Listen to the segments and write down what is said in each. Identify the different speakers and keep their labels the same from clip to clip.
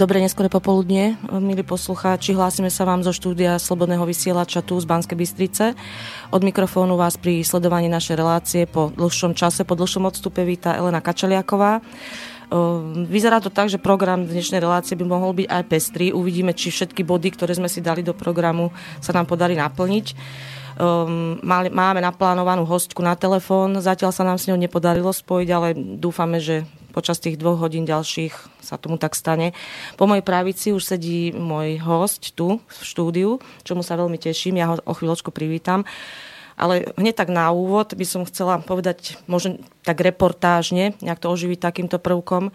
Speaker 1: Dobre, neskore popoludne, milí poslucháči. Hlásime sa vám zo štúdia Slobodného vysielača tu z Banskej Bystrice. Od mikrofónu vás pri sledovaní našej relácie po dlhšom čase, po dlhšom odstupe víta Elena Kačeliaková. Vyzerá to tak, že program dnešnej relácie by mohol byť aj pestrý. Uvidíme, či všetky body, ktoré sme si dali do programu, sa nám podarí naplniť. Máme naplánovanú hostku na telefón, zatiaľ sa nám s ňou nepodarilo spojiť, ale dúfame, že počas tých dvoch hodín ďalších sa tomu tak stane. Po mojej pravici už sedí môj host tu v štúdiu, čomu sa veľmi teším, ja ho o chvíľočku privítam. Ale hneď tak na úvod by som chcela povedať možno tak reportážne, nejak to oživiť takýmto prvkom.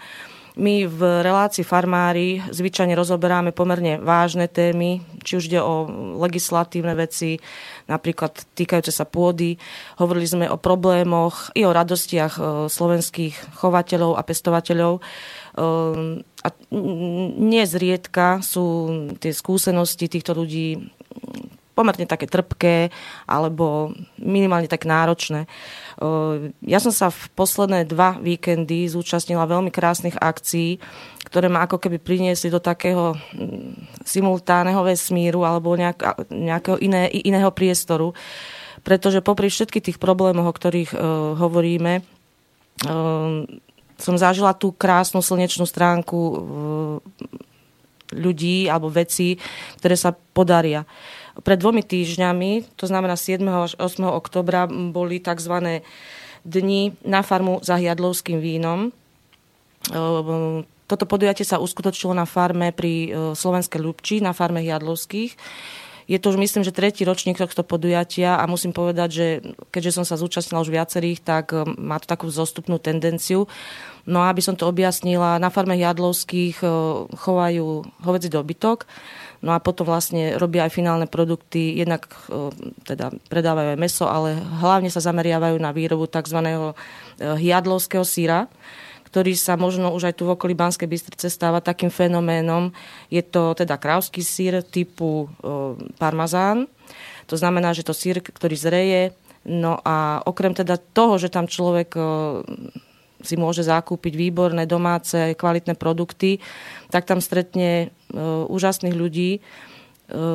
Speaker 1: My v relácii farmári zvyčajne rozoberáme pomerne vážne témy, či už ide o legislatívne veci, napríklad týkajúce sa pôdy. Hovorili sme o problémoch i o radostiach e, slovenských chovateľov a pestovateľov. E, a nezriedka sú tie skúsenosti týchto ľudí pomerne také trpké alebo minimálne tak náročné. Ja som sa v posledné dva víkendy zúčastnila veľmi krásnych akcií, ktoré ma ako keby priniesli do takého mm, simultánneho vesmíru alebo nejak, nejakého iné, iného priestoru. Pretože popri všetkých tých problémoch, o ktorých uh, hovoríme, uh, som zažila tú krásnu slnečnú stránku ľudí alebo vecí, ktoré sa podaria. Uh, pred dvomi týždňami, to znamená 7. až 8. oktobra, boli tzv. dni na farmu za hiadlovským vínom. Ehm, toto podujatie sa uskutočilo na farme pri e, Slovenskej Ľubči, na farme hiadlovských. Je to už myslím, že tretí ročník tohto podujatia a musím povedať, že keďže som sa zúčastnila už viacerých, tak e, má to takú zostupnú tendenciu. No a aby som to objasnila, na farme Jadlovských e, chovajú hovedzi dobytok No a potom vlastne robia aj finálne produkty, jednak teda predávajú aj meso, ale hlavne sa zameriavajú na výrobu tzv. hiadlovského síra, ktorý sa možno už aj tu v okolí Banskej Bystrice stáva takým fenoménom. Je to teda krávsky sír typu parmazán. To znamená, že to sír, ktorý zreje, No a okrem teda toho, že tam človek si môže zakúpiť výborné domáce kvalitné produkty, tak tam stretne e, úžasných ľudí, e,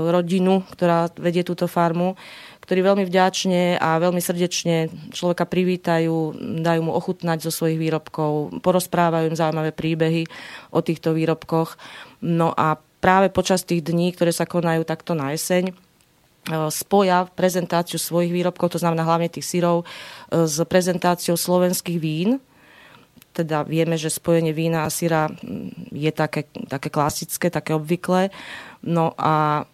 Speaker 1: rodinu, ktorá vedie túto farmu, ktorí veľmi vďačne a veľmi srdečne človeka privítajú, dajú mu ochutnať zo svojich výrobkov, porozprávajú im zaujímavé príbehy o týchto výrobkoch. No a práve počas tých dní, ktoré sa konajú takto na jeseň, e, spoja prezentáciu svojich výrobkov, to znamená hlavne tých syrov, s prezentáciou slovenských vín, teda vieme, že spojenie vína a syra mm, je také, také klasické, také obvyklé. No a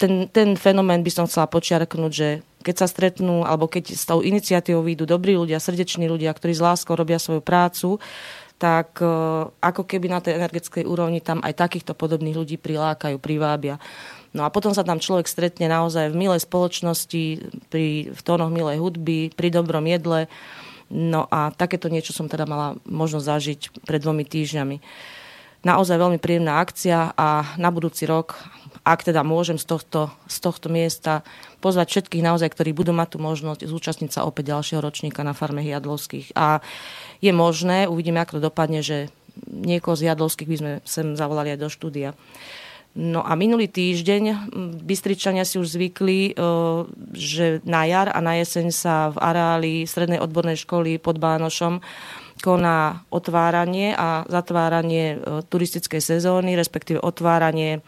Speaker 1: ten, ten fenomén by som chcela počiarknúť, že keď sa stretnú, alebo keď s tou iniciatívou výjdu dobrí ľudia, srdeční ľudia, ktorí s láskou robia svoju prácu, tak e, ako keby na tej energetickej úrovni tam aj takýchto podobných ľudí prilákajú, privábia. No a potom sa tam človek stretne naozaj v milej spoločnosti, pri, v tónoch milej hudby, pri dobrom jedle, No a takéto niečo som teda mala možnosť zažiť pred dvomi týždňami. Naozaj veľmi príjemná akcia a na budúci rok, ak teda môžem z tohto, z tohto miesta pozvať všetkých naozaj, ktorí budú mať tú možnosť zúčastniť sa opäť ďalšieho ročníka na farme Jadlovských. A je možné, uvidíme, ako to dopadne, že niekoho z Jadlovských by sme sem zavolali aj do štúdia. No a minulý týždeň Bystričania si už zvykli, e, že na jar a na jeseň sa v areáli Strednej odbornej školy pod Bánošom koná otváranie a zatváranie e, turistickej sezóny, respektíve otváranie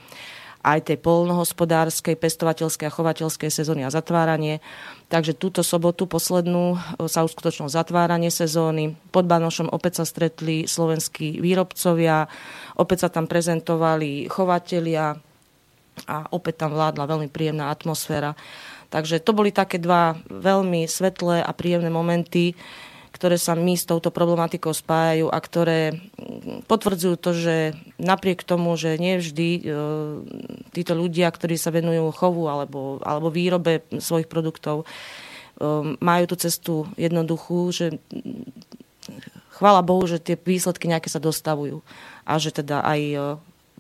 Speaker 1: aj tej polnohospodárskej, pestovateľskej a chovateľskej sezóny a zatváranie. Takže túto sobotu poslednú e, sa uskutočnilo zatváranie sezóny. Pod Banošom opäť sa stretli slovenskí výrobcovia, opäť sa tam prezentovali chovatelia a opäť tam vládla veľmi príjemná atmosféra. Takže to boli také dva veľmi svetlé a príjemné momenty, ktoré sa my s touto problematikou spájajú a ktoré potvrdzujú to, že napriek tomu, že nie vždy e, títo ľudia, ktorí sa venujú chovu alebo, alebo výrobe svojich produktov, e, majú tú cestu jednoduchú, že chvála Bohu, že tie výsledky nejaké sa dostavujú a že teda aj e,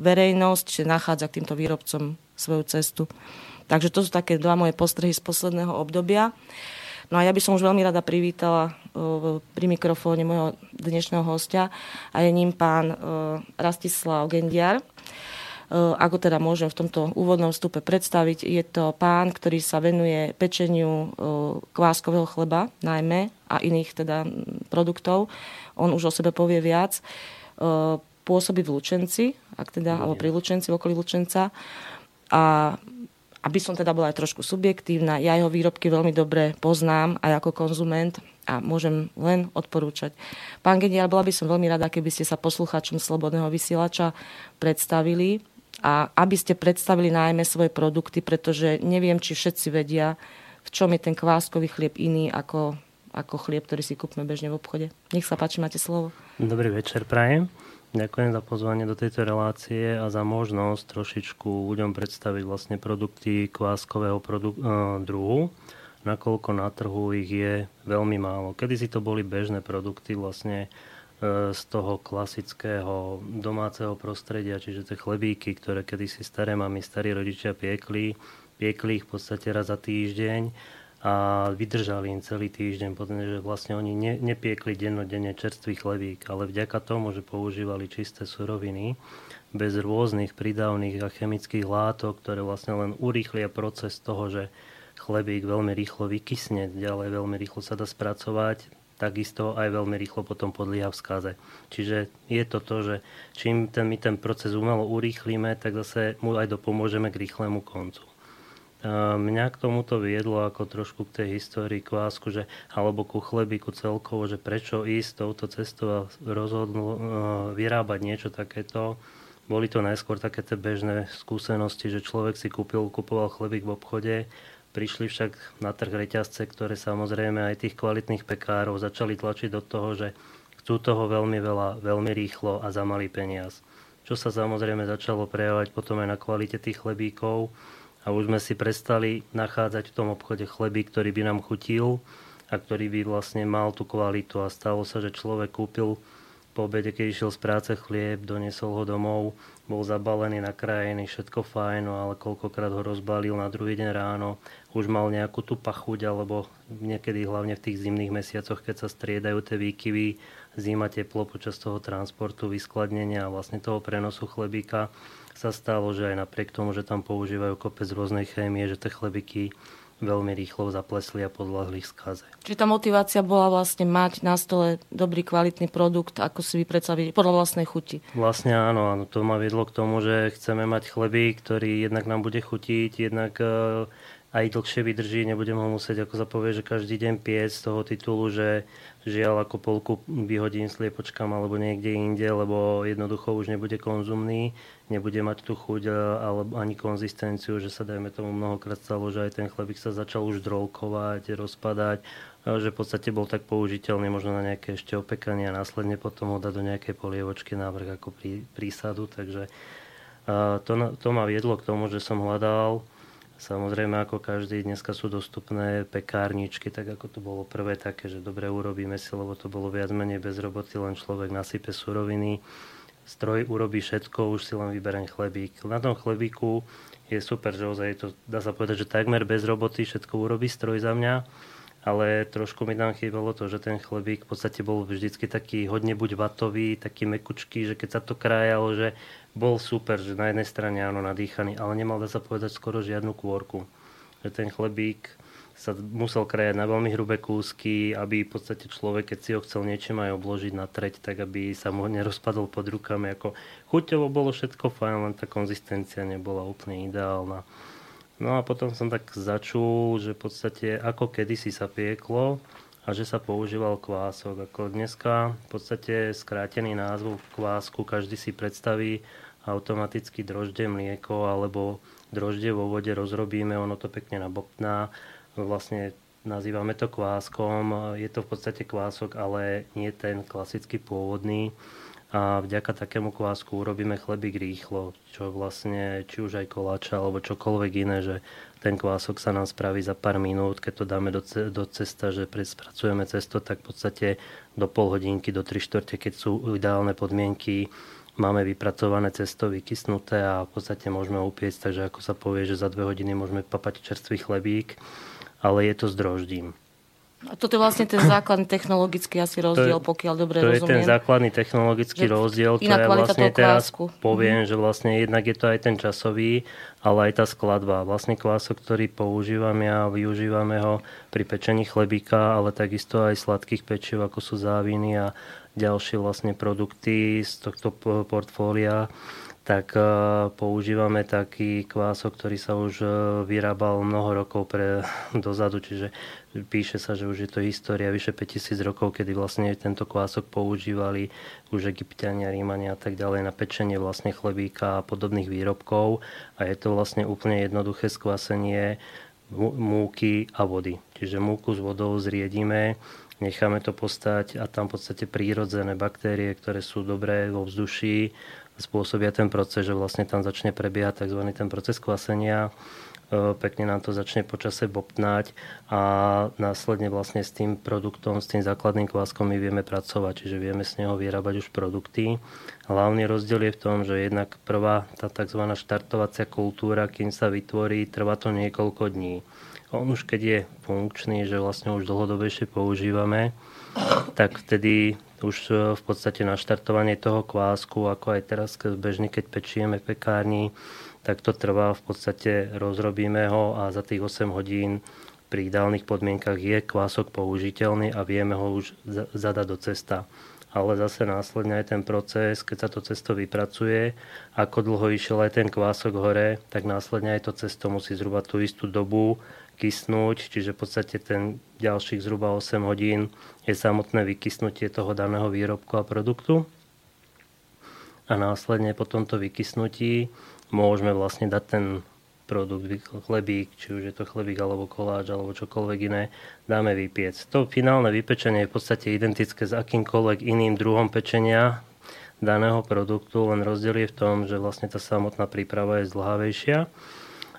Speaker 1: verejnosť nachádza k týmto výrobcom svoju cestu. Takže to sú také dva moje postrehy z posledného obdobia. No a ja by som už veľmi rada privítala pri mikrofóne môjho dnešného hostia a je ním pán Rastislav Gendiar. Ako teda môžem v tomto úvodnom vstupe predstaviť, je to pán, ktorý sa venuje pečeniu kváskového chleba najmä a iných teda produktov. On už o sebe povie viac. Pôsobí v Lučenci, ak teda, alebo pri Lučenci, v okolí Lučenca. A aby som teda bola aj trošku subjektívna, ja jeho výrobky veľmi dobre poznám aj ako konzument a môžem len odporúčať. Pán Genial, bola by som veľmi rada, keby ste sa poslucháčom Slobodného vysielača predstavili a aby ste predstavili najmä svoje produkty, pretože neviem, či všetci vedia, v čom je ten kváskový chlieb iný ako, ako chlieb, ktorý si kúpme bežne v obchode. Nech sa páči, máte slovo.
Speaker 2: Dobrý večer, prajem. Ďakujem za pozvanie do tejto relácie a za možnosť trošičku ľuďom predstaviť vlastne produkty kváskového produk- uh, druhu, nakoľko na trhu ich je veľmi málo. Kedy si to boli bežné produkty vlastne uh, z toho klasického domáceho prostredia, čiže tie chlebíky, ktoré kedysi staré mami, starí rodičia piekli, piekli ich v podstate raz za týždeň a vydržali im celý týždeň, že vlastne oni ne, nepiekli dennodenne čerstvý chlebík, ale vďaka tomu, že používali čisté suroviny, bez rôznych prídavných a chemických látok, ktoré vlastne len urýchlia proces toho, že chlebík veľmi rýchlo vykysne, ďalej veľmi rýchlo sa dá spracovať, takisto aj veľmi rýchlo potom podlieha v skaze. Čiže je to to, že čím ten, my ten proces umelo urýchlíme, tak zase mu aj dopomôžeme k rýchlemu koncu. Mňa k tomuto viedlo ako trošku k tej histórii kvásku, že, alebo ku chlebiku celkovo, že prečo ísť touto cestou a rozhodnú uh, vyrábať niečo takéto. Boli to najskôr také tie bežné skúsenosti, že človek si kúpil, kupoval chlebík v obchode, prišli však na trh reťazce, ktoré samozrejme aj tých kvalitných pekárov začali tlačiť do toho, že chcú toho veľmi veľa, veľmi rýchlo a za malý peniaz. Čo sa samozrejme začalo prejavovať potom aj na kvalite tých chlebíkov a už sme si prestali nachádzať v tom obchode chleby, ktorý by nám chutil a ktorý by vlastne mal tú kvalitu. A stalo sa, že človek kúpil po obede, keď išiel z práce chlieb, doniesol ho domov, bol zabalený na krajiny, všetko fajn, no ale koľkokrát ho rozbalil na druhý deň ráno, už mal nejakú tú pachuť, alebo niekedy hlavne v tých zimných mesiacoch, keď sa striedajú tie výkyvy, zima, teplo počas toho transportu, vyskladnenia a vlastne toho prenosu chlebíka, sa stalo, že aj napriek tomu, že tam používajú kopec rôznej chémie, že tie chlebiky veľmi rýchlo zaplesli a podľahli skaze.
Speaker 1: Čiže tá motivácia bola vlastne mať na stole dobrý kvalitný produkt, ako si vy predstavíte, podľa vlastnej chuti.
Speaker 2: Vlastne áno, áno, to ma viedlo k tomu, že chceme mať chlebík, ktorý jednak nám bude chutiť, jednak uh, aj dlhšie vydrží, nebudem ho musieť, ako sa povie, že každý deň piec z toho titulu, že žiaľ ako polku vyhodím sliepočkám alebo niekde inde, lebo jednoducho už nebude konzumný, nebude mať tú chuť alebo ani konzistenciu, že sa dajme tomu mnohokrát stalo, že aj ten chlebík sa začal už drolkovať, rozpadať, že v podstate bol tak použiteľný možno na nejaké ešte opekanie a následne potom ho dať do nejakej polievočky návrh ako prí, prísadu, takže to, to ma viedlo k tomu, že som hľadal Samozrejme, ako každý, dneska sú dostupné pekárničky, tak ako to bolo prvé také, že dobre urobíme si, lebo to bolo viac menej bez roboty, len človek nasype suroviny, stroj urobí všetko, už si len vyberem chlebík. Na tom chlebíku je super, že ozaj to, dá sa povedať, že takmer bez roboty všetko urobí stroj za mňa, ale trošku mi tam chýbalo to, že ten chlebík v podstate bol vždycky taký hodne buď vatový, taký mekučký, že keď sa to krájalo, že bol super, že na jednej strane áno nadýchaný, ale nemal dá sa povedať skoro žiadnu kôrku. Že ten chlebík sa musel krajať na veľmi hrubé kúsky, aby v podstate človek, keď si ho chcel niečím aj obložiť na treť, tak aby sa mu nerozpadol pod rukami. Ako chuťovo bolo všetko fajn, len tá konzistencia nebola úplne ideálna. No a potom som tak začul, že v podstate ako kedysi sa pieklo a že sa používal kvások. Ako dneska v podstate skrátený názov kvásku každý si predstaví automaticky drožde, mlieko alebo drožde vo vode rozrobíme, ono to pekne nabobtná. Vlastne nazývame to kváskom. Je to v podstate kvások, ale nie ten klasický pôvodný. A vďaka takému kvásku urobíme chlebík rýchlo, čo vlastne, či už aj koláča alebo čokoľvek iné, že ten kvások sa nám spraví za pár minút, keď to dáme do, do cesta, že spracujeme cesto, tak v podstate do pol hodinky, do 3 štvrte, keď sú ideálne podmienky, máme vypracované cesto vykysnuté a v podstate môžeme upiecť, takže ako sa povie, že za dve hodiny môžeme papať čerstvý chlebík, ale je to s droždím.
Speaker 1: A toto je vlastne ten základný technologický asi rozdiel, to pokiaľ dobre
Speaker 2: to
Speaker 1: rozumiem.
Speaker 2: To je ten základný technologický že rozdiel, to ja vlastne teraz poviem, mm. že vlastne jednak je to aj ten časový, ale aj tá skladba. Vlastne kvások, ktorý používame a využívame ho pri pečení chlebíka, ale takisto aj sladkých pečiv, ako sú záviny a ďalšie vlastne produkty z tohto portfólia tak e, používame taký kvások, ktorý sa už e, vyrábal mnoho rokov pre, dozadu, čiže píše sa, že už je to história vyše 5000 rokov, kedy vlastne tento kvások používali už egyptiania, rímania a tak ďalej na pečenie vlastne chlebíka a podobných výrobkov a je to vlastne úplne jednoduché skvasenie múky a vody. Čiže múku s vodou zriedíme, necháme to postať a tam v podstate prírodzené baktérie, ktoré sú dobré vo vzduší, spôsobia ten proces, že vlastne tam začne prebiehať tzv. ten proces kvasenia, e, pekne nám to začne počase bobtnať a následne vlastne s tým produktom, s tým základným kváskom my vieme pracovať, čiže vieme z neho vyrábať už produkty. Hlavný rozdiel je v tom, že jednak prvá tá tzv. štartovacia kultúra, kým sa vytvorí, trvá to niekoľko dní. On už keď je funkčný, že vlastne už dlhodobejšie používame, tak vtedy už e, v podstate naštartovanie toho kvásku, ako aj teraz bežne, keď pečieme v pekárni, tak to trvá, v podstate rozrobíme ho a za tých 8 hodín pri ideálnych podmienkach je kvások použiteľný a vieme ho už zadať do cesta. Ale zase následne aj ten proces, keď sa to cesto vypracuje, ako dlho išiel aj ten kvások hore, tak následne aj to cesto musí zhruba tú istú dobu kysnúť, čiže v podstate ten ďalších zhruba 8 hodín je samotné vykysnutie toho daného výrobku a produktu. A následne po tomto vykysnutí môžeme vlastne dať ten produkt, chlebík, či už je to chlebík alebo koláč alebo čokoľvek iné, dáme vypiec. To finálne vypečenie je v podstate identické s akýmkoľvek iným druhom pečenia daného produktu, len rozdiel je v tom, že vlastne tá samotná príprava je zdlhavejšia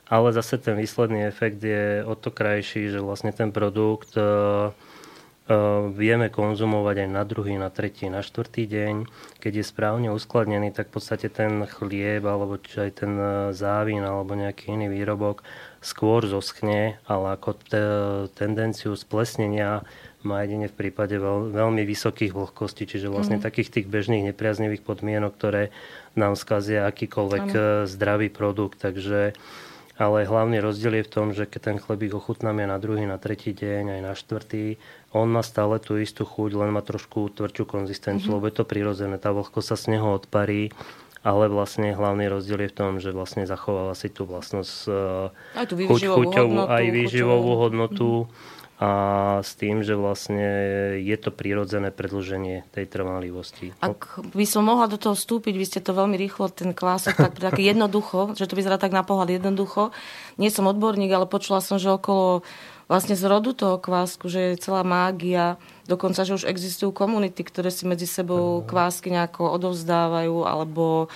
Speaker 2: ale zase ten výsledný efekt je o to krajší, že vlastne ten produkt e, e, vieme konzumovať aj na druhý, na tretí, na štvrtý deň. Keď je správne uskladnený, tak v podstate ten chlieb alebo aj ten e, závín alebo nejaký iný výrobok skôr zoschne, ale ako te- tendenciu splesnenia má jedine v prípade veľ, veľmi vysokých vlhkostí, čiže vlastne mm. takých tých bežných nepriaznivých podmienok, ktoré nám skazia akýkoľvek ano. zdravý produkt. Takže ale hlavný rozdiel je v tom, že keď ten chlebík ochutnáme na druhý, na tretí deň, aj na štvrtý, on má stále tú istú chuť, len má trošku tvrdšiu konzistenciu, mm-hmm. lebo je to prirodzené, tá vlhkosť sa z neho odparí, ale vlastne hlavný rozdiel je v tom, že vlastne zachováva si tú vlastnosť
Speaker 1: aj tú chuť, chuťovú,
Speaker 2: hodnotu, aj výživovú hodnotu. Mm-hmm a s tým, že vlastne je to prirodzené predlženie tej trvanlivosti.
Speaker 1: Ak by som mohla do toho vstúpiť, vy ste to veľmi rýchlo, ten klások, tak také jednoducho, že to vyzerá tak na pohľad jednoducho. Nie som odborník, ale počula som, že okolo vlastne z rodu toho kvásku, že je celá mágia, dokonca, že už existujú komunity, ktoré si medzi sebou kvásky nejako odovzdávajú, alebo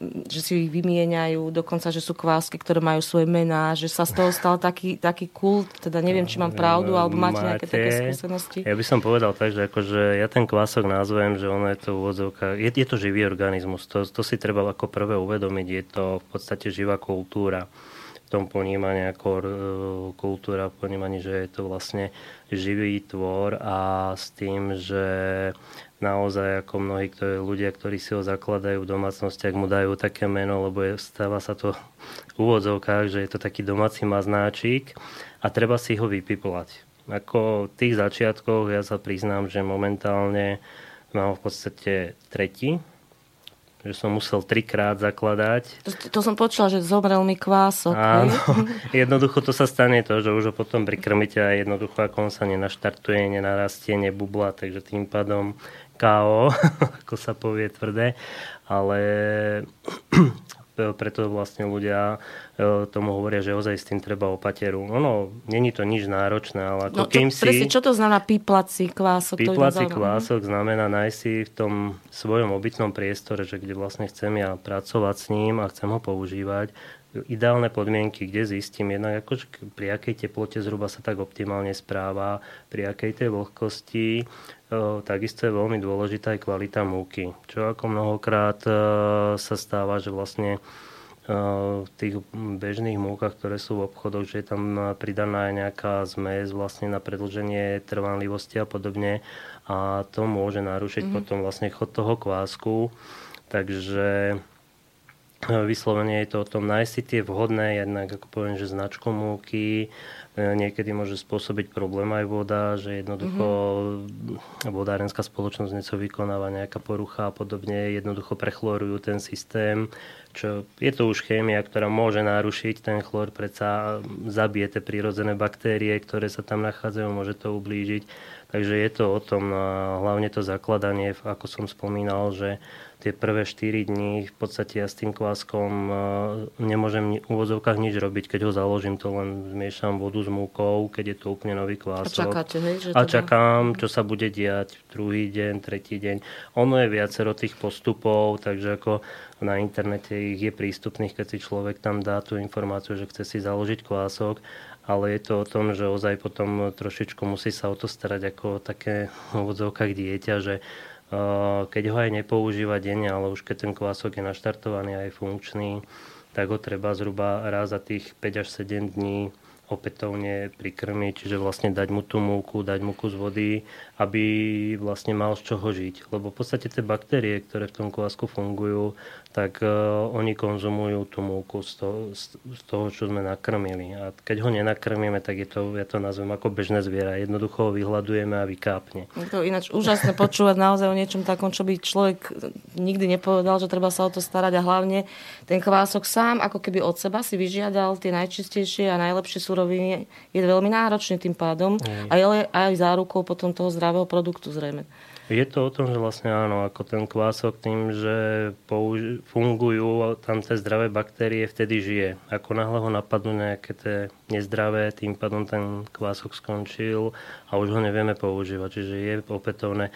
Speaker 1: že si ich vymieňajú, dokonca, že sú kvásky, ktoré majú svoje mená, že sa z toho stal taký, taký kult, teda neviem, či mám pravdu, alebo máte, máte nejaké také skúsenosti?
Speaker 2: Ja by som povedal tak, že akože ja ten kvások nazvem, že ono je to úvodzovka, je, je to živý organizmus, to, to si treba ako prvé uvedomiť, je to v podstate živá kultúra tom ponímaní ako e, kultúra, ponímaní, že je to vlastne živý tvor a s tým, že naozaj ako mnohí ktorí, ľudia, ktorí si ho zakladajú v domácnostiach, mu dajú také meno, lebo je, stáva sa to v úvodzovkách, že je to taký domáci maznáčik a treba si ho vypiplať. Ako v tých začiatkoch ja sa priznám, že momentálne mám v podstate tretí, že som musel trikrát zakladať.
Speaker 1: To, to som počula, že zomrel mi kvások.
Speaker 2: Áno, jednoducho to sa stane to, že už ho potom prikrmíte a jednoducho ako on sa nenaštartuje, nenarastie, nebubla, takže tým pádom KO, ako sa povie tvrdé, ale preto vlastne ľudia e, tomu hovoria, že ozaj s tým treba opateru. Ono, není to nič náročné, ale ako no,
Speaker 1: kým si... Presne, čo to znamená píplací kvások?
Speaker 2: Píplací kvások znamená nájsť si v tom svojom obytnom priestore, že kde vlastne chcem ja pracovať s ním a chcem ho používať, ideálne podmienky, kde zistím jednak, ako, pri akej teplote zhruba sa tak optimálne správa, pri akej tej vlhkosti, takisto je veľmi dôležitá aj kvalita múky. Čo ako mnohokrát sa stáva, že vlastne v tých bežných múkach, ktoré sú v obchodoch, že je tam pridaná aj nejaká zmes vlastne na predlženie trvanlivosti a podobne a to môže narušiť mm-hmm. potom vlastne chod toho kvásku. Takže vyslovene je to o tom nájsť si tie vhodné, jednak ako poviem, že značku múky, E, niekedy môže spôsobiť problém aj voda, že jednoducho mm-hmm. vodárenská spoločnosť niečo vykonáva nejaká porucha a podobne, jednoducho prechlorujú ten systém, čo je to už chémia, ktorá môže narušiť ten chlor, predsa zabije tie prírodzené baktérie, ktoré sa tam nachádzajú, môže to ublížiť. Takže je to o tom, hlavne to zakladanie, ako som spomínal, že tie prvé 4 dní v podstate ja s tým kváskom e, nemôžem v úvodzovkách nič robiť, keď ho založím, to len zmiešam vodu s múkou, keď je to úplne nový kvások.
Speaker 1: A čakáte, hej? Že
Speaker 2: a teda... čakám, čo sa bude diať druhý deň, tretí deň. Ono je viacero tých postupov, takže ako na internete ich je prístupných, keď si človek tam dá tú informáciu, že chce si založiť kvások, ale je to o tom, že ozaj potom trošičku musí sa o to starať ako také v dieťa, že keď ho aj nepoužíva denne, ale už keď ten kvások je naštartovaný a je funkčný, tak ho treba zhruba raz za tých 5 až 7 dní opätovne prikrmiť, čiže vlastne dať mu tú múku, dať mu kus vody, aby vlastne mal z čoho žiť. Lebo v podstate tie baktérie, ktoré v tom kvásku fungujú, tak uh, oni konzumujú tú múku z toho, z toho, čo sme nakrmili. A keď ho nenakrmíme, tak je to, ja to nazvem ako bežné zviera. Jednoducho ho vyhľadujeme a vykápne.
Speaker 1: Je to ináč úžasné počúvať naozaj o niečom takom, čo by človek nikdy nepovedal, že treba sa o to starať a hlavne ten kvások sám ako keby od seba si vyžiadal tie najčistejšie a najlepšie suroviny. Je veľmi náročný tým pádom a je aj zárukou potom toho zdravého produktu zrejme.
Speaker 2: Je to o tom, že vlastne áno, ako ten kvások tým, že použi- fungujú tam tie zdravé baktérie, vtedy žije. Ako náhle ho napadnú nejaké tie nezdravé, tým pádom ten kvások skončil a už ho nevieme používať. Čiže je opätovné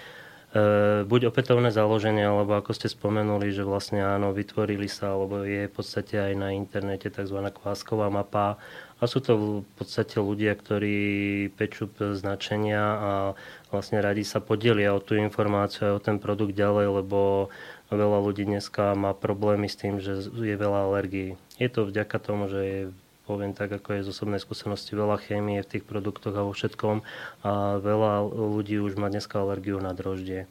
Speaker 2: e, buď opätovné založenie, alebo ako ste spomenuli, že vlastne áno, vytvorili sa, alebo je v podstate aj na internete tzv. kvásková mapa a sú to v podstate ľudia, ktorí pečú značenia a vlastne radi sa podelia o tú informáciu a o ten produkt ďalej, lebo veľa ľudí dneska má problémy s tým, že je veľa alergií. Je to vďaka tomu, že je poviem tak, ako je z osobnej skúsenosti, veľa chémie v tých produktoch a vo všetkom a veľa ľudí už má dneska alergiu na droždie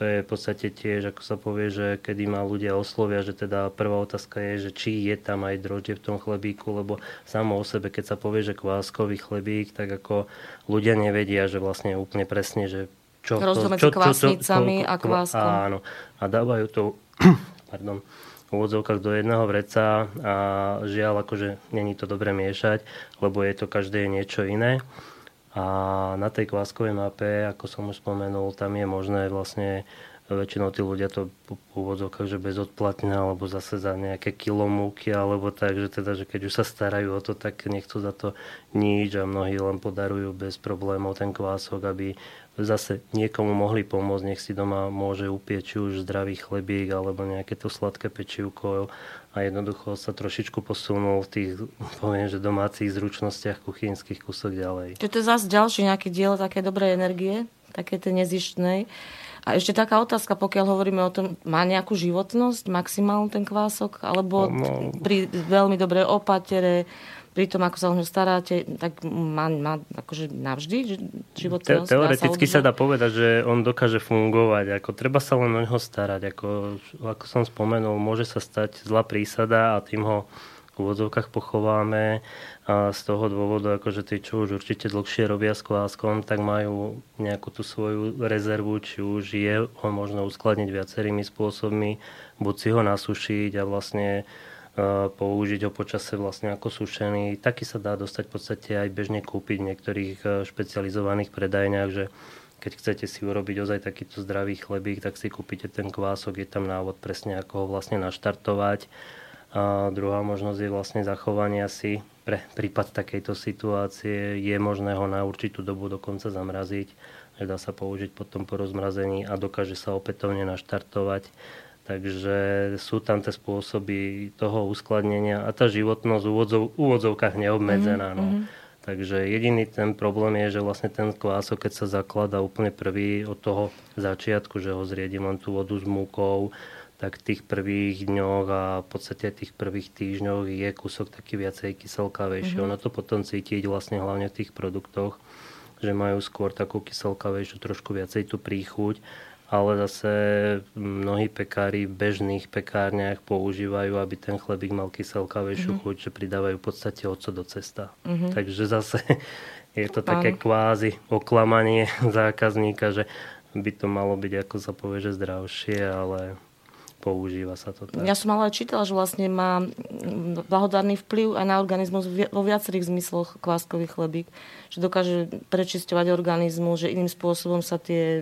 Speaker 2: to je v podstate tiež, ako sa povie, že kedy ma ľudia oslovia, že teda prvá otázka je, že či je tam aj droždie v tom chlebíku, lebo samo o sebe, keď sa povie, že kváskový chlebík, tak ako ľudia nevedia, že vlastne úplne presne, že
Speaker 1: čo to, čo, kvásnicami a kváskom.
Speaker 2: Áno. A dávajú to pardon, v úvodzovkách do jedného vreca a žiaľ, akože není to dobre miešať, lebo je to každé niečo iné. A na tej kváskovej mape, ako som už spomenul, tam je možné vlastne väčšinou tí ľudia to úvodzovkách, že bezodplatne, alebo zase za nejaké kilo múky, alebo tak, že teda, že keď už sa starajú o to, tak nechcú za to nič a mnohí len podarujú bez problémov ten kvások, aby zase niekomu mohli pomôcť, nech si doma môže upieť či už zdravý chlebík alebo nejaké to sladké pečivko a jednoducho sa trošičku posunul v tých, poviem, že domácich zručnostiach kuchynských kúsok ďalej.
Speaker 1: Čiže to je zase ďalší nejaké dielo také dobrej energie, také tej nezištnej. A ešte taká otázka, pokiaľ hovoríme o tom, má nejakú životnosť maximálnu ten kvások? Alebo no, pri veľmi dobrej opatere, pri tom, ako sa o ňu staráte, tak má, má akože navždy život
Speaker 2: Te, Teoreticky sa, sa dá povedať, že on dokáže fungovať. Ako, treba sa len o neho starať. Ako, ako som spomenul, môže sa stať zlá prísada a tým ho v úvodzovkách pochováme a z toho dôvodu, akože tí, čo už určite dlhšie robia s kváskom, tak majú nejakú tú svoju rezervu, či už je ho možno uskladniť viacerými spôsobmi, buď si ho nasušiť a vlastne použiť ho počase vlastne ako sušený. Taký sa dá dostať v podstate aj bežne kúpiť v niektorých e, špecializovaných predajniach, že keď chcete si urobiť ozaj takýto zdravý chlebík, tak si kúpite ten kvások, je tam návod presne ako ho vlastne naštartovať. A druhá možnosť je vlastne zachovanie si pre prípad takejto situácie. Je možné ho na určitú dobu dokonca zamraziť, že dá sa použiť potom po rozmrazení a dokáže sa opätovne naštartovať Takže sú tam tie spôsoby toho uskladnenia a tá životnosť v úvodzov, úvodzovkách neobmedzená. Mm-hmm. No. Mhm. Takže jediný ten problém je, že vlastne ten kvások, keď sa zaklada úplne prvý od toho začiatku, že ho zriedím len tú vodu s múkou, tak v tých prvých dňoch a v podstate tých prvých týždňoch je kúsok taký viacej kyselkavejší. Mm-hmm. Ono to potom cítiť vlastne hlavne v tých produktoch, že majú skôr takú kyselkavejšiu, trošku viacej tú príchuť, ale zase mnohí pekári v bežných pekárniach používajú, aby ten chlebík mal kyselkavejšiu mm-hmm. chuť, že pridávajú v podstate oco do cesta. Mm-hmm. Takže zase je to také kvázi oklamanie zákazníka, že by to malo byť, ako sa povie, že zdravšie, ale používa sa to tak.
Speaker 1: Ja som ale čítala, že vlastne má blahodárny vplyv aj na organizmus vo viacerých zmysloch kváskový chlebík. Že dokáže prečisťovať organizmus, že iným spôsobom sa tie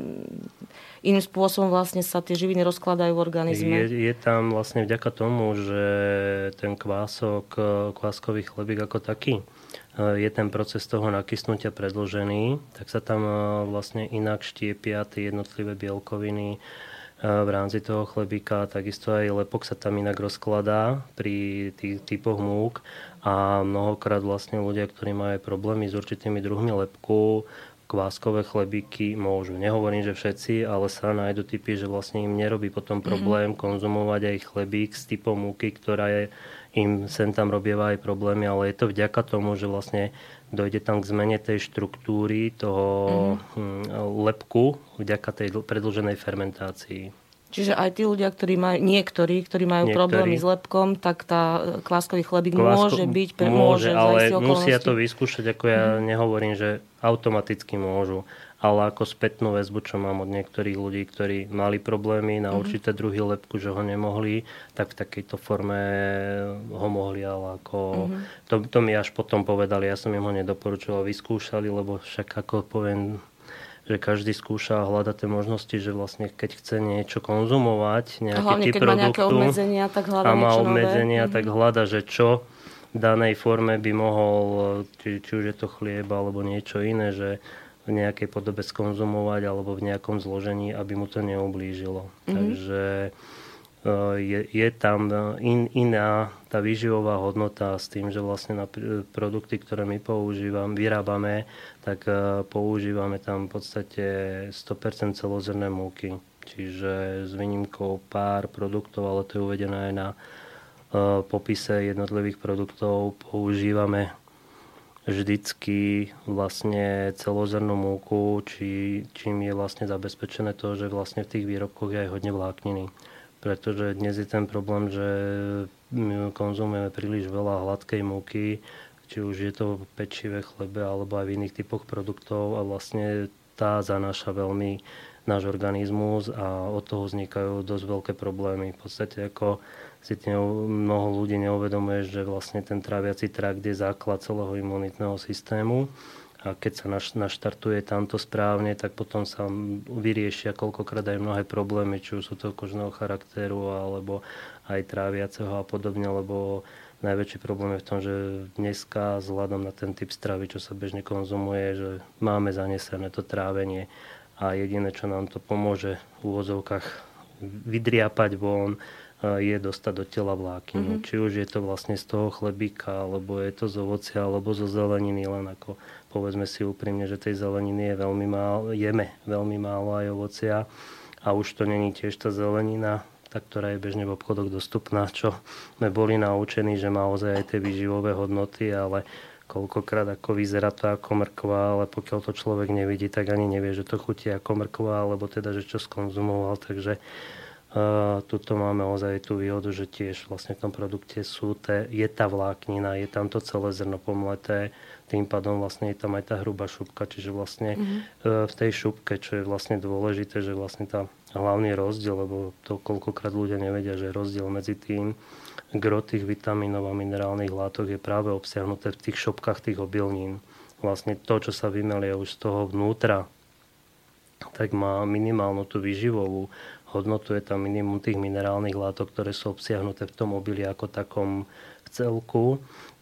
Speaker 1: iným spôsobom vlastne sa tie živiny rozkladajú v organizme.
Speaker 2: Je, je tam vlastne vďaka tomu, že ten kvások, kváskový chlebík ako taký, je ten proces toho nakysnutia predložený, tak sa tam vlastne inak štiepia tie jednotlivé bielkoviny, v rámci toho chlebíka, takisto aj lepok sa tam inak rozkladá pri tých typoch múk a mnohokrát vlastne ľudia, ktorí majú problémy s určitými druhmi lepku, kváskové chlebíky môžu. Nehovorím, že všetci, ale sa nájdu typy, že vlastne im nerobí potom mhm. problém mm-hmm. konzumovať aj chlebík s typom múky, ktorá je, im sem tam robieva aj problémy, ale je to vďaka tomu, že vlastne dojde tam k zmene tej štruktúry toho mm-hmm. lepku vďaka tej predlženej fermentácii.
Speaker 1: Čiže aj tí ľudia, ktorí majú, niektorí, ktorí majú niektorí. problémy s lepkom, tak tá kváskový chlebík Kvásko, môže byť, pre, môže, môže
Speaker 2: ale musia to vyskúšať, ako ja mm. nehovorím, že automaticky môžu ale ako spätnú väzbu, čo mám od niektorých ľudí, ktorí mali problémy na mm-hmm. určité druhy lepku, že ho nemohli, tak v takejto forme ho mohli, ale ako... Mm-hmm. To, to mi až potom povedali, ja som im ho nedoporučoval, vyskúšali, lebo však ako poviem, že každý skúša a hľada tie možnosti, že vlastne keď chce niečo konzumovať, nejaký hlavne, typ keď produktu, má nejaké
Speaker 1: obmedzenia, tak hľada a
Speaker 2: má obmedzenia, nové. tak mhm. hľada, že čo v danej forme by mohol, či, či už je to chlieb alebo niečo iné, že v nejakej podobe skonzumovať alebo v nejakom zložení, aby mu to neublížilo. Mm-hmm. Takže e, je, je tam in, iná tá výživová hodnota s tým, že vlastne na produkty, ktoré my používam, vyrábame, tak e, používame tam v podstate 100% celozrné múky. Čiže s výnimkou pár produktov, ale to je uvedené aj na e, popise jednotlivých produktov, používame vždycky vlastne celozrnú múku, či, čím je vlastne zabezpečené to, že vlastne v tých výrobkoch je aj hodne vlákniny. Pretože dnes je ten problém, že my konzumujeme príliš veľa hladkej múky, či už je to v pečive, chlebe alebo aj v iných typoch produktov a vlastne tá zanáša veľmi náš organizmus a od toho vznikajú dosť veľké problémy. V podstate ako si mnoho ľudí neuvedomuje, že vlastne ten tráviaci trakt je základ celého imunitného systému. A keď sa naš, naštartuje tamto správne, tak potom sa vyriešia koľkokrát aj mnohé problémy, či už sú to kožného charakteru alebo aj tráviaceho a podobne, lebo najväčší problém je v tom, že dneska vzhľadom na ten typ stravy, čo sa bežne konzumuje, že máme zanesené to trávenie a jediné, čo nám to pomôže v úvozovkách vydriapať von, je dostať do tela vlákninu. Mm-hmm. Či už je to vlastne z toho chlebíka, alebo je to z ovocia, alebo zo zeleniny, len ako povedzme si úprimne, že tej zeleniny je veľmi málo, jeme veľmi málo aj ovocia a už to není tiež tá zelenina, tá, ktorá je bežne v obchodoch dostupná, čo sme boli naučení, že má ozaj aj tie výživové hodnoty, ale koľkokrát ako vyzerá to ako mrkva, ale pokiaľ to človek nevidí, tak ani nevie, že to chutí ako mrkva, alebo teda, že čo skonzumoval, takže tuto máme ozaj tú výhodu, že tiež vlastne v tom produkte sú te, je tá vláknina, je tam to celé zrno pomleté, tým pádom vlastne je tam aj tá hrubá šupka, čiže vlastne mm-hmm. v tej šupke, čo je vlastne dôležité, že vlastne tá hlavný rozdiel, lebo to koľkokrát ľudia nevedia, že rozdiel medzi tým gro tých vitamínov a minerálnych látok je práve obsiahnuté v tých šopkách tých obilnín. Vlastne to, čo sa vymelie už z toho vnútra, tak má minimálnu tú výživovú hodnotu, je tam minimum tých minerálnych látok, ktoré sú obsiahnuté v tom obili ako takom v celku.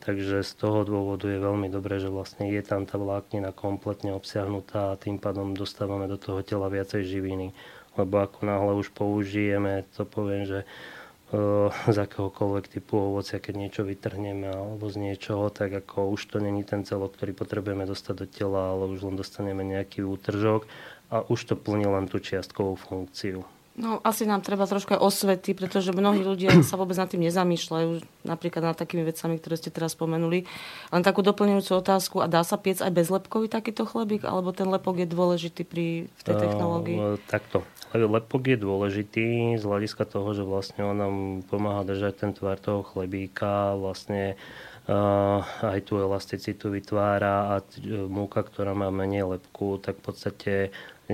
Speaker 2: Takže z toho dôvodu je veľmi dobré, že vlastne je tam tá vláknina kompletne obsiahnutá a tým pádom dostávame do toho tela viacej živiny. Lebo ako náhle už použijeme, to poviem, že uh, z akéhokoľvek typu ovocia, keď niečo vytrhneme alebo z niečoho, tak ako už to není ten celok, ktorý potrebujeme dostať do tela, ale už len dostaneme nejaký útržok a už to plní len tú čiastkovú funkciu.
Speaker 1: No, asi nám treba trošku aj osvety, pretože mnohí ľudia sa vôbec nad tým nezamýšľajú, napríklad nad takými vecami, ktoré ste teraz spomenuli. Len takú doplňujúcu otázku, a dá sa piec aj bezlepkový takýto chlebík, alebo ten lepok je dôležitý pri, v tej technológii? Uh,
Speaker 2: takto. Lepok je dôležitý z hľadiska toho, že vlastne on nám pomáha držať ten tvar toho chlebíka, vlastne uh, aj tú elasticitu vytvára a t- múka, ktorá má menej lepku, tak v podstate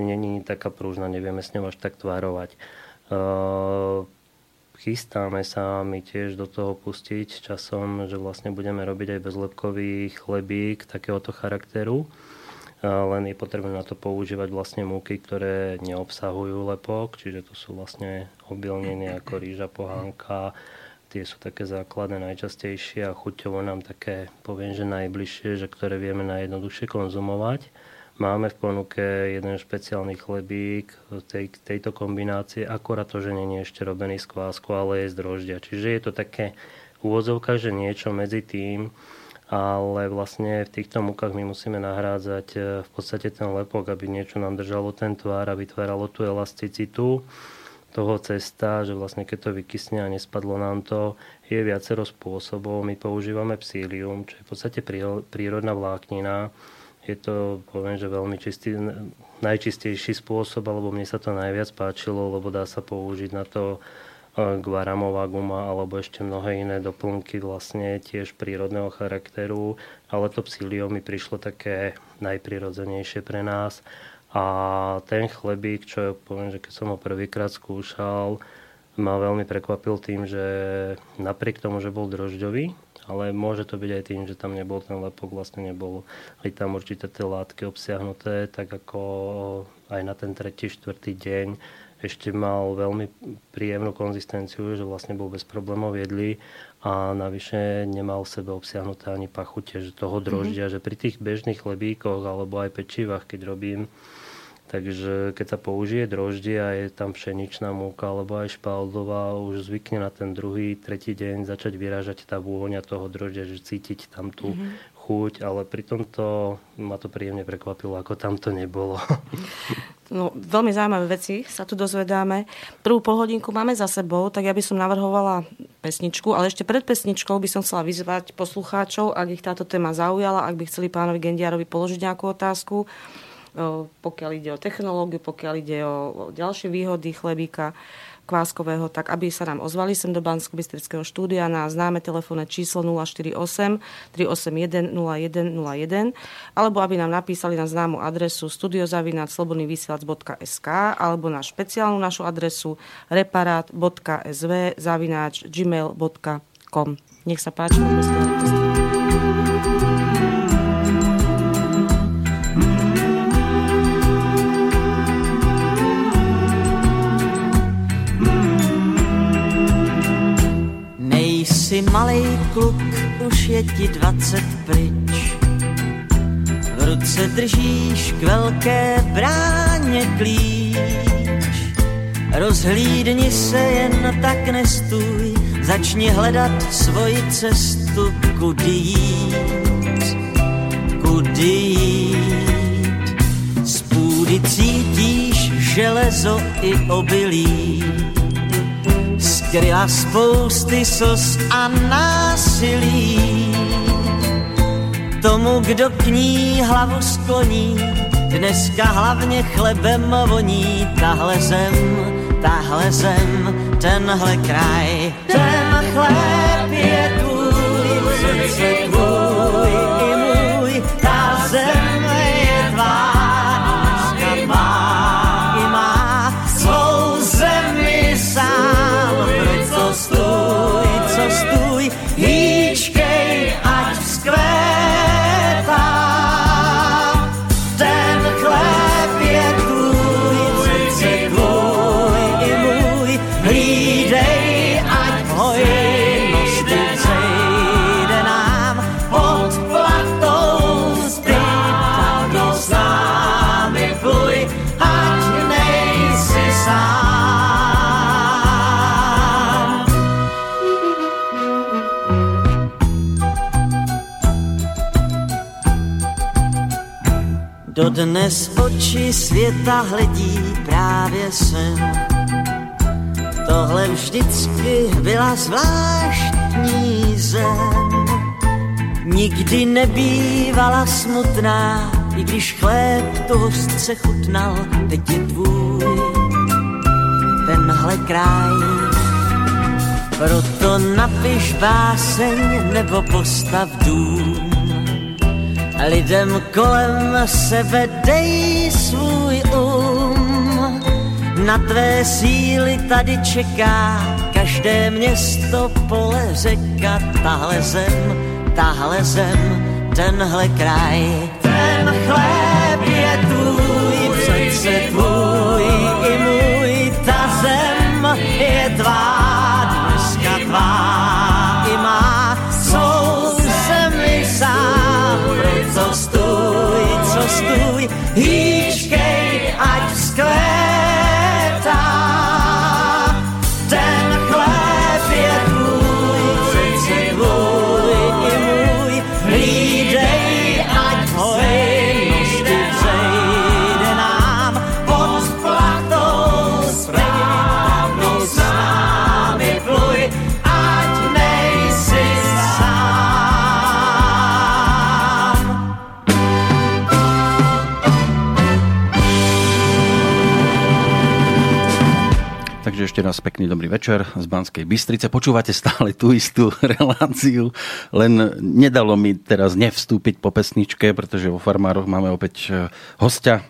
Speaker 2: není taká prúžna, nevieme s ňou až tak tvárovať. Chystáme sa my tiež do toho pustiť časom, že vlastne budeme robiť aj bezlepkový chlebík takéhoto charakteru. Len je potrebné na to používať vlastne múky, ktoré neobsahujú lepok, čiže to sú vlastne obilnenie ako rýža, pohánka, tie sú také základné, najčastejšie a chuťovo nám také, poviem, že najbližšie, že ktoré vieme najjednoduchšie konzumovať. Máme v ponuke jeden špeciálny chlebík tej, tejto kombinácie, akorát to, že nie je ešte robený z kvásku, ale je z droždia. Čiže je to také úvodzovka, že niečo medzi tým, ale vlastne v týchto mukách my musíme nahrádzať e, v podstate ten lepok, aby niečo nám držalo ten tvár a vytváralo tú elasticitu toho cesta, že vlastne keď to vykysne a nespadlo nám to, je viacero spôsobov. My používame psílium, čo je v podstate prírodná vláknina, je to, poviem, že veľmi čistý, najčistejší spôsob, alebo mne sa to najviac páčilo, lebo dá sa použiť na to e, guaramová guma alebo ešte mnohé iné doplnky vlastne tiež prírodného charakteru, ale to psílio mi prišlo také najprirodzenejšie pre nás. A ten chlebík, čo poviem, že keď som ho prvýkrát skúšal, ma veľmi prekvapil tým, že napriek tomu, že bol drožďový, ale môže to byť aj tým, že tam nebol ten lepok, vlastne nebol aj tam určité tie látky obsiahnuté, tak ako aj na ten tretí, štvrtý deň ešte mal veľmi príjemnú konzistenciu, že vlastne bol bez problémov jedli a navyše nemal v sebe obsiahnuté ani pachute že toho droždia, mm-hmm. že pri tých bežných chlebíkoch alebo aj pečivách, keď robím, Takže keď sa použije droždie a je tam pšeničná múka alebo aj špaldová, už zvykne na ten druhý, tretí deň začať vyrážať tá vôňa toho droždia, že cítiť tam tú mm-hmm. chuť, ale pri tomto ma to príjemne prekvapilo, ako tam to nebolo.
Speaker 1: No, veľmi zaujímavé veci sa tu dozvedáme. Prvú polhodinku máme za sebou, tak ja by som navrhovala pesničku, ale ešte pred pesničkou by som chcela vyzvať poslucháčov, ak ich táto téma zaujala, ak by chceli pánovi Gendiarovi položiť nejakú otázku, pokiaľ ide o technológiu, pokiaľ ide o ďalšie výhody chlebíka kváskového, tak aby sa nám ozvali sem do bansko bystrického štúdia na známe telefónne číslo 048 381 0101 alebo aby nám napísali na známu adresu studiozavináč.slobodnyvysielac.sk alebo na špeciálnu našu adresu reparát.sv zavináč gmail.com Nech sa páči,
Speaker 3: Jsi malej kluk, už je ti dvacet pryč. V ruce držíš k velké bráně klíč. Rozhlídni se jen tak nestůj, začni hledat svoji cestu, kudy jít, kudy jít. Z půdy cítíš železo i obilí, skryla spousty sos a násilí. Tomu, kdo k ní hlavu skloní, dneska hlavně chlebem voní. Tahle zem, tahle zem, tenhle kraj, ten chleb je tvůj, srdce tvůj Dodnes oči světa hledí právě sem. Tohle vždycky byla zvláštní zem. Nikdy nebývala smutná, i když chléb tu hostce chutnal, teď je tvůj tenhle kraj. Proto napiš báseň nebo postav dům. Lidem kolem sebe dej svůj um. Na tvé síly tady čeká každé město, pole, řeka, tahle zem, tahle zem, tenhle kraj. Ten chléb je tvůj, přece tvůj i můj, ta zem je tvá, dneska tvá proto stůj, co stůj, hýčkej, ať vzkvétá.
Speaker 4: Ešte raz pekný dobrý večer z Banskej Bystrice. Počúvate stále tú istú reláciu, len nedalo mi teraz nevstúpiť po pesničke, pretože vo Farmároch máme opäť e, hostia,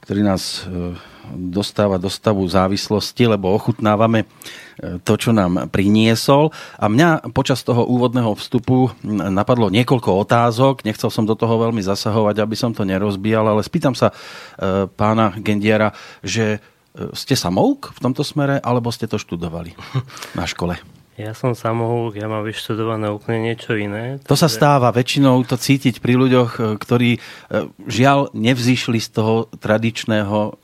Speaker 4: ktorý nás e, dostáva do stavu závislosti, lebo ochutnávame e, to, čo nám priniesol. A mňa počas toho úvodného vstupu napadlo niekoľko otázok. Nechcel som do toho veľmi zasahovať, aby som to nerozbíjal, ale spýtam sa pána Gendiera, že ste samouk v tomto smere, alebo ste to študovali na škole?
Speaker 2: Ja som samohúk, ja mám vyštudované úplne niečo iné.
Speaker 4: To sa stáva, väčšinou to cítiť pri ľuďoch, e, ktorí e, žiaľ nevzýšli z toho tradičného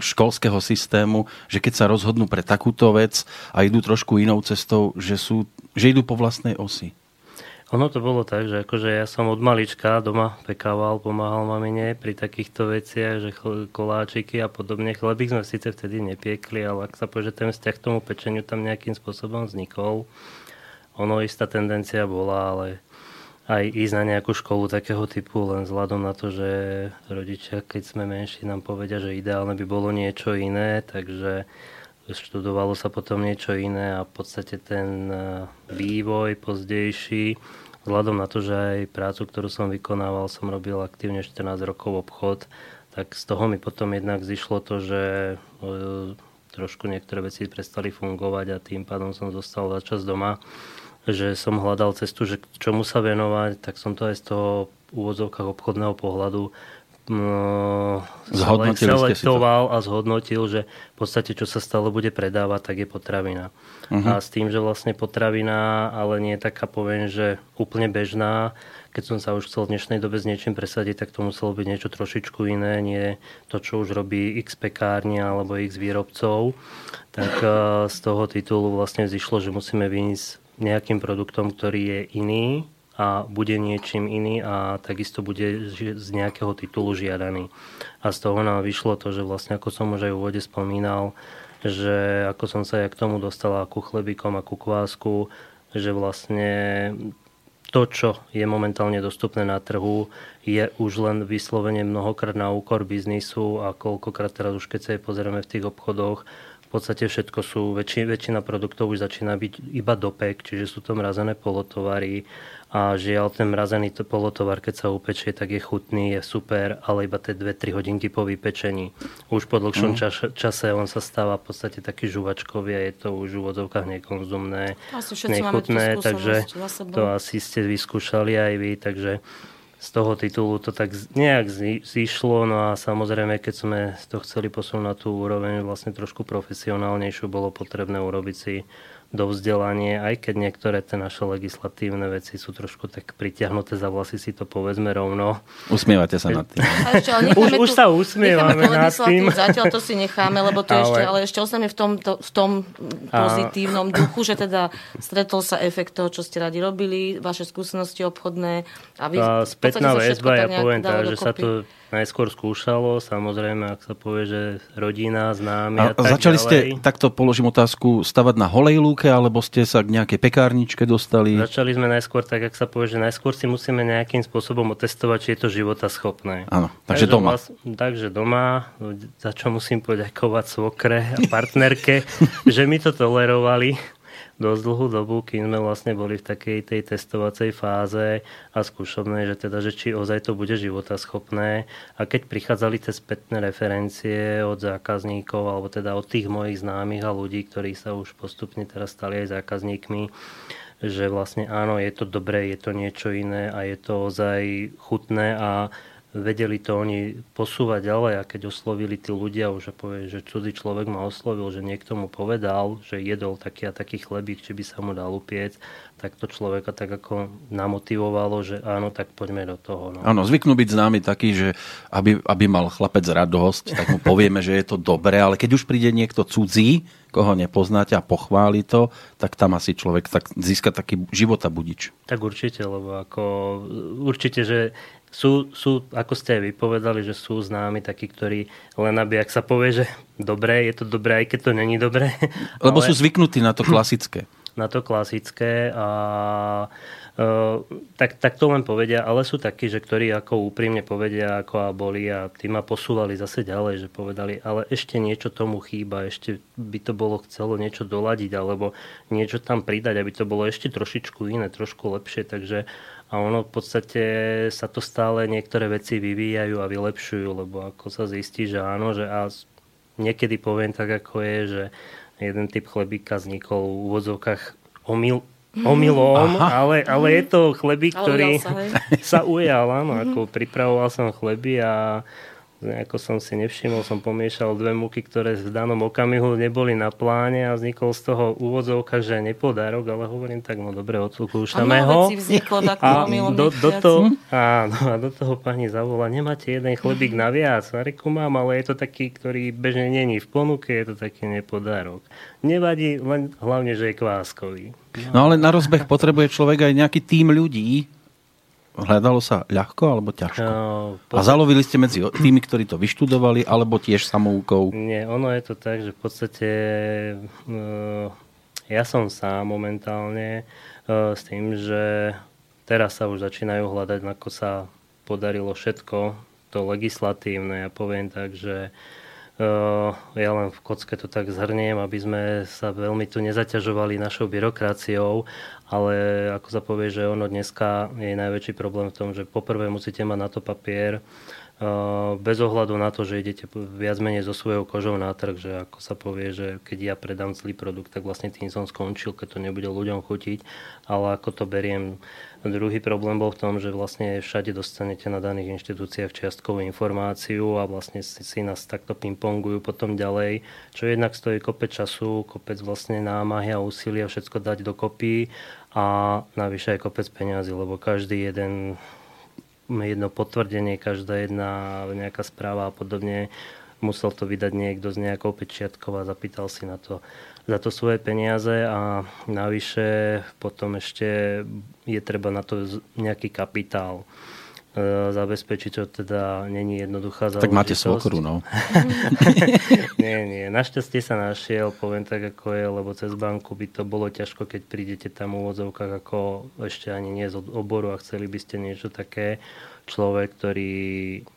Speaker 4: školského systému, že keď sa rozhodnú pre takúto vec a idú trošku inou cestou, že, sú, že idú po vlastnej osi.
Speaker 2: Ono to bolo tak, že akože ja som od malička doma pekával, pomáhal mamine pri takýchto veciach, že koláčiky a podobne. Chlebík sme síce vtedy nepiekli, ale ak sa povie, že ten vzťah k tomu pečeniu tam nejakým spôsobom vznikol, ono istá tendencia bola, ale aj ísť na nejakú školu takého typu, len vzhľadom na to, že rodičia, keď sme menší, nám povedia, že ideálne by bolo niečo iné, takže študovalo sa potom niečo iné a v podstate ten vývoj pozdejší vzhľadom na to, že aj prácu, ktorú som vykonával, som robil aktívne 14 rokov obchod, tak z toho mi potom jednak zišlo to, že e, trošku niektoré veci prestali fungovať a tým pádom som zostal za čas doma, že som hľadal cestu, že čomu sa venovať, tak som to aj z toho úvodzovkách obchodného pohľadu selektoval a zhodnotil, že v podstate čo sa stále bude predávať, tak je potravina. Uh-huh. A s tým, že vlastne potravina, ale nie je taká, poviem, že úplne bežná, keď som sa už chcel v dnešnej dobe s niečím presadiť, tak to muselo byť niečo trošičku iné, nie to, čo už robí x pekárni alebo x výrobcov. Tak eh, z toho titulu vlastne zišlo, že musíme vynísť nejakým produktom, ktorý je iný, a bude niečím iný a takisto bude z nejakého titulu žiadaný. A z toho nám vyšlo to, že vlastne ako som už aj v úvode spomínal, že ako som sa aj k tomu dostala ku chlebíkom a ku kvásku, že vlastne to, čo je momentálne dostupné na trhu, je už len vyslovene mnohokrát na úkor biznisu a koľkokrát teraz už keď sa aj pozrieme v tých obchodoch, v podstate všetko sú, väčši, väčšina produktov už začína byť iba dopek, čiže sú to mrazené polotovary a žiaľ ten mrazený polotovar, keď sa upečie, tak je chutný, je super, ale iba tie 2-3 hodinky po vypečení. Už po dlhšom mm. čas, čase on sa stáva v podstate taký žuvačkový a je to už v úvodzovkách nekonzumné, nechutné, takže to asi ste vyskúšali aj vy, takže z toho titulu to tak nejak zišlo, no a samozrejme, keď sme to chceli posunúť na tú úroveň vlastne trošku profesionálnejšiu, bolo potrebné urobiť si do vzdelanie, aj keď niektoré tie naše legislatívne veci sú trošku tak pritiahnuté za vlasy, si to povedzme rovno.
Speaker 4: Usmievate sa nad tým.
Speaker 2: už, už sa usmievame nad tým.
Speaker 1: Zatiaľ to si necháme, lebo to ale... ešte, ale ešte ostaneme v tom, to, v tom pozitívnom duchu, že teda stretol sa efekt toho, čo ste radi robili, vaše skúsenosti obchodné.
Speaker 2: A vy, a spätná väzba, ja poviem tak, že sa to najskôr skúšalo, samozrejme, ak sa povie, že rodina, známi
Speaker 4: A,
Speaker 2: a, tak
Speaker 4: začali
Speaker 2: ďalej.
Speaker 4: ste, takto položím otázku, stavať na holej lúke, alebo ste sa k nejakej pekárničke dostali?
Speaker 2: Začali sme najskôr tak, ak sa povie, že najskôr si musíme nejakým spôsobom otestovať, či je to života schopné.
Speaker 4: Áno, takže doma.
Speaker 2: Vlast, takže doma, za čo musím poďakovať svokre a partnerke, že mi to tolerovali dosť dlhú dobu, kým sme vlastne boli v takej tej testovacej fáze a skúšobnej, že teda, že či ozaj to bude života schopné. A keď prichádzali tie spätné referencie od zákazníkov, alebo teda od tých mojich známych a ľudí, ktorí sa už postupne teraz stali aj zákazníkmi, že vlastne áno, je to dobré, je to niečo iné a je to ozaj chutné a vedeli to oni posúvať ďalej a keď oslovili tí ľudia už povie, že cudzí človek ma oslovil, že niekto mu povedal, že jedol taký a taký chlebík, či by sa mu dal upiec, tak to človeka tak ako namotivovalo, že áno, tak poďme do toho. No.
Speaker 4: Áno, zvyknú byť známy taký, že aby, aby mal chlapec radosť, tak mu povieme, že je to dobré, ale keď už príde niekto cudzí, koho nepoznáte a pochváli to, tak tam asi človek tak získa taký života budič.
Speaker 2: Tak určite, lebo ako určite, že sú, sú, ako ste aj vypovedali, že sú známi takí, ktorí len aby, ak sa povie, že dobré, je to dobré, aj keď to není dobré.
Speaker 4: Lebo
Speaker 2: ale
Speaker 4: sú zvyknutí na to klasické.
Speaker 2: Na to klasické a uh, tak, tak to len povedia, ale sú takí, že ktorí ako úprimne povedia, ako a boli a tí ma posúvali zase ďalej, že povedali, ale ešte niečo tomu chýba, ešte by to bolo chcelo niečo doladiť alebo niečo tam pridať, aby to bolo ešte trošičku iné, trošku lepšie, takže a ono v podstate sa to stále niektoré veci vyvíjajú a vylepšujú, lebo ako sa zistí, že áno, že a niekedy poviem tak, ako je, že jeden typ chlebíka vznikol v úvodzovkách omyl, omylom, ale, ale je to chlebík,
Speaker 1: Ale
Speaker 2: ktorý
Speaker 1: sa, hej.
Speaker 2: sa ujal, áno, ako pripravoval som chleby a nejako som si nevšimol, som pomiešal dve múky, ktoré v danom okamihu neboli na pláne a vznikol z toho úvodzovka, že nepodárok, ale hovorím tak, no dobre,
Speaker 1: A mnoho
Speaker 2: ho.
Speaker 1: vzniklo
Speaker 2: A
Speaker 1: takto omylom
Speaker 2: do, do, toho, áno, a do toho pani zavolá, nemáte jeden chlebík naviac? A reku mám, ale je to taký, ktorý bežne není v ponuke, je to taký nepodárok. Nevadí, len hlavne, že je kváskový.
Speaker 4: No ale na rozbeh potrebuje človek aj nejaký tým ľudí. Hľadalo sa ľahko alebo ťažko?
Speaker 2: No,
Speaker 4: A zalovili ste medzi tými, ktorí to vyštudovali, alebo tiež samoukou?
Speaker 2: Nie, ono je to tak, že v podstate uh, ja som sám momentálne uh, s tým, že teraz sa už začínajú hľadať, ako sa podarilo všetko to legislatívne. Ja poviem tak, že uh, ja len v kocke to tak zhrniem, aby sme sa veľmi tu nezaťažovali našou byrokraciou, ale ako sa povie, že ono dneska je najväčší problém v tom, že poprvé musíte mať na to papier, bez ohľadu na to, že idete viac menej so svojou kožou na trh, že ako sa povie, že keď ja predám zlý produkt, tak vlastne tým som skončil, keď to nebude ľuďom chutiť, ale ako to beriem. Druhý problém bol v tom, že vlastne všade dostanete na daných inštitúciách čiastkovú informáciu a vlastne si, si nás takto pingpongujú potom ďalej, čo jednak stojí kopec času, kopec vlastne námahy a úsilia všetko dať dokopy a navyše aj kopec peniazy, lebo každý jeden jedno potvrdenie, každá jedna nejaká správa a podobne. Musel to vydať niekto s nejakou pečiatkou a zapýtal si na to za to svoje peniaze a navyše potom ešte je treba na to nejaký kapitál e, zabezpečiť, čo teda není jednoduchá
Speaker 4: Tak máte
Speaker 2: záležitosť.
Speaker 4: svokru, no.
Speaker 2: nie, nie. Našťastie sa našiel, poviem tak, ako je, lebo cez banku by to bolo ťažko, keď prídete tam v úvodzovkách ako ešte ani nie z oboru a chceli by ste niečo také. Človek, ktorý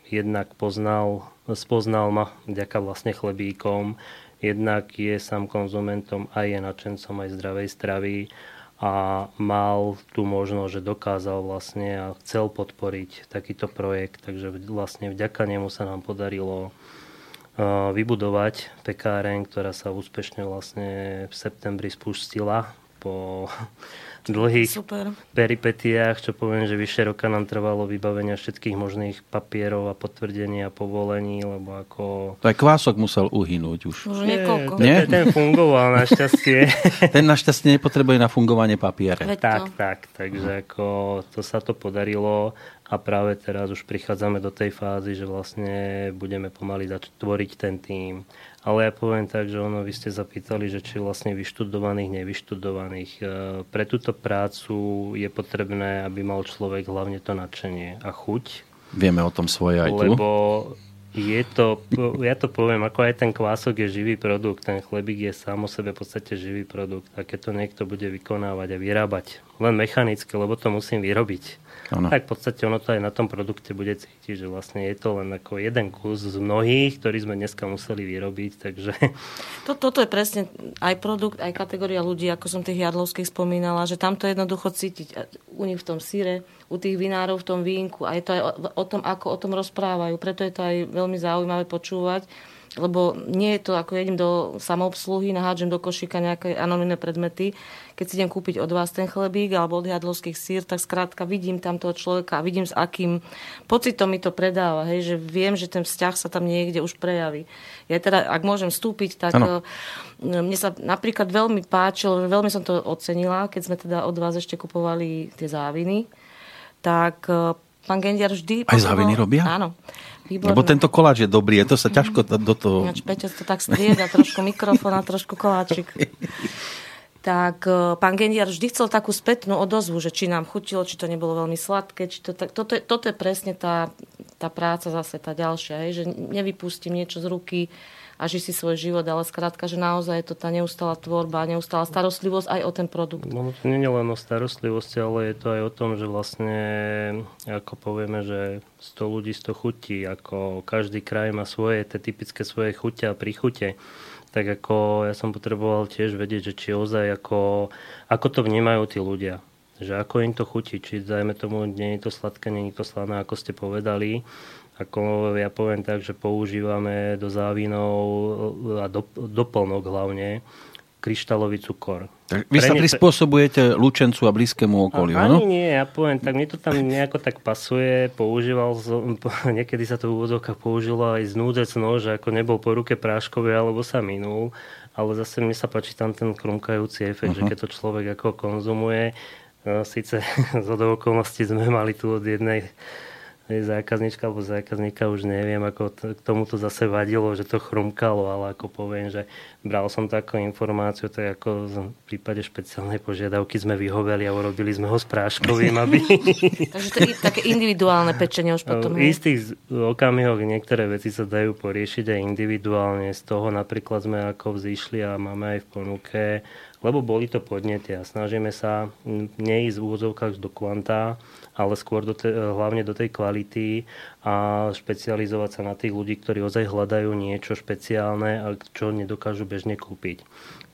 Speaker 2: jednak poznal, spoznal ma vďaka vlastne chlebíkom, jednak je sám konzumentom a je nadšencom aj zdravej stravy a mal tú možnosť, že dokázal vlastne a chcel podporiť takýto projekt, takže vlastne vďaka nemu sa nám podarilo uh, vybudovať pekáreň, ktorá sa úspešne vlastne v septembri spustila po dlhých
Speaker 1: Super.
Speaker 2: peripetiách, čo poviem, že vyše roka nám trvalo vybavenia všetkých možných papierov a potvrdení a povolení, lebo ako...
Speaker 4: To aj kvások musel uhynúť už.
Speaker 1: Už niekoľko.
Speaker 4: Nie?
Speaker 2: Ten, fungoval našťastie.
Speaker 4: Ten našťastie nepotrebuje na fungovanie papiere.
Speaker 1: Veď
Speaker 2: tak,
Speaker 1: to.
Speaker 2: tak, takže ako to sa to podarilo a práve teraz už prichádzame do tej fázy, že vlastne budeme pomaly zač- tvoriť ten tým. Ale ja poviem tak, že ono, vy ste zapýtali, že či vlastne vyštudovaných, nevyštudovaných. E, Pre túto prácu je potrebné, aby mal človek hlavne to nadšenie a chuť.
Speaker 4: Vieme o tom svoje aj tu.
Speaker 2: Lebo je to, ja to poviem, ako aj ten kvások je živý produkt, ten chlebík je sám o sebe v podstate živý produkt. A keď to niekto bude vykonávať a vyrábať len mechanicky, lebo to musím vyrobiť, ano. tak v podstate ono to aj na tom produkte bude cítiť, že vlastne je to len ako jeden kus z mnohých, ktorý sme dneska museli vyrobiť, takže...
Speaker 1: To, toto je presne aj produkt, aj kategória ľudí, ako som tých jadlovských spomínala, že tam to jednoducho cítiť u nich v tom síre, u tých vinárov v tom vínku a je to aj o, o tom, ako o tom rozprávajú. Preto je to aj veľmi zaujímavé počúvať, lebo nie je to ako jedím do samoobsluhy, nahádžem do košíka nejaké anonimné predmety. Keď si idem kúpiť od vás ten chlebík alebo od jadlovských sír, tak skrátka vidím tam toho človeka a vidím, s akým pocitom mi to predáva. Hej, že viem, že ten vzťah sa tam niekde už prejaví. Ja teda, ak môžem vstúpiť, tak ano. Eh, mne sa napríklad veľmi páčilo, veľmi som to ocenila, keď sme teda od vás ešte kupovali tie záviny tak e, pán Gendiar vždy...
Speaker 4: Aj záviny robia?
Speaker 1: Áno.
Speaker 4: Výborné. Lebo tento koláč je dobrý, je to sa ťažko do toho...
Speaker 1: Ináč Peťo to tak strieda, trošku mikrofón a trošku koláčik. tak e, pán Gendiar vždy chcel takú spätnú odozvu, že či nám chutilo, či to nebolo veľmi sladké. Či to, tak, toto, je, toto je presne tá, tá práca zase, tá ďalšia, hej, že nevypustím niečo z ruky, a ži si svoj život, ale skrátka, že naozaj je to tá neustála tvorba, neustála starostlivosť aj o ten produkt.
Speaker 2: No, to nie je len o starostlivosti, ale je to aj o tom, že vlastne, ako povieme, že 100 ľudí 100 chutí, ako každý kraj má svoje, tie typické svoje chute a príchute tak ako ja som potreboval tiež vedieť, že či ozaj ako, ako to vnímajú tí ľudia. Že ako im to chutí, či dajme tomu, nie je to sladké, nie je to slané, ako ste povedali. Ako ja poviem tak, že používame do závinov a do, doplnok hlavne kryštálový cukor.
Speaker 4: Tak vy Pre sa prispôsobujete Lučencu a blízkému okoliu,
Speaker 2: áno? Ani nie, ja poviem, tak mne to tam nejako tak pasuje. Používal som, niekedy sa to v úvodzovkách použilo aj znúdecno, že ako nebol po ruke práškový alebo sa minul. Ale zase mne sa páči tam ten krumkajúci efekt, uh-huh. že keď to človek ako konzumuje, no, síce z okolností sme mali tu od jednej zákaznička alebo zákazníka, už neviem, ako t- k tomu to zase vadilo, že to chrumkalo, ale ako poviem, že bral som takú informáciu, tak ako v prípade špeciálnej požiadavky sme vyhoveli a urobili sme ho spráškovým, aby...
Speaker 1: Takže to je také individuálne pečenie už potom.
Speaker 2: V istých okamihoch niektoré veci sa dajú poriešiť aj individuálne. Z toho napríklad sme ako vzýšli a máme aj v ponuke lebo boli to podnety a snažíme sa neísť v úvodzovkách do kvanta, ale skôr do te, hlavne do tej kvality a špecializovať sa na tých ľudí, ktorí ozaj hľadajú niečo špeciálne a čo nedokážu bežne kúpiť.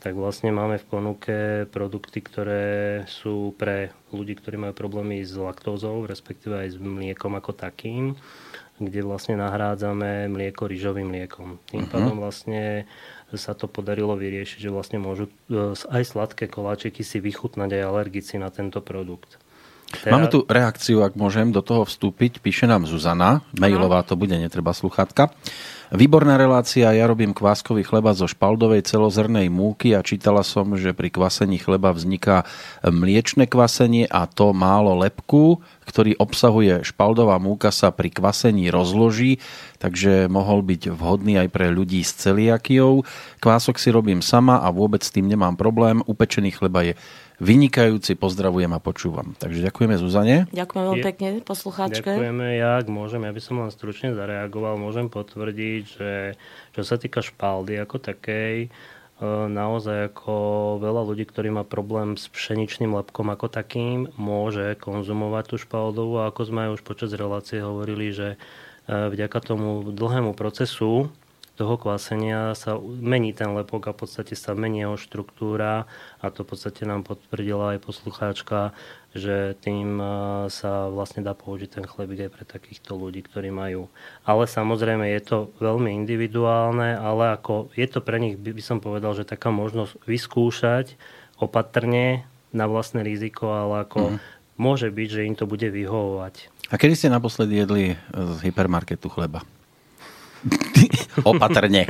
Speaker 2: Tak vlastne máme v ponuke produkty, ktoré sú pre ľudí, ktorí majú problémy s laktózou, respektíve aj s mliekom ako takým kde vlastne nahrádzame mlieko rýžovým mliekom. Tým uh-huh. pádom vlastne sa to podarilo vyriešiť, že vlastne môžu e, aj sladké koláčiky si vychutnať aj alergici na tento produkt.
Speaker 4: Teda... Máme tu reakciu, ak môžem do toho vstúpiť. Píše nám Zuzana, mailová to bude, netreba sluchatka. Výborná relácia, ja robím kváskový chleba zo špaldovej celozrnej múky a čítala som, že pri kvasení chleba vzniká mliečne kvasenie a to málo lepku, ktorý obsahuje špaldová múka sa pri kvasení rozloží, takže mohol byť vhodný aj pre ľudí s celiakiou. Kvások si robím sama a vôbec s tým nemám problém. Upečený chleba je vynikajúci, pozdravujem a počúvam. Takže ďakujeme Zuzane.
Speaker 1: Ďakujem veľmi pekne poslucháčke.
Speaker 2: Ďakujeme, ja, ak môžem, ja by som len stručne zareagoval, môžem potvrdiť, že čo sa týka špaldy ako takej, e, naozaj ako veľa ľudí, ktorí má problém s pšeničným lepkom ako takým, môže konzumovať tú špaldovú a ako sme aj už počas relácie hovorili, že e, vďaka tomu dlhému procesu toho kvásenia sa mení ten lepok a v podstate sa mení jeho štruktúra a to v podstate nám potvrdila aj poslucháčka, že tým sa vlastne dá použiť ten chlebík aj pre takýchto ľudí, ktorí majú. Ale samozrejme je to veľmi individuálne, ale ako je to pre nich, by som povedal, že taká možnosť vyskúšať opatrne na vlastné riziko, ale ako mm. môže byť, že im to bude vyhovovať.
Speaker 4: A kedy ste naposledy jedli z hypermarketu chleba? Opatrne.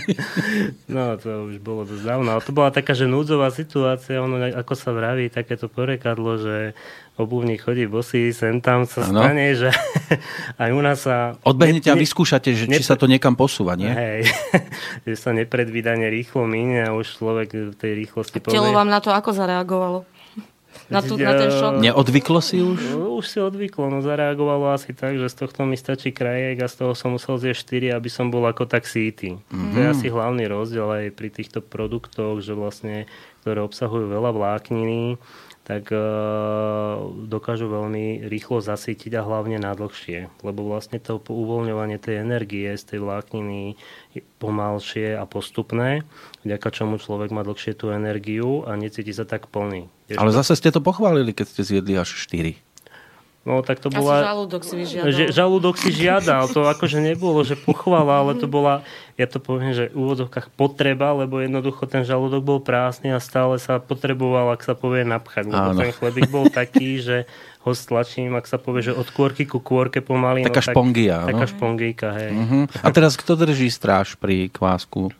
Speaker 2: no, to už bolo dosť dávno. Ale to bola taká, že núdzová situácia, ono, ako sa vraví, takéto porekadlo, že obuvník chodí bosý, sem tam sa ano. stane, že aj u nás sa...
Speaker 4: Odbehnete ne, a vyskúšate, že, či sa to niekam posúva, nie?
Speaker 2: Hej, že sa nepredvídane rýchlo minie a už človek v tej rýchlosti
Speaker 1: povie... Telo vám na to ako zareagovalo? Na, tú, na ten šok?
Speaker 4: Neodvyklo si už?
Speaker 2: Už si odvyklo, no zareagovalo asi tak, že z tohto mi stačí krajek a z toho som musel zjesť 4, aby som bol ako tak síty. Mm-hmm. To je asi hlavný rozdiel aj pri týchto produktoch, že vlastne, ktoré obsahujú veľa vlákniny, tak uh, dokážu veľmi rýchlo zasytiť a hlavne nadlhšie. Lebo vlastne to uvoľňovanie tej energie z tej vlákniny je pomalšie a postupné, vďaka čomu človek má dlhšie tú energiu a necíti sa tak plný.
Speaker 4: Ale zase ste to pochválili, keď ste zjedli až 4.
Speaker 2: No tak to
Speaker 1: Asi
Speaker 2: bola...
Speaker 1: žalúdok si vyžiadal.
Speaker 2: Že, žalúdok si žiadal, to akože nebolo, že pochvala, ale to bola, ja to poviem, že v úvodzovkách potreba, lebo jednoducho ten žalúdok bol prázdny a stále sa potreboval, ak sa povie, napchať. Lebo ten chlebík bol taký, že ho stlačím, ak sa povie, že od kôrky ku kôrke pomaly.
Speaker 4: Taká
Speaker 2: no, tak,
Speaker 4: špongia.
Speaker 2: Taká špongíka, hej.
Speaker 4: Uh-huh. A teraz kto drží stráž pri kvásku?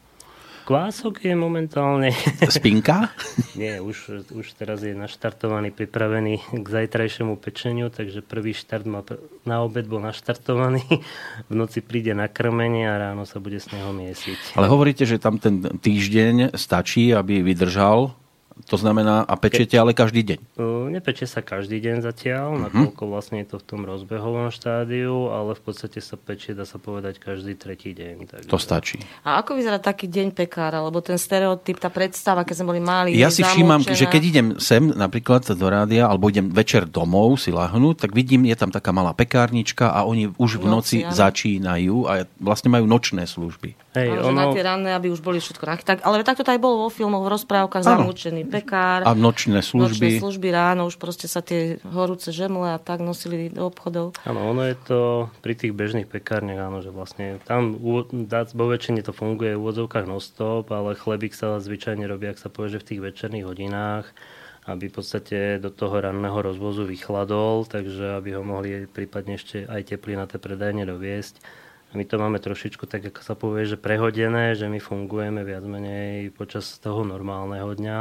Speaker 2: Kvások je momentálne...
Speaker 4: Spinka?
Speaker 2: Nie, už, už teraz je naštartovaný, pripravený k zajtrajšiemu pečeniu, takže prvý štart má, na obed bol naštartovaný, v noci príde na krmenie a ráno sa bude z neho miesiť.
Speaker 4: Ale hovoríte, že tam ten týždeň stačí, aby vydržal. To znamená, a pečete ale každý deň.
Speaker 2: Uh, Nepeče sa každý deň zatiaľ,
Speaker 4: Mhm.
Speaker 2: nakoľko vlastne je to v tom rozbehovom štádiu, ale v podstate sa pečie, dá sa povedať, každý tretí deň. Takže...
Speaker 4: To stačí.
Speaker 1: A ako vyzerá taký deň pekára? Lebo ten stereotyp, tá predstava, keď sme boli mali,
Speaker 4: Ja si všímam, že keď idem sem napríklad do rádia, alebo idem večer domov si lahnúť, tak vidím, je tam taká malá pekárnička a oni už v
Speaker 1: V
Speaker 4: noci
Speaker 1: noci,
Speaker 4: začínajú a vlastne majú nočné služby.
Speaker 2: Hej,
Speaker 1: že na tie ranné, aby už boli všetko. na- Tak, ale takto to aj bolo vo filmoch, v rozprávkach,
Speaker 4: Áno.
Speaker 1: zamúčený pekár.
Speaker 4: A nočné služby.
Speaker 1: Nočné služby ráno, už proste sa tie horúce žemle a tak nosili do obchodov.
Speaker 2: Áno, ono je to pri tých bežných pekárniach, áno, že vlastne tam vo väčšine to funguje v úvodzovkách non-stop, ale chlebík sa zvyčajne robí, ak sa povie, že v tých večerných hodinách, aby v podstate do toho ranného rozvozu vychladol, takže aby ho mohli prípadne ešte aj teplý na tie predajne doviesť. A my to máme trošičku tak, ako sa povie, že prehodené, že my fungujeme viac menej počas toho normálneho dňa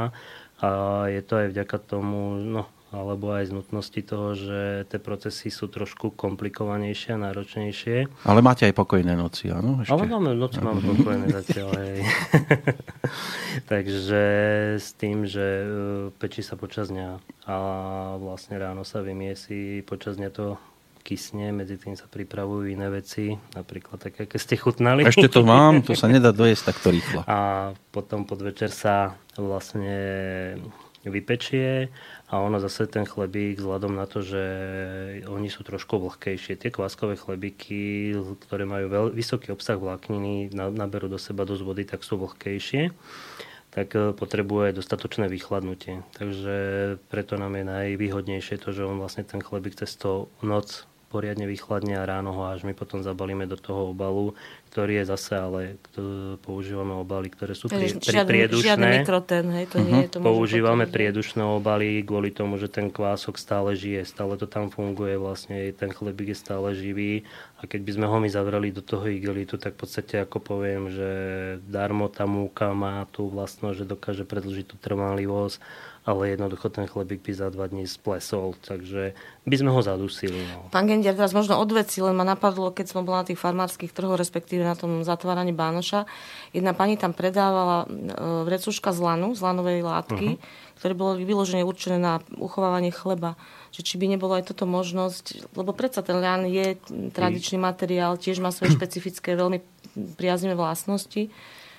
Speaker 2: a je to aj vďaka tomu, no alebo aj z nutnosti toho, že tie procesy sú trošku komplikovanejšie a náročnejšie.
Speaker 4: Ale máte aj pokojné noci, áno? Ešte?
Speaker 2: Ale máme, noci máme pokojné zatiaľ. Hej. Takže s tým, že e, pečí sa počas dňa a vlastne ráno sa vymiesi, počas dňa to kysne, medzi tým sa pripravujú iné veci, napríklad také, aké ste chutnali.
Speaker 4: Ešte to mám, to sa nedá dojesť takto rýchlo.
Speaker 2: A potom podvečer sa vlastne vypečie a ono zase ten chlebík vzhľadom na to, že oni sú trošku vlhkejšie. Tie kváskové chlebíky, ktoré majú veľ, vysoký obsah vlákniny, na- naberú do seba dosť vody, tak sú vlhkejšie tak e, potrebuje dostatočné vychladnutie. Takže preto nám je najvýhodnejšie to, že on vlastne ten chlebík cez to noc poriadne vychladne a ráno ho až my potom zabalíme do toho obalu, ktorý je zase, ale používame obaly, ktoré sú pri,
Speaker 1: žiadny,
Speaker 2: priedušné.
Speaker 1: žiadny mikrotén, hej, to nie je to. môžem
Speaker 2: Používame
Speaker 1: potvrdiť.
Speaker 2: priedušné obaly kvôli tomu, že ten kvások stále žije, stále to tam funguje, vlastne ten chlebík je stále živý a keď by sme ho my zavreli do toho igelitu, tak v podstate ako poviem, že darmo tá múka má tú vlastnosť, že dokáže predlžiť tú trvanlivosť, ale jednoducho ten chlebík by za dva dní splesol, takže by sme ho zadusili. No.
Speaker 1: Pán Gendiar, teraz možno odveci, len ma napadlo, keď som bola na tých farmárskych trhoch, respektíve na tom zatváraní Bánoša. Jedna pani tam predávala e, vrecuška z lanu, z lanovej látky, uh-huh. ktoré bolo vyložené určené na uchovávanie chleba. Že či by nebolo aj toto možnosť, lebo predsa ten ľan je tradičný materiál, tiež má svoje špecifické, veľmi priaznivé vlastnosti.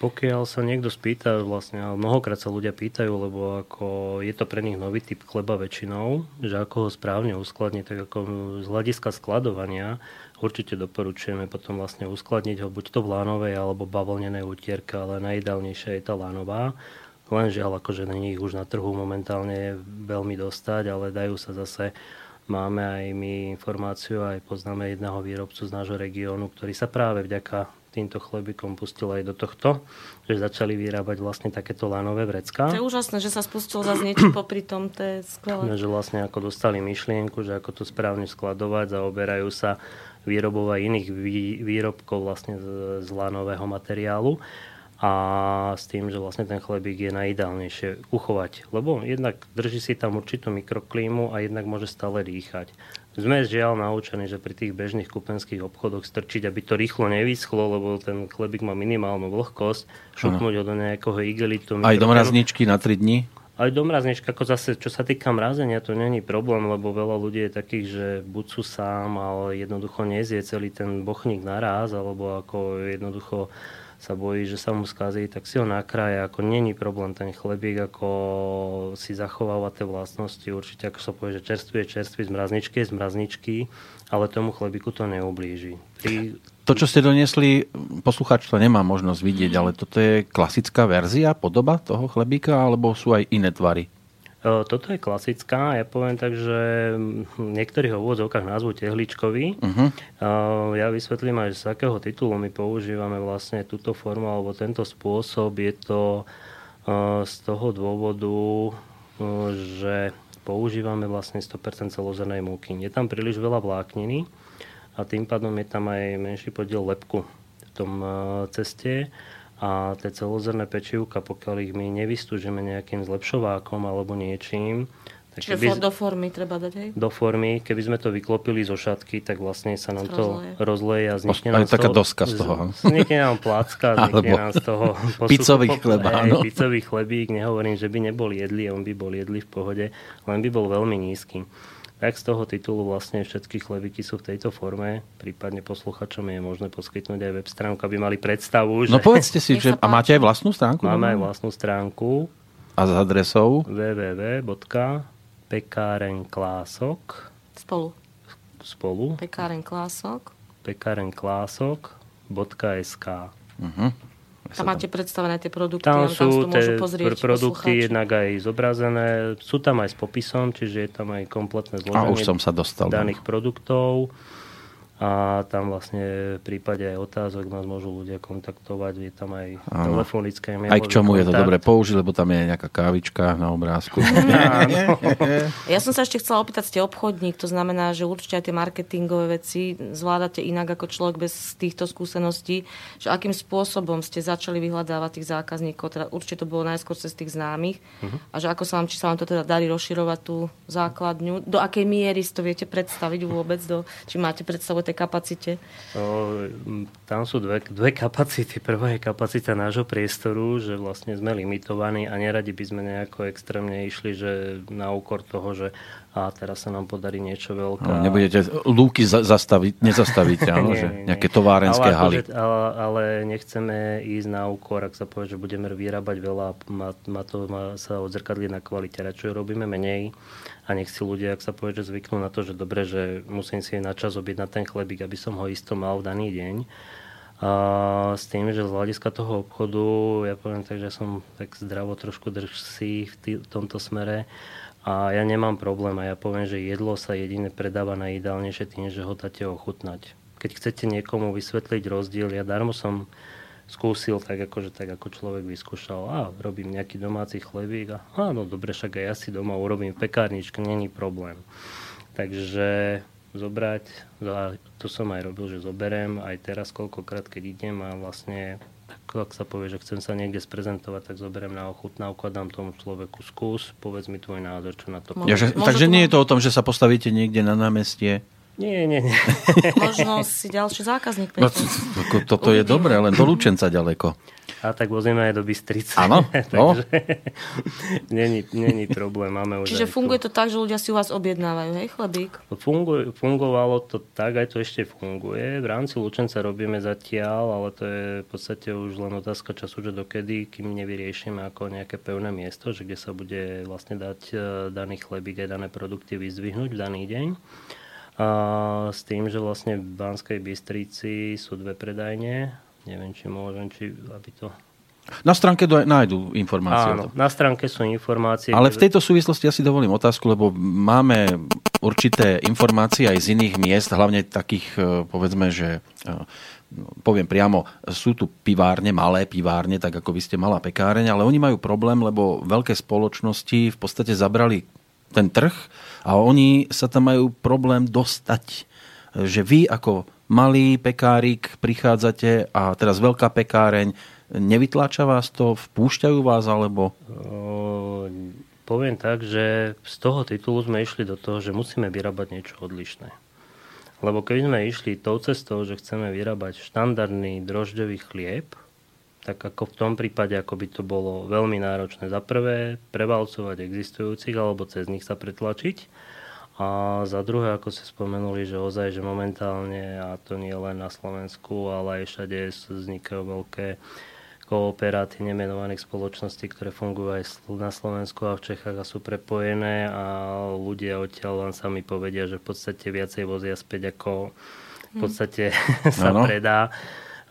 Speaker 2: Pokiaľ sa niekto spýta, vlastne, mnohokrát sa ľudia pýtajú, lebo ako je to pre nich nový typ chleba väčšinou, že ako ho správne uskladniť, tak ako z hľadiska skladovania určite doporučujeme potom vlastne uskladniť ho buď to v lánovej alebo bavlnenej utierke, ale najideálnejšia je tá lánová. Len žiaľ, akože není ich už na trhu momentálne veľmi dostať, ale dajú sa zase Máme aj my informáciu, aj poznáme jedného výrobcu z nášho regiónu, ktorý sa práve vďaka týmto chlebikom pustil aj do tohto, že začali vyrábať vlastne takéto lánové vrecká.
Speaker 1: To je úžasné, že sa spustilo zase niečo popri tom, to je skvelé.
Speaker 2: Že vlastne ako dostali myšlienku, že ako to správne skladovať, zaoberajú sa výrobou aj iných vý, výrobkov vlastne z, z lanového materiálu a s tým, že vlastne ten chlebík je najideálnejšie uchovať, lebo jednak drží si tam určitú mikroklímu a jednak môže stále dýchať. Sme žiaľ naučení, že pri tých bežných kupenských obchodoch strčiť, aby to rýchlo nevyschlo, lebo ten chlebík má minimálnu vlhkosť, šupnúť ho do nejakého igelitu.
Speaker 4: Aj do mrazničky na 3 dní?
Speaker 2: Aj do mraznička, ako zase, čo sa týka mrazenia, to není problém, lebo veľa ľudí je takých, že buď sú sám, ale jednoducho nezie celý ten bochník naraz, alebo ako jednoducho sa bojí, že sa mu skazí, tak si ho nakrája. Ako není problém ten chlebík, ako si zachováva tie vlastnosti. Určite, ako sa povie, že čerstvý je čerstvý z mrazničky je z mrazničky, ale tomu chlebíku to neublíži. Pri...
Speaker 4: To, čo ste doniesli, posluchač to nemá možnosť vidieť, ale toto je klasická verzia, podoba toho chlebíka, alebo sú aj iné tvary?
Speaker 2: Toto je klasická, ja poviem tak, že v niektorých úvodzovkách názvu tehličkový. Uh-huh. Ja vysvetlím aj, z akého titulu my používame vlastne túto formu alebo tento spôsob. Je to z toho dôvodu, že používame vlastne 100% celozrnej múky. Je tam príliš veľa vlákniny a tým pádom je tam aj menší podiel lepku v tom ceste a tie celozrné pečivka, pokiaľ ich my nevystúžime nejakým zlepšovákom alebo niečím,
Speaker 1: tak Čiže keby, do formy treba dať, hej?
Speaker 2: Do formy, keby sme to vyklopili zo šatky, tak vlastne sa nám to rozleje a vznikne
Speaker 4: nám z taká toho, doska z toho.
Speaker 2: Vznikne nám placka, vznikne nám z toho
Speaker 4: picový chleba, áno.
Speaker 2: Picový chlebík, nehovorím, že by nebol jedli, on by bol jedli v pohode, len by bol veľmi nízky tak z toho titulu vlastne všetky chlebiky sú v tejto forme. Prípadne posluchačom je možné poskytnúť aj web stránku, aby mali predstavu.
Speaker 4: Že... No povedzte si, že... a máte aj vlastnú stránku?
Speaker 2: Máme aj vlastnú stránku.
Speaker 4: A s adresou?
Speaker 2: www.pekárenklások
Speaker 1: Spolu.
Speaker 2: Spolu.
Speaker 1: Pekárenklások
Speaker 2: pekárenklások.sk uh-huh.
Speaker 1: Tam máte predstavené tie produkty,
Speaker 2: tam sú
Speaker 1: tam tie pr-
Speaker 2: produkty jednak aj zobrazené, sú tam aj s popisom, čiže je tam aj kompletné zloženie
Speaker 4: a už som sa dostal,
Speaker 2: daných produktov a tam vlastne v prípade aj otázok nás môžu ľudia kontaktovať, je tam aj Áno. telefonické
Speaker 4: Aj k čomu kontakt. je to dobre použiť, lebo tam je nejaká kávička na obrázku.
Speaker 1: ja som sa ešte chcela opýtať, ste obchodník, to znamená, že určite aj tie marketingové veci zvládate inak ako človek bez týchto skúseností, že akým spôsobom ste začali vyhľadávať tých zákazníkov, teda určite to bolo najskôr cez tých známych uh-huh. a že ako sa vám, či sa vám to teda darí rozširovať tú základňu, do akej miery si to viete predstaviť vôbec, do, či máte predstavu tej kapacite? O,
Speaker 2: tam sú dve, dve kapacity. Prvá je kapacita nášho priestoru, že vlastne sme limitovaní a neradi by sme nejako extrémne išli, že na úkor toho, že a teraz sa nám podarí niečo veľké. No,
Speaker 4: nebudete lúky za, zastaviť, nezastaviť, áno, nie, že nie, nejaké továrenské
Speaker 2: ale
Speaker 4: haly.
Speaker 2: Akože, ale, ale nechceme ísť na úkor, ak sa povie, že budeme vyrábať veľa, má, má to má sa odzrkadliť na kvalite, radšej robíme menej a nech si ľudia, ak sa povie, že zvyknú na to, že dobre, že musím si na čas obiť na ten chlebík, aby som ho isto mal v daný deň. A s tým, že z hľadiska toho obchodu, ja poviem tak, že som tak zdravo trošku drží v, tý, v tomto smere, a ja nemám problém a ja poviem, že jedlo sa jedine predáva najideálnejšie tým, že ho dáte ochutnať. Keď chcete niekomu vysvetliť rozdiel, ja darmo som skúsil tak, akože, tak ako človek vyskúšal, a robím nejaký domáci chlebík a áno, dobre, však aj ja si doma urobím v pekárničke, není problém. Takže zobrať, a to som aj robil, že zoberiem aj teraz koľkokrát, keď idem a vlastne ak sa povie, že chcem sa niekde sprezentovať, tak zoberiem na ochutnávku a dám tomu človeku skús, povedz mi tvoj názor, čo na to
Speaker 4: ja, že, Takže nie je to o tom, že sa postavíte niekde na námestie
Speaker 2: nie, nie, nie.
Speaker 1: Možno si ďalší zákazník.
Speaker 4: No, to, to, toto je dobré, len do Lučenca ďaleko.
Speaker 2: A tak vozíme aj do Bystrice.
Speaker 4: Áno, no.
Speaker 2: není, není problém. Máme
Speaker 1: už Čiže funguje tu. to tak, že ľudia si u vás objednávajú, hej, chlebík?
Speaker 2: Funguje, fungovalo to tak, aj to ešte funguje. V rámci Lučenca robíme zatiaľ, ale to je v podstate už len otázka času, že dokedy, kým nevyriešime ako nejaké pevné miesto, že kde sa bude vlastne dať e, daný chlebík aj dané produkty vyzdvihnúť v daný deň. A s tým, že vlastne v Banskej Bystrici sú dve predajne. Neviem, či môžem, či aby to...
Speaker 4: Na stránke do, nájdú informácie.
Speaker 2: Áno, na stránke sú informácie.
Speaker 4: Ale v tejto súvislosti ja si dovolím otázku, lebo máme určité informácie aj z iných miest, hlavne takých, e, povedzme, že e, no, poviem priamo, sú tu pivárne, malé pivárne, tak ako vy ste malá pekáreň, ale oni majú problém, lebo veľké spoločnosti v podstate zabrali ten trh a oni sa tam majú problém dostať. Že vy ako malý pekárik prichádzate a teraz veľká pekáreň, nevytláča vás to, vpúšťajú vás alebo...
Speaker 2: Poviem tak, že z toho titulu sme išli do toho, že musíme vyrábať niečo odlišné. Lebo keď sme išli tou cestou, že chceme vyrábať štandardný drožďový chlieb, tak ako v tom prípade, ako by to bolo veľmi náročné za prvé, prevalcovať existujúcich alebo cez nich sa pretlačiť. A za druhé, ako ste spomenuli, že ozaj, že momentálne, a to nie len na Slovensku, ale aj všade vznikajú veľké kooperáty nemenovaných spoločností, ktoré fungujú aj na Slovensku a v Čechách a sú prepojené a ľudia odtiaľ len sami povedia, že v podstate viacej vozia späť ako v podstate sa ano. predá.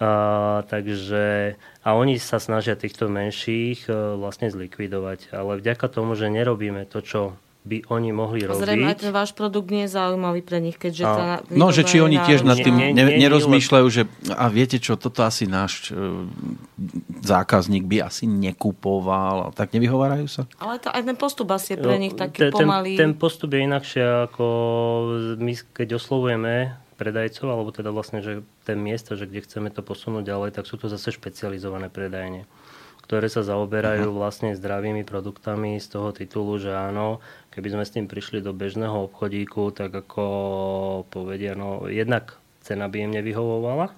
Speaker 2: Uh, takže, a oni sa snažia týchto menších uh, vlastne zlikvidovať. Ale vďaka tomu, že nerobíme to, čo by oni mohli robiť.
Speaker 1: Zrejme aj ten váš produkt nie je zaujímavý pre nich, keďže tá
Speaker 4: No, že či oni tiež nad tým nie, nie, nie, nerozmýšľajú, že a viete čo, toto asi náš e, zákazník by asi nekupoval, tak nevyhovárajú sa?
Speaker 1: Ale to, aj ten postup asi je pre nich taký
Speaker 2: ten,
Speaker 1: pomalý.
Speaker 2: Ten postup je inakšie, ako my keď oslovujeme predajcov, alebo teda vlastne, že ten miesto, že kde chceme to posunúť ďalej, tak sú to zase špecializované predajne ktoré sa zaoberajú uh-huh. vlastne zdravými produktami z toho titulu, že áno, keby sme s tým prišli do bežného obchodíku, tak ako povedia, no jednak cena by im nevyhovovala,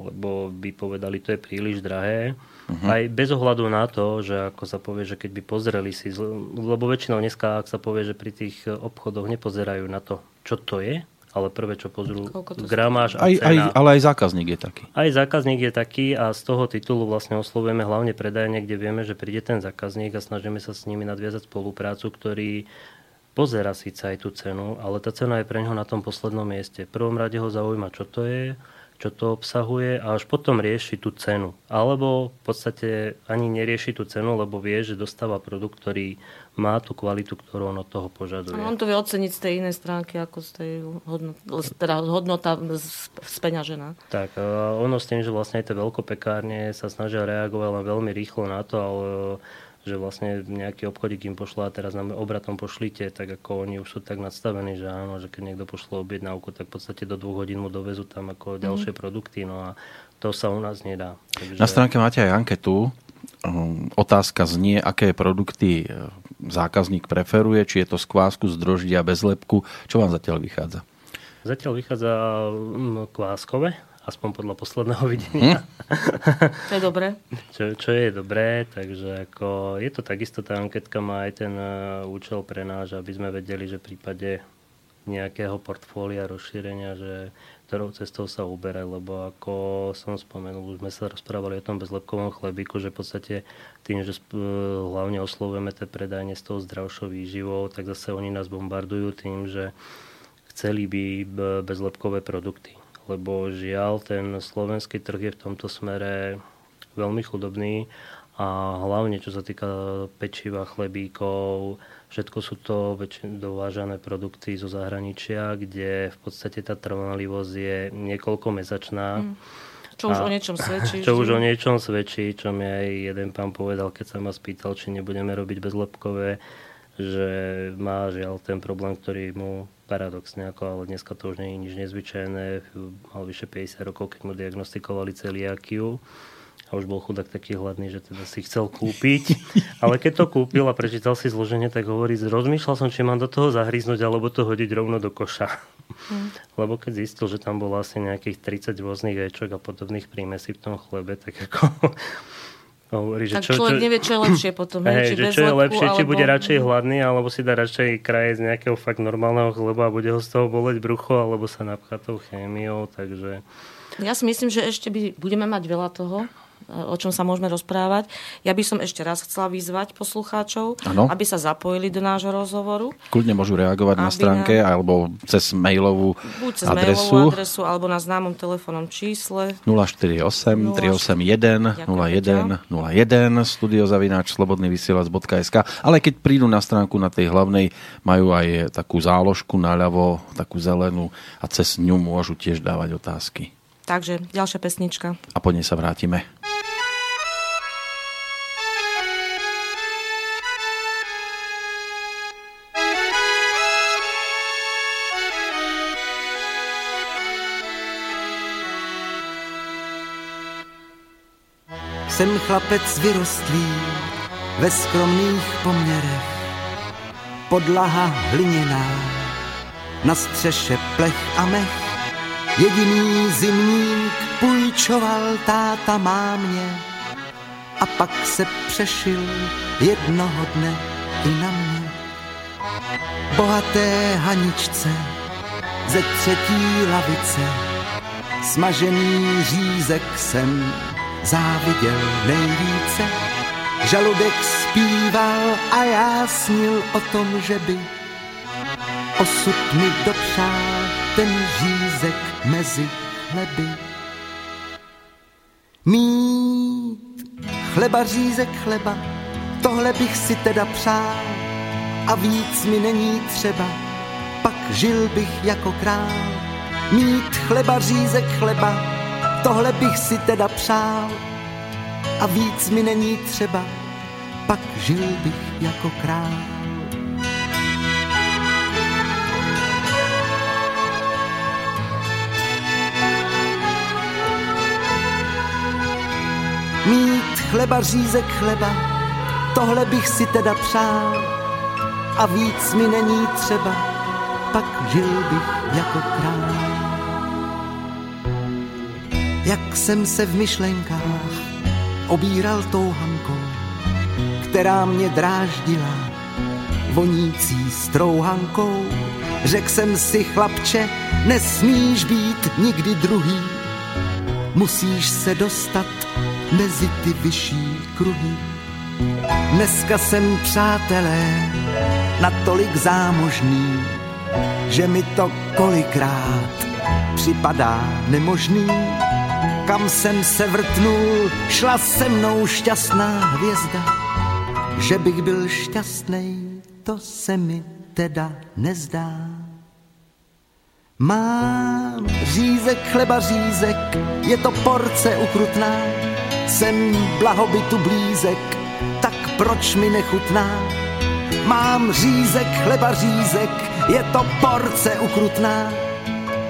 Speaker 2: lebo by povedali, to je príliš drahé. Uh-huh. Aj bez ohľadu na to, že ako sa povie, že keď by pozreli si, lebo väčšinou dneska, ak sa povie, že pri tých obchodoch nepozerajú na to, čo to je, ale prvé, čo pozrú, gramáž a
Speaker 4: aj,
Speaker 2: cena.
Speaker 4: Aj, ale aj zákazník je taký.
Speaker 2: Aj zákazník je taký a z toho titulu vlastne oslovujeme hlavne predajne, kde vieme, že príde ten zákazník a snažíme sa s nimi nadviazať spoluprácu, ktorý pozera síce aj tú cenu, ale tá cena je pre neho na tom poslednom mieste. V prvom rade ho zaujíma, čo to je, čo to obsahuje a až potom rieši tú cenu. Alebo v podstate ani nerieši tú cenu, lebo vie, že dostáva produkt, ktorý má tú kvalitu, ktorú on od toho požaduje.
Speaker 1: A on to vie oceniť z tej inej stránky, ako z tej hodnota, teda hodnota speňažená.
Speaker 2: Tak, ono s tým, že vlastne aj tie veľkopekárne sa snažia reagovať len veľmi rýchlo na to, ale že vlastne nejaký obchodík im pošla a teraz nám obratom pošlite, tak ako oni už sú tak nadstavení, že áno, že keď niekto pošle objednávku, tak v podstate do dvoch hodín mu dovezú tam ako ďalšie mm. produkty, no a to sa u nás nedá.
Speaker 4: Takže... Na stránke máte aj anketu. Um, otázka znie, aké produkty e, zákazník preferuje, či je to z kvásku, z droždia, bez lepku. Čo vám zatiaľ vychádza?
Speaker 2: Zatiaľ vychádza mm, kváskové, aspoň podľa posledného videnia.
Speaker 1: Hm? To je dobré.
Speaker 2: Čo, čo je dobré, takže ako, je to takisto, tá anketka má aj ten uh, účel pre nás, aby sme vedeli, že v prípade nejakého portfólia, rozšírenia, že ktorou cestou sa uberať, lebo ako som spomenul, už sme sa rozprávali o tom bezlepkovom chlebíku, že v podstate tým, že hlavne oslovujeme tie predajne s tou zdravšou výživou, tak zase oni nás bombardujú tým, že chceli by bezlepkové produkty. Lebo žiaľ ten slovenský trh je v tomto smere veľmi chudobný a hlavne čo sa týka pečiva, chlebíkov, všetko sú to väčšin dovážané produkty zo zahraničia, kde v podstate tá trvanlivosť je niekoľko mesačná. Mm.
Speaker 1: Čo už a, o niečom svedčí.
Speaker 2: Čo už o niečom svedčí, čo mi aj jeden pán povedal, keď sa ma spýtal, či nebudeme robiť bezlepkové, že má žiaľ ten problém, ktorý mu paradoxne, ako, ale dneska to už nie je nič nezvyčajné. Mal vyše 50 rokov, keď mu diagnostikovali celiakiu a už bol chudák taký hladný, že teda si chcel kúpiť. Ale keď to kúpil a prečítal si zloženie, tak hovorí, rozmýšľal som, či mám do toho zahryznúť alebo to hodiť rovno do koša. Hmm. Lebo keď zistil, že tam bolo asi nejakých 30 rôznych ječok a podobných prímesí v tom chlebe, tak ako
Speaker 1: Hovorí, že tak čo, človek čo, nevie, čo je lepšie potom.
Speaker 2: Hej, že čo je lepšie, alebo... či bude radšej hladný, alebo si dá radšej kraje z nejakého fakt normálneho chleba a bude ho z toho boleť brucho, alebo sa napchá tou chémiou, takže...
Speaker 1: Ja si myslím, že ešte by, budeme mať veľa toho, o čom sa môžeme rozprávať. Ja by som ešte raz chcela vyzvať poslucháčov, ano. aby sa zapojili do nášho rozhovoru.
Speaker 4: Kľudne môžu reagovať na stránke na... alebo cez mailovú
Speaker 1: Buď cez
Speaker 4: adresu.
Speaker 1: mailovú adresu alebo na známom telefónnom čísle
Speaker 4: 048 381 01 01 studiozavináč slobodnyvysielac.sk Ale keď prídu na stránku na tej hlavnej, majú aj takú záložku naľavo, takú zelenú a cez ňu môžu tiež dávať otázky.
Speaker 1: Takže ďalšia pesnička.
Speaker 4: A po nej sa vrátime.
Speaker 5: Jsem chlapec vyrostlý ve skromných poměrech. Podlaha hliněná, na střeše plech a mech Jediný zimník půjčoval táta mámě a pak se přešil jednoho dne i na mě. Bohaté haničce ze třetí lavice, smažený řízek jsem záviděl nejvíce. Žaludek zpíval a já snil o tom, že by osud mi dopřál ten řízek mezi chleby. Mít chleba řízek chleba, tohle bych si teda přál a víc mi není třeba, pak žil bych jako král. Mít chleba řízek chleba, tohle bych si teda přál a víc mi není třeba, pak žil bych jako král. Mít chleba řízek chleba, tohle bych si teda přál a víc mi není třeba, pak žil bych jako král. Jak jsem se v myšlenkách obíral touhankou, která mě dráždila vonící strouhankou. Řekl jsem si, chlapče, nesmíš být nikdy druhý, musíš se dostat mezi ty vyšší kruhy. Dneska jsem, přátelé, natolik zámožný, že mi to kolikrát připadá nemožný. Kam jsem se vrtnul, šla se mnou šťastná hvězda. Že bych byl šťastný, to se mi teda nezdá. Mám řízek, chleba řízek, je to porce ukrutná. Jsem blahobytu blízek, tak proč mi nechutná? Mám řízek, chleba řízek, je to porce ukrutná.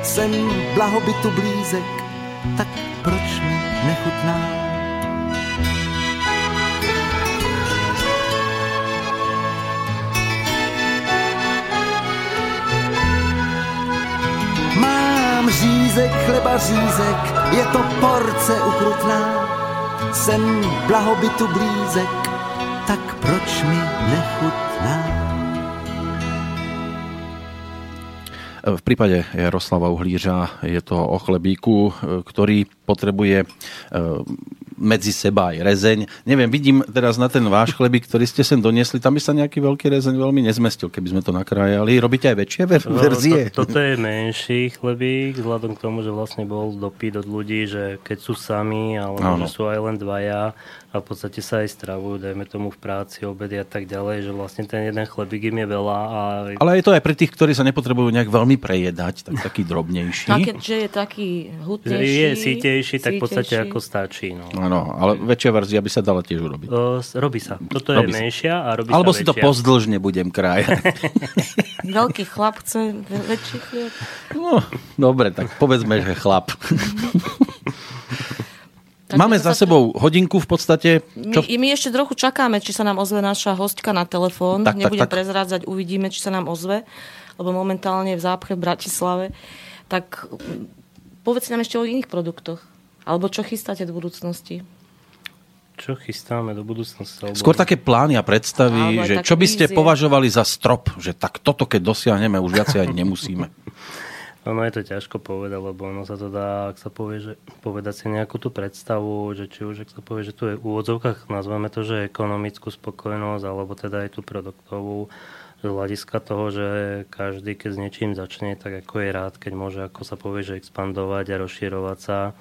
Speaker 5: Jsem blahobytu blízek, tak proč mi nechutná? Mám řízek, chleba řízek, je to porce ukrutná. Jsem blahobytu blízek, tak proč mi nechutná?
Speaker 4: V prípade Jaroslava Uhlířa je to o chlebíku, ktorý potrebuje medzi seba aj rezeň. Neviem, vidím teraz na ten váš chlebík, ktorý ste sem doniesli, tam by sa nejaký veľký rezeň veľmi nezmestil, keby sme to nakrájali. Robíte aj väčšie ver-
Speaker 2: No,
Speaker 4: verzie?
Speaker 2: to, toto je menší chlebík, vzhľadom k tomu, že vlastne bol dopyt od ľudí, že keď sú sami, alebo že sú aj len dvaja a v podstate sa aj stravujú, dajme tomu v práci, obedy a tak ďalej, že vlastne ten jeden chlebík im je veľa a
Speaker 4: Ale je to aj pre tých, ktorí sa nepotrebujú nejak veľmi prejedať, tak taký drobnejší.
Speaker 1: A keďže je taký hutnejší,
Speaker 2: je sítejší, tak v podstate ako stačí. No.
Speaker 4: Áno, ale väčšia verzia by sa dala tiež urobiť.
Speaker 2: O, robí sa. Toto je
Speaker 4: Robí sa.
Speaker 2: menšia a robí
Speaker 4: Alebo
Speaker 2: sa
Speaker 4: si to pozdĺžne budem krájať.
Speaker 1: Veľký chlap chce väčší chlieb.
Speaker 4: No, dobre, tak povedzme, že chlap.
Speaker 1: Tak
Speaker 4: Máme
Speaker 1: my
Speaker 4: za
Speaker 1: sa-
Speaker 4: sebou hodinku v podstate.
Speaker 1: My,
Speaker 4: Čo?
Speaker 1: my ešte trochu čakáme, či sa nám ozve naša hostka na telefón.
Speaker 4: Tak, tak,
Speaker 1: Nebudem
Speaker 4: tak.
Speaker 1: prezrádzať, uvidíme, či sa nám ozve, lebo momentálne je v zápche v Bratislave. Tak povedzte nám ešte o iných produktoch. Alebo čo chystáte do budúcnosti?
Speaker 2: Čo chystáme do budúcnosti? Alebo...
Speaker 4: Skôr také plány a predstavy, že čo by ste
Speaker 1: vízie.
Speaker 4: považovali za strop, že tak toto keď dosiahneme, už viacej ani nemusíme.
Speaker 2: Ono je to ťažko povedať, lebo ono sa to dá, ak sa povie, že povedať si nejakú tú predstavu, že či už, ak sa povie, že tu je v úvodzovkách, nazveme to, že ekonomickú spokojnosť, alebo teda aj tú produktovú, z hľadiska toho, že každý, keď s niečím začne, tak ako je rád, keď môže, ako sa povie, že expandovať a rozširovať sa,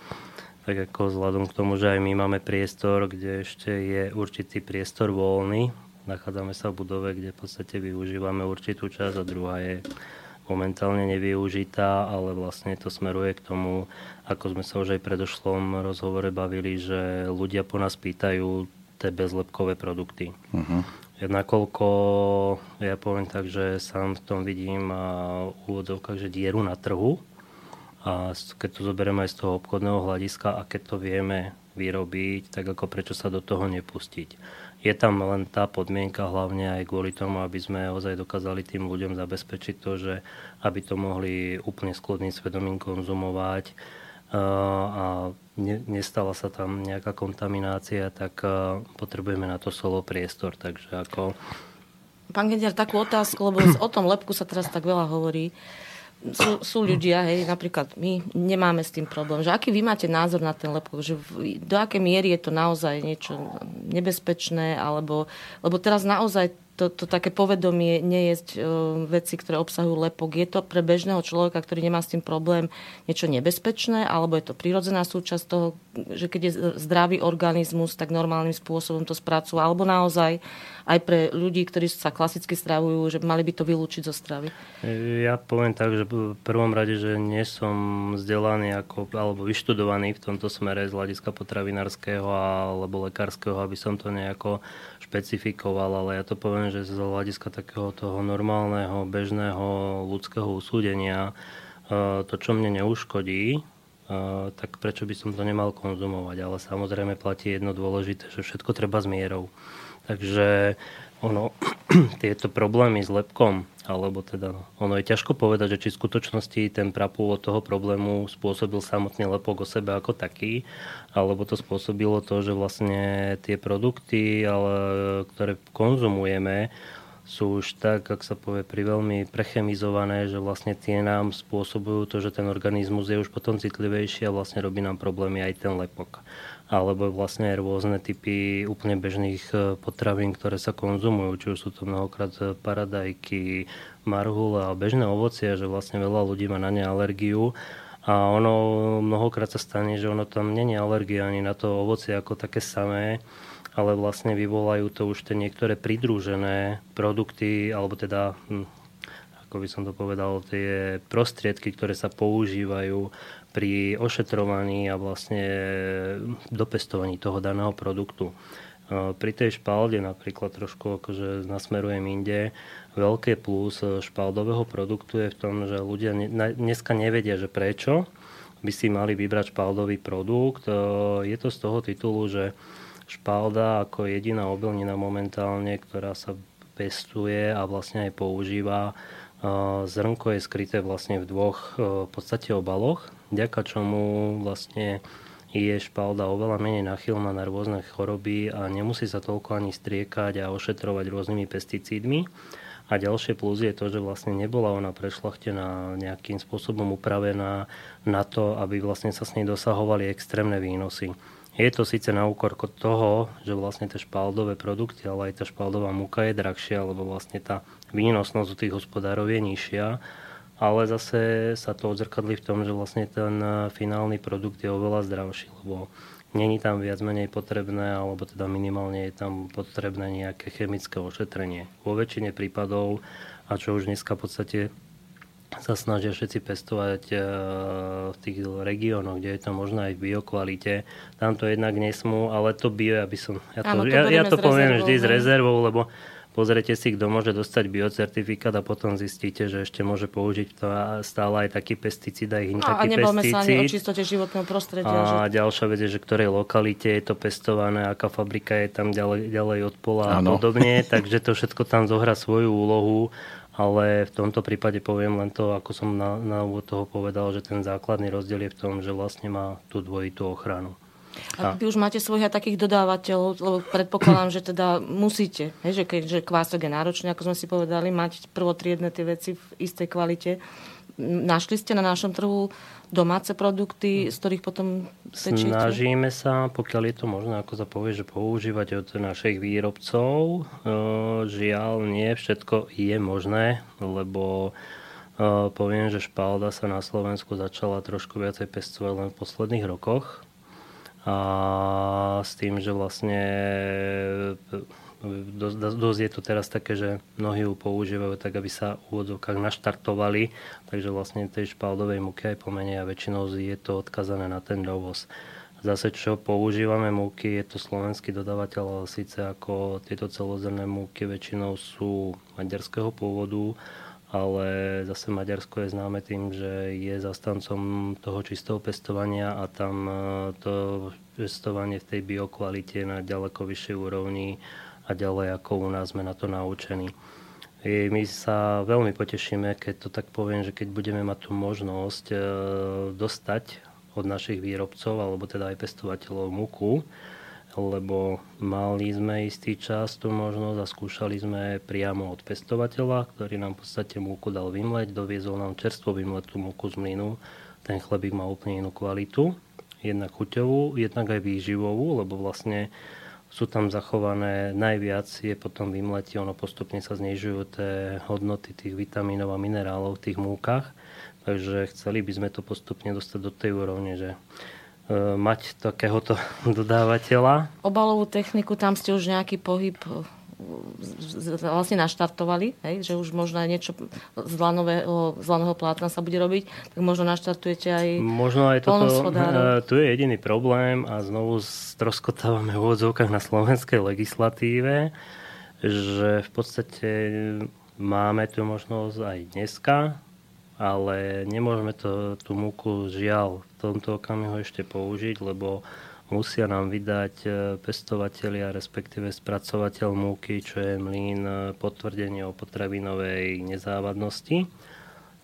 Speaker 2: tak ako vzhľadom k tomu, že aj my máme priestor, kde ešte je určitý priestor voľný, nachádzame sa v budove, kde v podstate využívame určitú časť a druhá je momentálne nevyužitá, ale vlastne to smeruje k tomu, ako sme sa už aj v predošlom rozhovore bavili, že ľudia po nás pýtajú tie bezlepkové produkty. Uh-huh. Nakoľko, ja poviem tak, že sám v tom vidím a že dieru na trhu, a keď to zoberieme aj z toho obchodného hľadiska a keď to vieme vyrobiť, tak ako prečo sa do toho nepustiť. Je tam len tá podmienka hlavne aj kvôli tomu, aby sme ozaj dokázali tým ľuďom zabezpečiť to, že aby to mohli úplne s kľudným svedomím konzumovať a ne, nestala sa tam nejaká kontaminácia, tak potrebujeme na to solo priestor. Takže ako...
Speaker 1: Pán Gediar, takú otázku, lebo o tom lepku sa teraz tak veľa hovorí sú, sú ľudia, hej, napríklad my nemáme s tým problém, že aký vy máte názor na ten lepok, že v, do akej miery je to naozaj niečo nebezpečné, alebo, lebo teraz naozaj to, to také povedomie nejesť uh, veci, ktoré obsahujú lepok. Je to pre bežného človeka, ktorý nemá s tým problém, niečo nebezpečné, alebo je to prirodzená súčasť toho, že keď je zdravý organizmus, tak normálnym spôsobom to spracúva, alebo naozaj aj pre ľudí, ktorí sa klasicky stravujú, že mali by to vylúčiť zo stravy?
Speaker 2: Ja poviem tak, že v prvom rade, že nie som vzdelaný ako, alebo vyštudovaný v tomto smere z hľadiska potravinárskeho alebo lekárskeho, aby som to nejako špecifikoval, ale ja to poviem, že z hľadiska takého toho normálneho, bežného ľudského usúdenia e, to, čo mne neuškodí, e, tak prečo by som to nemal konzumovať. Ale samozrejme platí jedno dôležité, že všetko treba s mierou. Takže ono, tieto problémy s lepkom, alebo teda, ono je ťažko povedať, že či v skutočnosti ten prapôvod toho problému spôsobil samotný lepok o sebe ako taký, alebo to spôsobilo to, že vlastne tie produkty, ale, ktoré konzumujeme, sú už tak, ak sa povie, pri veľmi prechemizované, že vlastne tie nám spôsobujú to, že ten organizmus je už potom citlivejší a vlastne robí nám problémy aj ten lepok. Alebo vlastne rôzne typy úplne bežných e, potravín, ktoré sa konzumujú, či už sú to mnohokrát e, paradajky, marhule a bežné ovocie, že vlastne veľa ľudí má na ne alergiu a ono mnohokrát sa stane, že ono tam není alergia ani na to ovocie ako také samé, ale vlastne vyvolajú to už tie niektoré pridružené produkty, alebo teda hm, ako by som to povedal, tie prostriedky, ktoré sa používajú pri ošetrovaní a vlastne dopestovaní toho daného produktu. Pri tej špalde napríklad trošku akože nasmerujem inde. Veľké plus špaldového produktu je v tom, že ľudia dneska nevedia, že prečo by si mali vybrať špaldový produkt. Je to z toho titulu, že špalda ako jediná obilnina momentálne, ktorá sa pestuje a vlastne aj používa, zrnko je skryté vlastne v dvoch v podstate obaloch vďaka čomu vlastne je špalda oveľa menej nachylná na rôzne choroby a nemusí sa toľko ani striekať a ošetrovať rôznymi pesticídmi. A ďalšie plus je to, že vlastne nebola ona prešlachtená nejakým spôsobom upravená na to, aby vlastne sa s nej dosahovali extrémne výnosy. Je to síce na úkor toho, že vlastne tie špaldové produkty, ale aj tá špaldová múka je drahšia, lebo vlastne tá výnosnosť u tých hospodárov je nižšia ale zase sa to odzrkadlí v tom, že vlastne ten eh, finálny produkt je oveľa zdravší, lebo není tam viac menej potrebné, alebo teda minimálne je tam potrebné nejaké chemické ošetrenie. Vo väčšine prípadov, a čo už dneska v podstate sa snažia všetci pestovať eh, v tých regiónoch, kde je to možno aj v biokvalite. Tam to jednak nesmú, ale to bio, aby som... Ja to, Áno, to ja, ja to poviem vždy s rezervou, lebo Pozrite si, kto môže dostať biocertifikát a potom zistíte, že ešte môže použiť to stále aj taký pesticíd a iný
Speaker 1: no, taký a pesticíd. sa ani o čistote životného prostredia.
Speaker 2: A že... ďalšia vec je, že ktorej lokalite je to pestované, aká fabrika je tam ďalej, ďalej od pola ano. a podobne. Takže to všetko tam zohrá svoju úlohu ale v tomto prípade poviem len to, ako som na, na úvod toho povedal, že ten základný rozdiel je v tom, že vlastne má tú dvojitú ochranu.
Speaker 1: A vy už máte svojich takých dodávateľov, lebo predpokladám, že teda musíte, he, že keďže kvások je náročný, ako sme si povedali, mať prvotriedne tie veci v istej kvalite. Našli ste na našom trhu domáce produkty, z ktorých potom
Speaker 2: tečiete? Snažíme sa, pokiaľ je to možné, ako sa povie, že používať od našich výrobcov. Žiaľ, nie všetko je možné, lebo poviem, že špalda sa na Slovensku začala trošku viacej pestovať len v posledných rokoch a s tým, že vlastne dosť, dosť je to teraz také, že mnohí ju používajú tak, aby sa v úvodzovkách naštartovali, takže vlastne tej špaldovej múky aj pomenej a väčšinou je to odkazané na ten dovoz. Zase čo používame múky, je to slovenský dodávateľ, ale síce ako tieto celozrné múky väčšinou sú maďarského pôvodu, ale zase Maďarsko je známe tým, že je zastancom toho čistého pestovania a tam e, to pestovanie v tej biokvalite na ďaleko vyššej úrovni a ďalej ako u nás sme na to naučení. My sa veľmi potešíme, keď to tak poviem, že keď budeme mať tú možnosť e, dostať od našich výrobcov, alebo teda aj pestovateľov múku, lebo mali sme istý čas tú možnosť a skúšali sme priamo od pestovateľa, ktorý nám v podstate múku dal vymleť, doviezol nám čerstvo vymletú múku z mlynu. Ten chlebík má úplne inú kvalitu, jednak chuťovú, jednak aj výživovú, lebo vlastne sú tam zachované, najviac je potom vymletí, ono postupne sa znižujú tie hodnoty tých vitamínov a minerálov v tých múkach Takže chceli by sme to postupne dostať do tej úrovne, že mať takéhoto dodávateľa.
Speaker 1: Obalovú techniku, tam ste už nejaký pohyb e, vlastne naštartovali, hej, že už možno aj niečo z lanového, z lanového plátna sa bude robiť, tak možno naštartujete aj
Speaker 2: Možno aj toto, e, tu je jediný problém a znovu stroskotávame v úvodzovkách na slovenskej legislatíve, že v podstate máme tu možnosť aj dneska ale nemôžeme to, tú múku žiaľ v tomto okamihu ešte použiť, lebo musia nám vydať e, pestovatelia, respektíve spracovateľ múky, čo je mlín, e, potvrdenie o potravinovej nezávadnosti,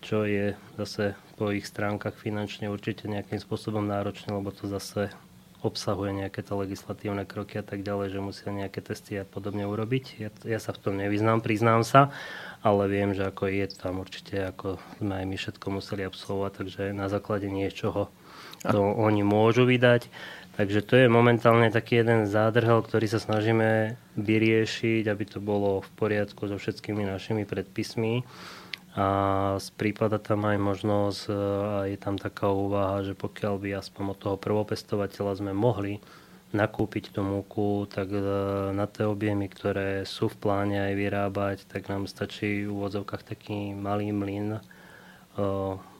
Speaker 2: čo je zase po ich stránkach finančne určite nejakým spôsobom náročné, lebo to zase obsahuje nejaké to legislatívne kroky a tak ďalej, že musia nejaké testy a podobne urobiť. Ja, ja sa v tom nevyznám, priznám sa, ale viem, že ako je tam určite, ako sme aj my všetko museli absolvovať, takže na základe niečoho to a. oni môžu vydať. Takže to je momentálne taký jeden zádrhel, ktorý sa snažíme vyriešiť, aby to bolo v poriadku so všetkými našimi predpismi a prípada tam aj možnosť, e, a je tam taká úvaha, že pokiaľ by aspoň od toho prvopestovateľa sme mohli nakúpiť tú múku, tak e, na tie objemy, ktoré sú v pláne aj vyrábať, tak nám stačí v úvodzovkách taký malý mlyn e,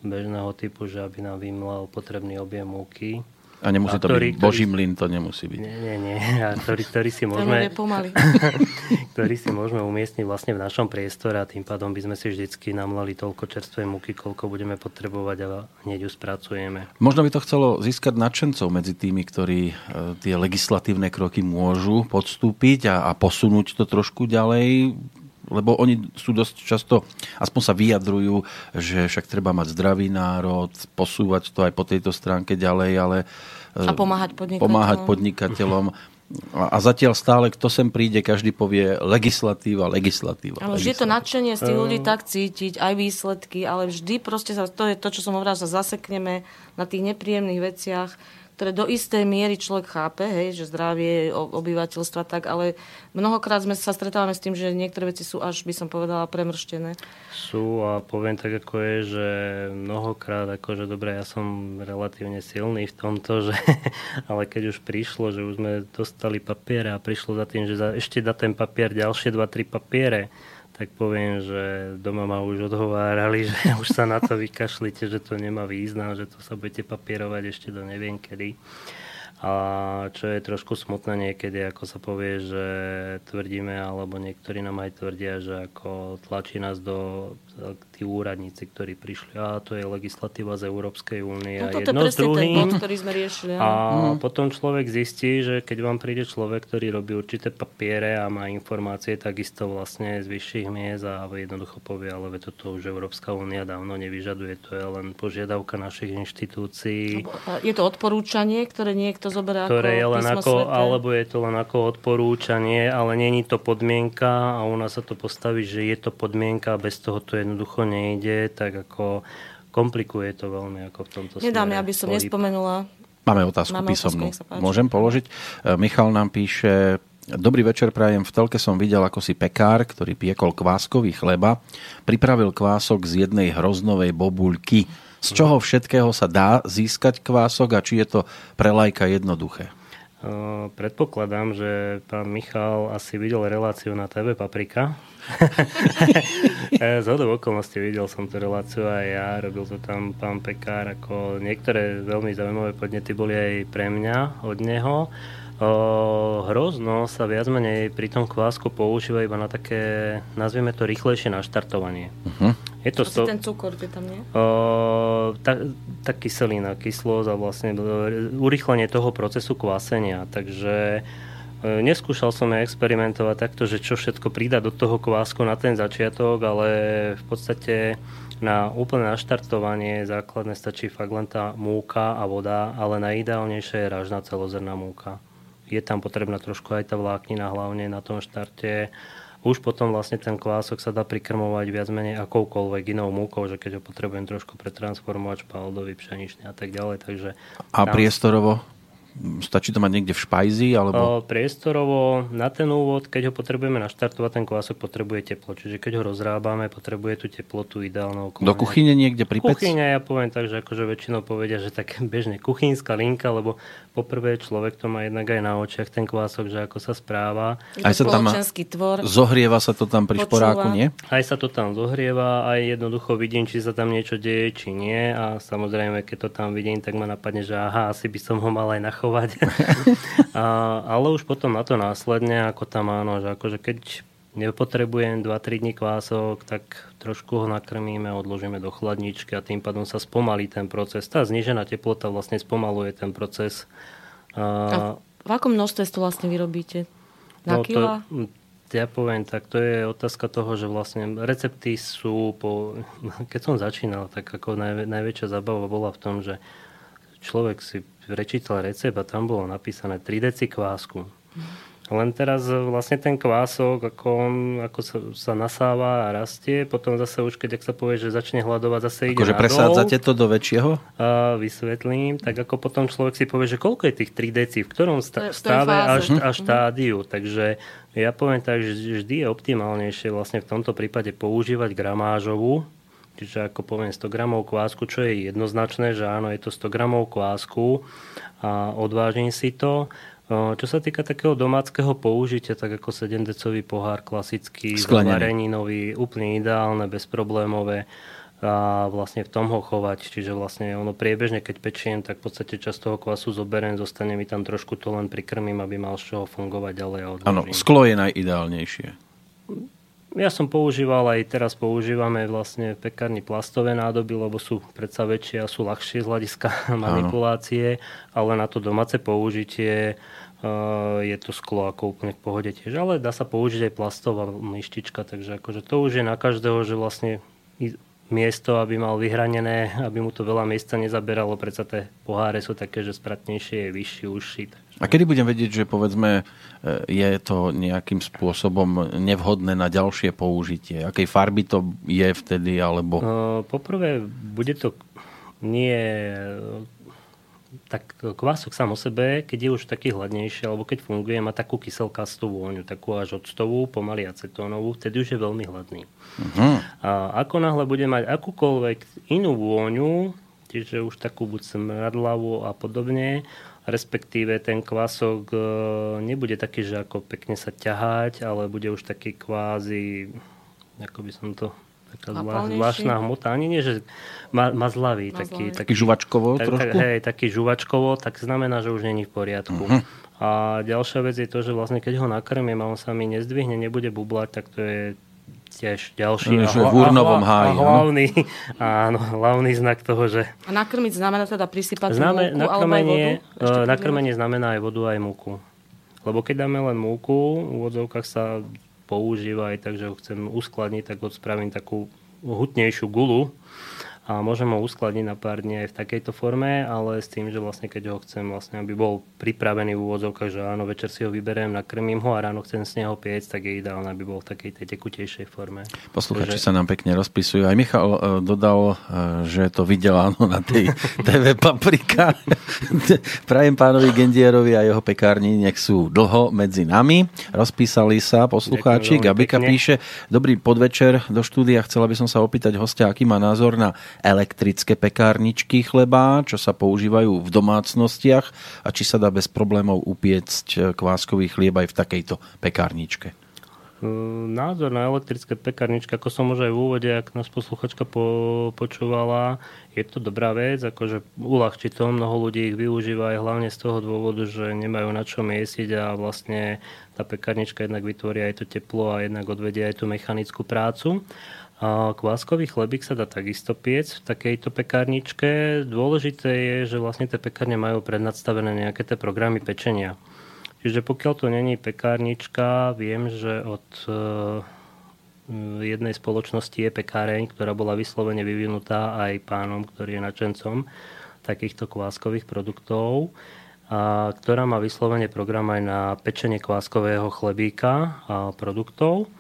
Speaker 2: bežného typu, že aby nám vymlal potrebný objem múky
Speaker 4: a nemusí a to ktorý, byť Boží mlyn, to nemusí byť.
Speaker 2: Nie, nie, nie. A ktorý, ktorý, si môžeme, ktorý si môžeme umiestniť vlastne v našom priestore a tým pádom by sme si vždycky namlali toľko čerstvej múky, koľko budeme potrebovať a hneď ju spracujeme.
Speaker 4: Možno by to chcelo získať nadšencov medzi tými, ktorí e, tie legislatívne kroky môžu podstúpiť a, a posunúť to trošku ďalej lebo oni sú dosť často, aspoň sa vyjadrujú, že však treba mať zdravý národ, posúvať to aj po tejto stránke ďalej, ale
Speaker 1: a pomáhať podnikateľom.
Speaker 4: Pomáhať podnikateľom. A zatiaľ stále, kto sem príde, každý povie legislatíva, legislatíva.
Speaker 1: Ale vždy je to nadšenie z tých ľudí tak cítiť, aj výsledky, ale vždy proste sa, to je to, čo som hovorila, že zasekneme na tých nepríjemných veciach ktoré do istej miery človek chápe, hej, že zdravie obyvateľstva tak, ale mnohokrát sme sa stretávame s tým, že niektoré veci sú až, by som povedala, premrštené.
Speaker 2: Sú a poviem tak, ako je, že mnohokrát, akože dobre, ja som relatívne silný v tomto, že, ale keď už prišlo, že už sme dostali papiere a prišlo za tým, že za, ešte dá ten papier ďalšie 2-3 papiere, tak poviem, že doma ma už odhovárali, že už sa na to vykašlite, že to nemá význam, že to sa budete papierovať ešte do neviem kedy. A čo je trošku smutné niekedy, ako sa povie, že tvrdíme, alebo niektorí nám aj tvrdia, že ako tlačí nás do tí úradníci, ktorí prišli, a to je legislatíva z Európskej únie.
Speaker 1: No jedno je druhým, ten bod, ktorý sme riešili.
Speaker 2: A mm. potom človek zistí, že keď vám príde človek, ktorý robí určité papiere a má informácie takisto vlastne z vyšších miest a jednoducho povie, ale toto už Európska únia dávno nevyžaduje, to je len požiadavka našich inštitúcií.
Speaker 1: Je to odporúčanie, ktoré niekto zoberá
Speaker 2: ktoré
Speaker 1: ako je
Speaker 2: len ako, Alebo je to len ako odporúčanie, ale není to podmienka a u nás sa to postaví, že je to podmienka, bez toho to je jednoducho nejde, tak ako komplikuje to veľmi ako v tomto
Speaker 1: Nedám, aby som pohyb. nespomenula.
Speaker 4: Máme otázku Máme písomnú. Otázku, Môžem položiť? E, Michal nám píše, Dobrý večer, prajem. V telke som videl, ako si pekár, ktorý piekol kváskový chleba, pripravil kvások z jednej hroznovej bobuľky. Z čoho všetkého sa dá získať kvások a či je to pre lajka jednoduché?
Speaker 2: Predpokladám, že pán Michal asi videl reláciu na TV Paprika. Z hodou okolností videl som tú reláciu aj ja, robil to tam pán Pekár. Ako niektoré veľmi zaujímavé podnety boli aj pre mňa od neho. Hrozno sa viac menej pri tom kvásku používa iba na také, nazvieme to, rýchlejšie naštartovanie. Uh-huh.
Speaker 1: Je to sto... ten cukor, je tam nie?
Speaker 2: O, tá, tá kyselina, kyslosť a vlastne urýchlenie toho procesu kvásenia. Takže e, Neskúšal som experimentovať takto, že čo všetko pridať do toho kvásku na ten začiatok, ale v podstate Na úplné naštartovanie základné stačí fakt len tá múka a voda, ale najideálnejšie je ražná celozrná múka. Je tam potrebná trošku aj tá vláknina, hlavne na tom štarte. Už potom vlastne ten kvások sa dá prikrmovať viac menej akoukoľvek inou múkou, že keď ho potrebujem trošku pretransformovať, špaldový, pšeničný a tak ďalej. Takže
Speaker 4: A priestorovo? Stačí to mať niekde v špajzi? Alebo...
Speaker 2: O, priestorovo, na ten úvod, keď ho potrebujeme naštartovať, ten kvások potrebuje teplo. Čiže keď ho rozrábame, potrebuje tú teplotu ideálnou.
Speaker 4: Do kuchyne niekde pri pec?
Speaker 2: Kuchyňa, ja poviem tak, že akože väčšinou povedia, že tak bežne kuchynská linka, lebo poprvé človek to má jednak aj na očiach, ten kvások, že ako sa správa.
Speaker 1: Aj sa tam tvor.
Speaker 4: Zohrieva sa to tam pri Počúva. šporáku, nie?
Speaker 2: Aj sa to tam zohrieva, aj jednoducho vidím, či sa tam niečo deje, či nie. A samozrejme, keď to tam vidím, tak ma napadne, že aha, asi by som ho mal aj nachovať. a, ale už potom na to následne, ako tam áno, že akože keď nepotrebujem 2-3 dní kvások, tak trošku ho nakrmíme, odložíme do chladničky a tým pádom sa spomalí ten proces. Tá znižená teplota vlastne spomaluje ten proces.
Speaker 1: A, a v akom množstve to vlastne vyrobíte? Na no, kila? To,
Speaker 2: ja poviem tak, to je otázka toho, že vlastne recepty sú po... Keď som začínal, tak ako naj, najväčšia zabava bola v tom, že človek si prečítal recept a tam bolo napísané 3 deci kvásku. Len teraz vlastne ten kvások, ako, on, ako sa, sa nasáva a rastie, potom zase už keď sa povie, že začne hľadovať, zase ide
Speaker 4: Akože presádzate to do väčšieho?
Speaker 2: A vysvetlím, tak ako potom človek si povie, že koľko je tých 3 deci, v ktorom sta- stave a, a štádiu. Mm-hmm. Takže ja poviem tak, že vždy je optimálnejšie vlastne v tomto prípade používať gramážovú, čiže ako poviem 100 gramov kvásku, čo je jednoznačné, že áno, je to 100 gramov kvásku a odvážim si to čo sa týka takého domáckého použitia, tak ako 7-decový pohár klasický, vareninový, úplne ideálne, bezproblémové a vlastne v tom ho chovať. Čiže vlastne ono priebežne, keď pečiem, tak v podstate časť toho kvasu zoberiem, zostane mi tam trošku to len prikrmím, aby mal z čoho fungovať ďalej.
Speaker 4: Áno, sklo je najideálnejšie.
Speaker 2: Ja som používal, aj teraz používame vlastne v pekárni plastové nádoby, lebo sú predsa väčšie a sú ľahšie z hľadiska manipulácie, ale na to domáce použitie uh, je to sklo ako úplne v pohode tiež. Ale dá sa použiť aj plastová myštička, takže akože to už je na každého, že vlastne miesto, aby mal vyhranené, aby mu to veľa miesta nezaberalo, predsa tie poháre sú také, že spratnejšie je vyšší, užší.
Speaker 4: A kedy budem vedieť, že povedzme e, je to nejakým spôsobom nevhodné na ďalšie použitie? Akej farby to je vtedy? Alebo...
Speaker 2: Uh, poprvé, bude to nie tak kvások sám o sebe, keď je už taký hladnejší, alebo keď funguje, má takú kyselkastú vôňu, takú až octovú, pomaly acetónovú, vtedy už je veľmi hladný. Uh-huh. A ako náhle bude mať akúkoľvek inú vôňu, čiže už takú buď smradlavú a podobne, respektíve ten kvások e, nebude taký, že ako pekne sa ťahať, ale bude už taký kvázi, ako by som to taká zvláštna hmota, ani nie, že ma, mazlavý, taký,
Speaker 4: taký, taký žuvačkovo tak, trošku?
Speaker 2: Tak, hej, taký žuvačkovo, tak znamená, že už není v poriadku. Uh-huh. A ďalšia vec je to, že vlastne keď ho nakrmím a on sa mi nezdvihne, nebude bublať, tak to je tiež ďalší
Speaker 4: že v urnovom háji.
Speaker 2: A hlavný, áno, hlavný znak toho, že...
Speaker 1: A nakrmiť znamená teda prisypať Zname, múku nakrmenie, alebo aj vodu?
Speaker 2: nakrmenie znamená aj vodu, aj múku. Lebo keď dáme len múku, v úvodzovkách sa používa aj tak, že ho chcem uskladniť, tak spravím takú hutnejšiu gulu a môžem ho uskladniť na pár dní aj v takejto forme, ale s tým, že vlastne keď ho chcem, vlastne, aby bol pripravený v úvodzovkách, že áno, večer si ho vyberiem, nakrmím ho a ráno chcem z neho piec, tak je ideálne, aby bol v takej tej tekutejšej forme.
Speaker 4: Posluchači Takže... sa nám pekne rozpisujú. Aj Michal uh, dodal, uh, že to videl áno na tej TV Paprika. Prajem pánovi Gendierovi a jeho pekárni, nech sú dlho medzi nami. Rozpísali sa poslucháči. Gabika pekne. píše, dobrý podvečer do štúdia. Chcela by som sa opýtať hostia, aký má názor na elektrické pekárničky chleba, čo sa používajú v domácnostiach a či sa dá bez problémov upiecť kváskový chlieb aj v takejto pekárničke.
Speaker 2: Hm, názor na elektrické pekárničky, ako som už aj v úvode, ak nás posluchačka po, počúvala, je to dobrá vec, akože uľahčí to, mnoho ľudí ich využíva aj hlavne z toho dôvodu, že nemajú na čo miesiť a vlastne tá pekárnička jednak vytvorí aj to teplo a jednak odvedia aj tú mechanickú prácu. Kváskový chlebík sa dá takisto piec v takejto pekárničke. Dôležité je, že vlastne tie pekárne majú prednadstavené nejaké tie programy pečenia. Čiže pokiaľ to není pekárnička, viem, že od e, jednej spoločnosti je pekáreň, ktorá bola vyslovene vyvinutá aj pánom, ktorý je načencom takýchto kváskových produktov a ktorá má vyslovene program aj na pečenie kváskového chlebíka a produktov.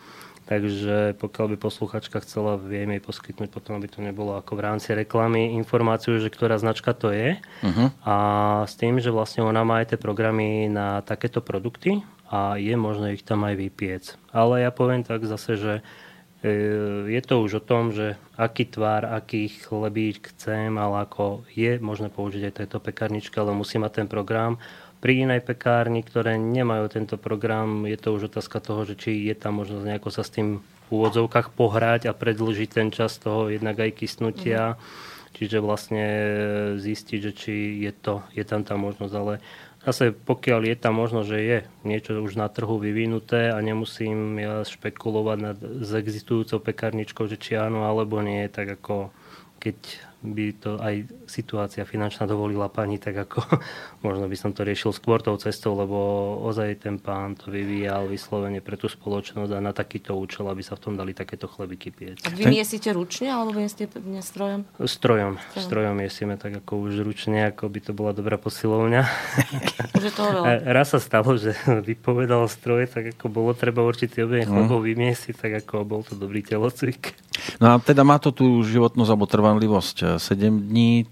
Speaker 2: Takže pokiaľ by posluchačka chcela, viem jej poskytnúť potom, aby to nebolo ako v rámci reklamy, informáciu, že ktorá značka to je. Uh-huh. A s tým, že vlastne ona má aj tie programy na takéto produkty a je možné ich tam aj vypiec. Ale ja poviem tak zase, že e, je to už o tom, že aký tvar, aký chlebík chcem, ale ako je možné použiť aj tejto pekarničke, ale musí mať ten program pri inej pekárni, ktoré nemajú tento program, je to už otázka toho, že či je tam možnosť nejako sa s tým v úvodzovkách pohrať a predlžiť ten čas toho jednak aj kysnutia. Mm. Čiže vlastne zistiť, že či je, to, je tam tá možnosť. Ale zase pokiaľ je tam možnosť, že je niečo už na trhu vyvinuté a nemusím ja špekulovať nad, s existujúcou pekárničkou, že či áno alebo nie, tak ako keď by to aj situácia finančná dovolila pani, tak ako možno by som to riešil skôr tou cestou, lebo ozaj ten pán to vyvíjal vyslovene pre tú spoločnosť a na takýto účel, aby sa v tom dali takéto chleby piec.
Speaker 1: A vy miesite ručne alebo miesite strojom?
Speaker 2: Strojom. Strojom, strojom miesime tak ako už ručne, ako by to bola dobrá posilovňa.
Speaker 1: Už je toho veľa.
Speaker 2: Raz sa stalo, že vypovedal stroj, tak ako bolo treba určitý objem mm. chlebov vymiesiť, tak ako bol to dobrý telocvik.
Speaker 4: No a teda má to tú životnosť alebo trvanlivosť 7 dní.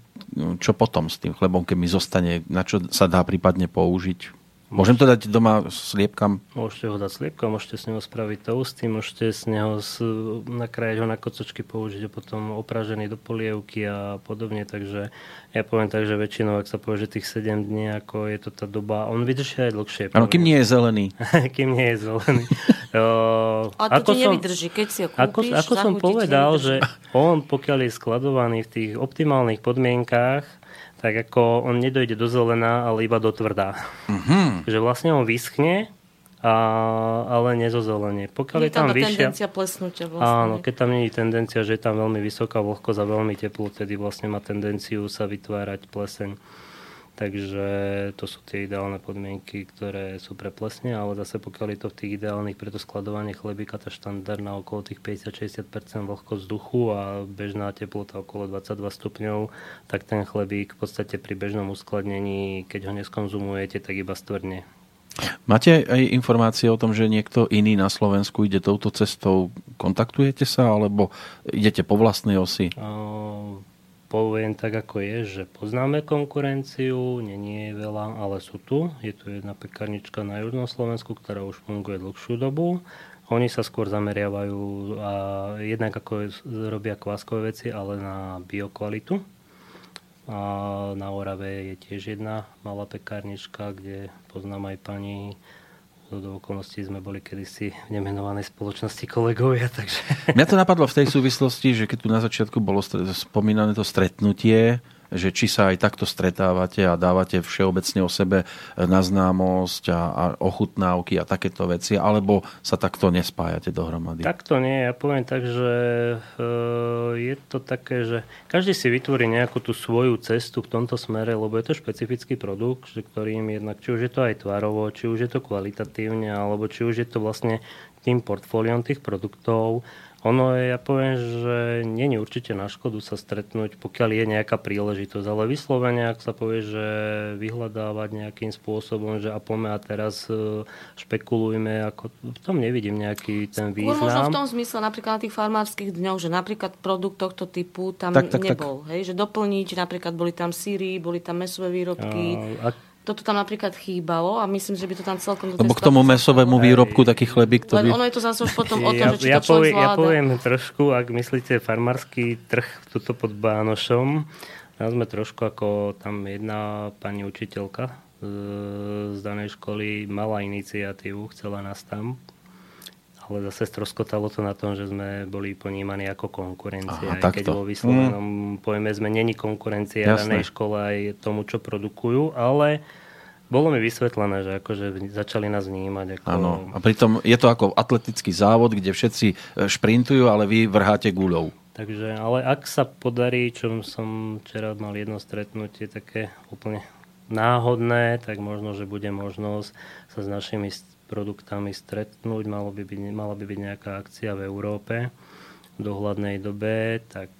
Speaker 4: Čo potom s tým chlebom, keď mi zostane? Na čo sa dá prípadne použiť? Môžem to dať doma sliepkam?
Speaker 2: Môžete ho dať sliepkam, môžete s neho spraviť toasty, môžete s neho s, nakrájať ho na kocočky, použiť ho potom opražený do polievky a podobne. Takže ja poviem tak, že väčšinou, ak sa povie, že tých 7 dní, ako je to tá doba, on vydrží aj dlhšie.
Speaker 4: Áno, kým nie je zelený.
Speaker 2: kým nie je zelený.
Speaker 1: o, Ale to ako ti som, nevydrží, keď si ho
Speaker 2: kúpiš, Ako, ako som povedal, že on, pokiaľ je skladovaný v tých optimálnych podmienkách, tak ako on nedojde do zelená, ale iba do tvrdá. Uh-huh. Že vlastne on vyschne, a, ale nezozelenie.
Speaker 1: Pokiaľ je tam, tam vyššia... tendencia plesnutia vlastne.
Speaker 2: Áno, keď tam nie je tendencia, že je tam veľmi vysoká vlhkosť a veľmi teplo, tedy vlastne má tendenciu sa vytvárať pleseň. Takže to sú tie ideálne podmienky, ktoré sú pre plesne, ale zase pokiaľ je to v tých ideálnych pre to skladovanie chlebíka, tá štandardná okolo tých 50-60% vlhkosť vzduchu a bežná teplota okolo 22 stupňov, tak ten chlebík v podstate pri bežnom uskladnení, keď ho neskonzumujete, tak iba stvrdne.
Speaker 4: Máte aj informácie o tom, že niekto iný na Slovensku ide touto cestou? Kontaktujete sa alebo idete po vlastnej osi?
Speaker 2: Uh poviem tak, ako je, že poznáme konkurenciu, není je veľa, ale sú tu. Je tu jedna pekarnička na Južnom Slovensku, ktorá už funguje dlhšiu dobu. Oni sa skôr zameriavajú a jednak ako robia kváskové veci, ale na biokvalitu. A na Orave je tiež jedna malá pekárnička, kde poznám aj pani do okolností sme boli kedysi v nemenovanej spoločnosti kolegovia. Takže...
Speaker 4: Mňa to napadlo v tej súvislosti, že keď tu na začiatku bolo spomínané to stretnutie, že či sa aj takto stretávate a dávate všeobecne o sebe na známosť a, a ochutnávky a takéto veci, alebo sa takto nespájate dohromady?
Speaker 2: Takto nie. Ja poviem tak, že e, je to také, že každý si vytvorí nejakú tú svoju cestu v tomto smere, lebo je to špecifický produkt, ktorým jednak, či už je to aj tvarovo, či už je to kvalitatívne, alebo či už je to vlastne tým portfóliom tých produktov, ono je, ja poviem, že nie je určite na škodu sa stretnúť, pokiaľ je nejaká príležitosť, ale vyslovene, ak sa povie, že vyhľadávať nejakým spôsobom, že a poďme a teraz e, špekulujme, ako v tom nevidím nejaký ten význam. Skôr možno
Speaker 1: v tom zmysle napríklad na tých farmárskych dňoch, že napríklad produkt tohto typu tam tak, tak, nebol. Tak. Hej? Že doplniť, napríklad boli tam síry, boli tam mesové výrobky. A, a toto tam napríklad chýbalo a myslím, že by to tam celkom...
Speaker 4: Lebo k tomu mesovému výrobku taký chlebík to
Speaker 1: by... ono je to zase už potom o tom,
Speaker 2: ja,
Speaker 1: že či
Speaker 2: ja
Speaker 1: to
Speaker 2: poviem, Ja poviem trošku, ak myslíte farmársky trh tuto pod Bánošom, tam sme trošku ako tam jedna pani učiteľka z, z danej školy mala iniciatívu, chcela nás tam ale zase stroskotalo to na tom, že sme boli ponímaní ako konkurencia. Aha, aj keď vo vyslovenom mm. pojme sme není konkurencia Jasné. danej škole aj tomu, čo produkujú, ale bolo mi vysvetlené, že akože začali nás vnímať. Ako...
Speaker 4: Áno, a pritom je to ako atletický závod, kde všetci e, šprintujú, ale vy vrháte guľou.
Speaker 2: Takže, ale ak sa podarí, čo som včera mal jedno stretnutie také úplne náhodné, tak možno, že bude možnosť sa s našimi produktami stretnúť, malo by byť, mala by byť nejaká akcia v Európe v dohľadnej dobe, tak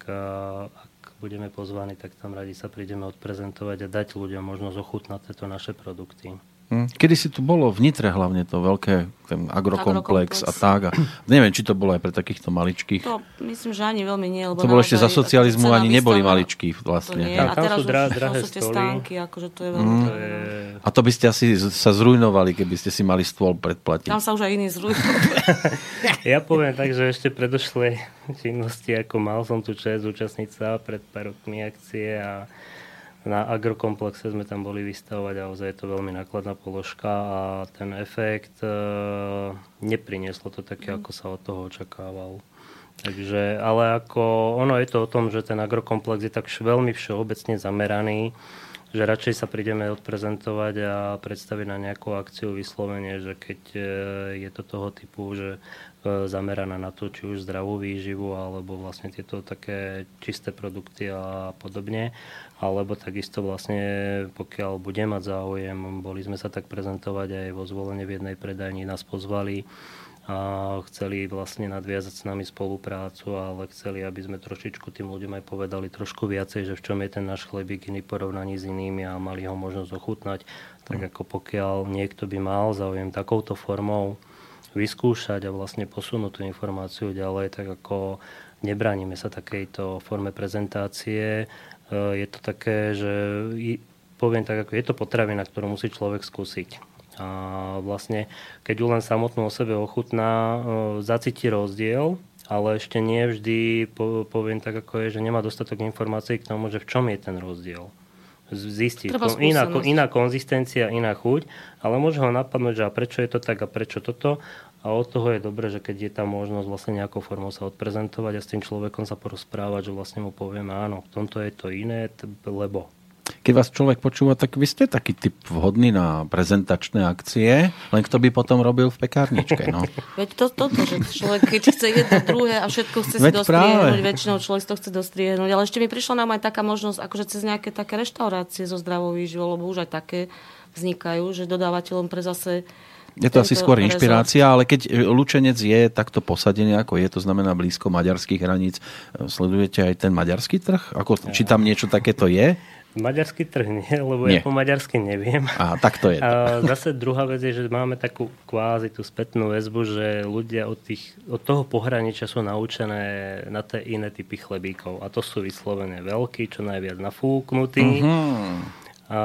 Speaker 2: ak budeme pozvaní, tak tam radi sa prídeme odprezentovať a dať ľuďom možnosť ochutnať tieto naše produkty.
Speaker 4: Hm. Kedy si tu bolo v Nitre hlavne to veľké, ten agrokomplex, agrokomplex. a tak. A neviem, či to bolo aj pre takýchto maličkých.
Speaker 1: To myslím, že ani veľmi nie. Lebo
Speaker 4: to bolo ešte za socializmu, ani neboli maličkí vlastne.
Speaker 2: To nie. A teraz sú, drá, drahé
Speaker 1: sú tie stánky, akože to je veľmi... Mm.
Speaker 4: A to by ste asi sa zrujnovali, keby ste si mali stôl predplatiť.
Speaker 1: Tam sa už aj iní zrujnovali.
Speaker 2: ja poviem tak, že ešte predošlej činnosti, ako mal som tu čest zúčastniť sa pred pár rokmi akcie a na agrokomplexe sme tam boli vystavovať a ozaj je to veľmi nákladná položka a ten efekt e, neprinieslo to také, ako sa od toho očakával. Takže, ale ako ono je to o tom, že ten agrokomplex je tak veľmi všeobecne zameraný, že radšej sa prídeme odprezentovať a predstaviť na nejakú akciu vyslovene, že keď e, je to toho typu, že e, zameraná na to, či už zdravú výživu, alebo vlastne tieto také čisté produkty a podobne, alebo takisto vlastne, pokiaľ bude mať záujem, boli sme sa tak prezentovať aj vo zvolenie v jednej predajni, nás pozvali, a chceli vlastne nadviazať s nami spoluprácu, ale chceli, aby sme trošičku tým ľuďom aj povedali trošku viacej, že v čom je ten náš chlebík iný porovnaní s inými a mali ho možnosť ochutnať. Tak mm. ako pokiaľ niekto by mal záujem takouto formou vyskúšať a vlastne posunúť tú informáciu ďalej, tak ako nebránime sa takejto forme prezentácie. E, je to také, že poviem tak, ako je to potravina, ktorú musí človek skúsiť a vlastne, keď ju len samotnú o sebe ochutná, e, zacíti rozdiel, ale ešte nie vždy, poviem tak ako je, že nemá dostatok informácií k tomu, že v čom je ten rozdiel. Zistiť. Iná, iná konzistencia, iná chuť, ale môže ho napadnúť, že a prečo je to tak a prečo toto. A od toho je dobré, že keď je tam možnosť vlastne nejakou formou sa odprezentovať a s tým človekom sa porozprávať, že vlastne mu povieme, áno, v tomto je to iné, lebo
Speaker 4: keď vás človek počúva, tak vy ste taký typ vhodný na prezentačné akcie, len kto by potom robil v pekárničke. No.
Speaker 1: Veď to, toto, že človek keď chce jedno, druhé a všetko chce Veď si dostriehnúť, väčšinou človek to chce dostriehnúť. Ale ešte mi prišla nám aj taká možnosť, akože cez nejaké také reštaurácie so zdravou výživou, lebo už aj také vznikajú, že dodávateľom pre zase
Speaker 4: je to asi skôr inšpirácia, ale keď Lučenec je takto posadený, ako je, to znamená blízko maďarských hraníc, sledujete aj ten maďarský trh? Ako, či tam niečo takéto je?
Speaker 2: Maďarský trh nie, lebo nie. ja po maďarsky neviem.
Speaker 4: A tak to je.
Speaker 2: A zase druhá vec je, že máme takú kvázi tú spätnú väzbu, že ľudia od, tých, od toho pohraničia sú naučené na tie iné typy chlebíkov. A to sú vyslovené veľký, čo najviac nafúknutý. Uh-huh. A,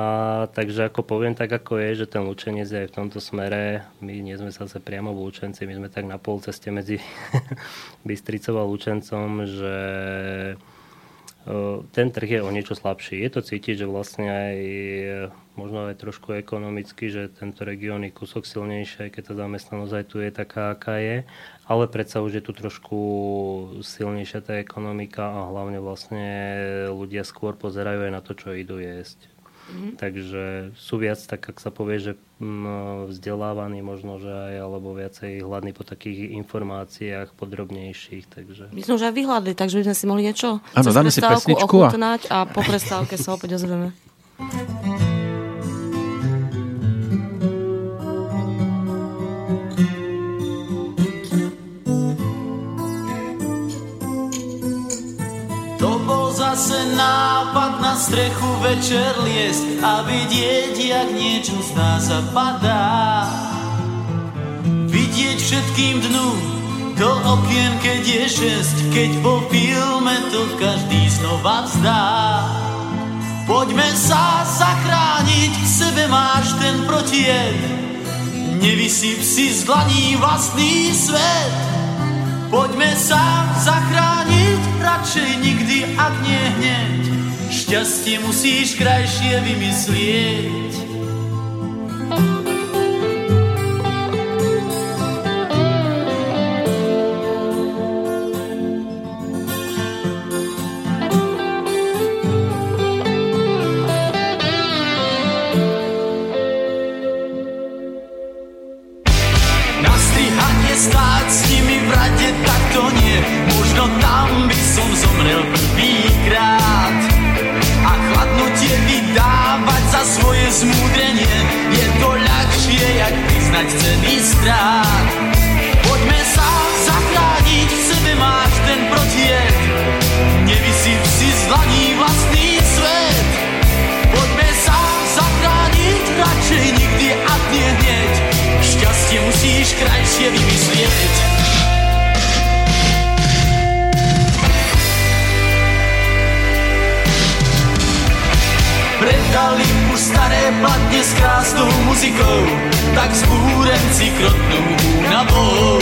Speaker 2: takže ako poviem tak, ako je, že ten Lučenec je aj v tomto smere. My nie sme zase priamo v Lučenci, my sme tak na pol ceste medzi Bystricou a Lučencom, že ten trh je o niečo slabší. Je to cítiť, že vlastne aj možno aj trošku ekonomicky, že tento región je kúsok silnejší, keď tá zamestnanosť aj tu je taká, aká je, ale predsa už je tu trošku silnejšia tá ekonomika a hlavne vlastne ľudia skôr pozerajú aj na to, čo idú jesť. Mm-hmm. Takže sú viac, tak ak sa povie, že mm, vzdelávaní možno, že aj, alebo viacej hladní po takých informáciách podrobnejších. Takže...
Speaker 1: My sme už aj vyhľadli, takže by sme si mohli niečo
Speaker 4: ano, dáme si pesničku
Speaker 1: a... a po prestávke sa opäť ozveme.
Speaker 6: zase nápad na strechu večer liesť a vidieť, jak niečo z nás zapadá. Vidieť všetkým dnu do okien, keď je šesť, keď po filme to každý znova vzdá. Poďme sa zachrániť, v sebe máš ten protijed, nevysyp si z dlaní vlastný svet. Poďme sa zachrániť, radšej nikdy, ak nie hneď. Šťastie musíš krajšie vymyslieť. zmúdrenie, je muzikou, tak zbúrenci krotnú únavou.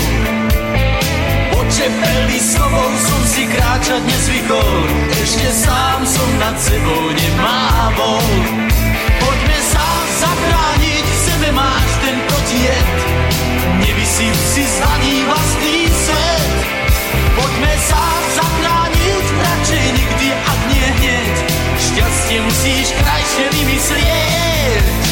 Speaker 6: Počepeli slovou som si kráčať nezvykol, ešte sám som nad sebou nemával. Poďme sa zachrániť, v sebe máš ten protijet, nevysyp si zlaní vlastný svet. Poďme sa zachrániť, radšej nikdy, ak nie hneď, šťastie musíš krajšie vymyslieť.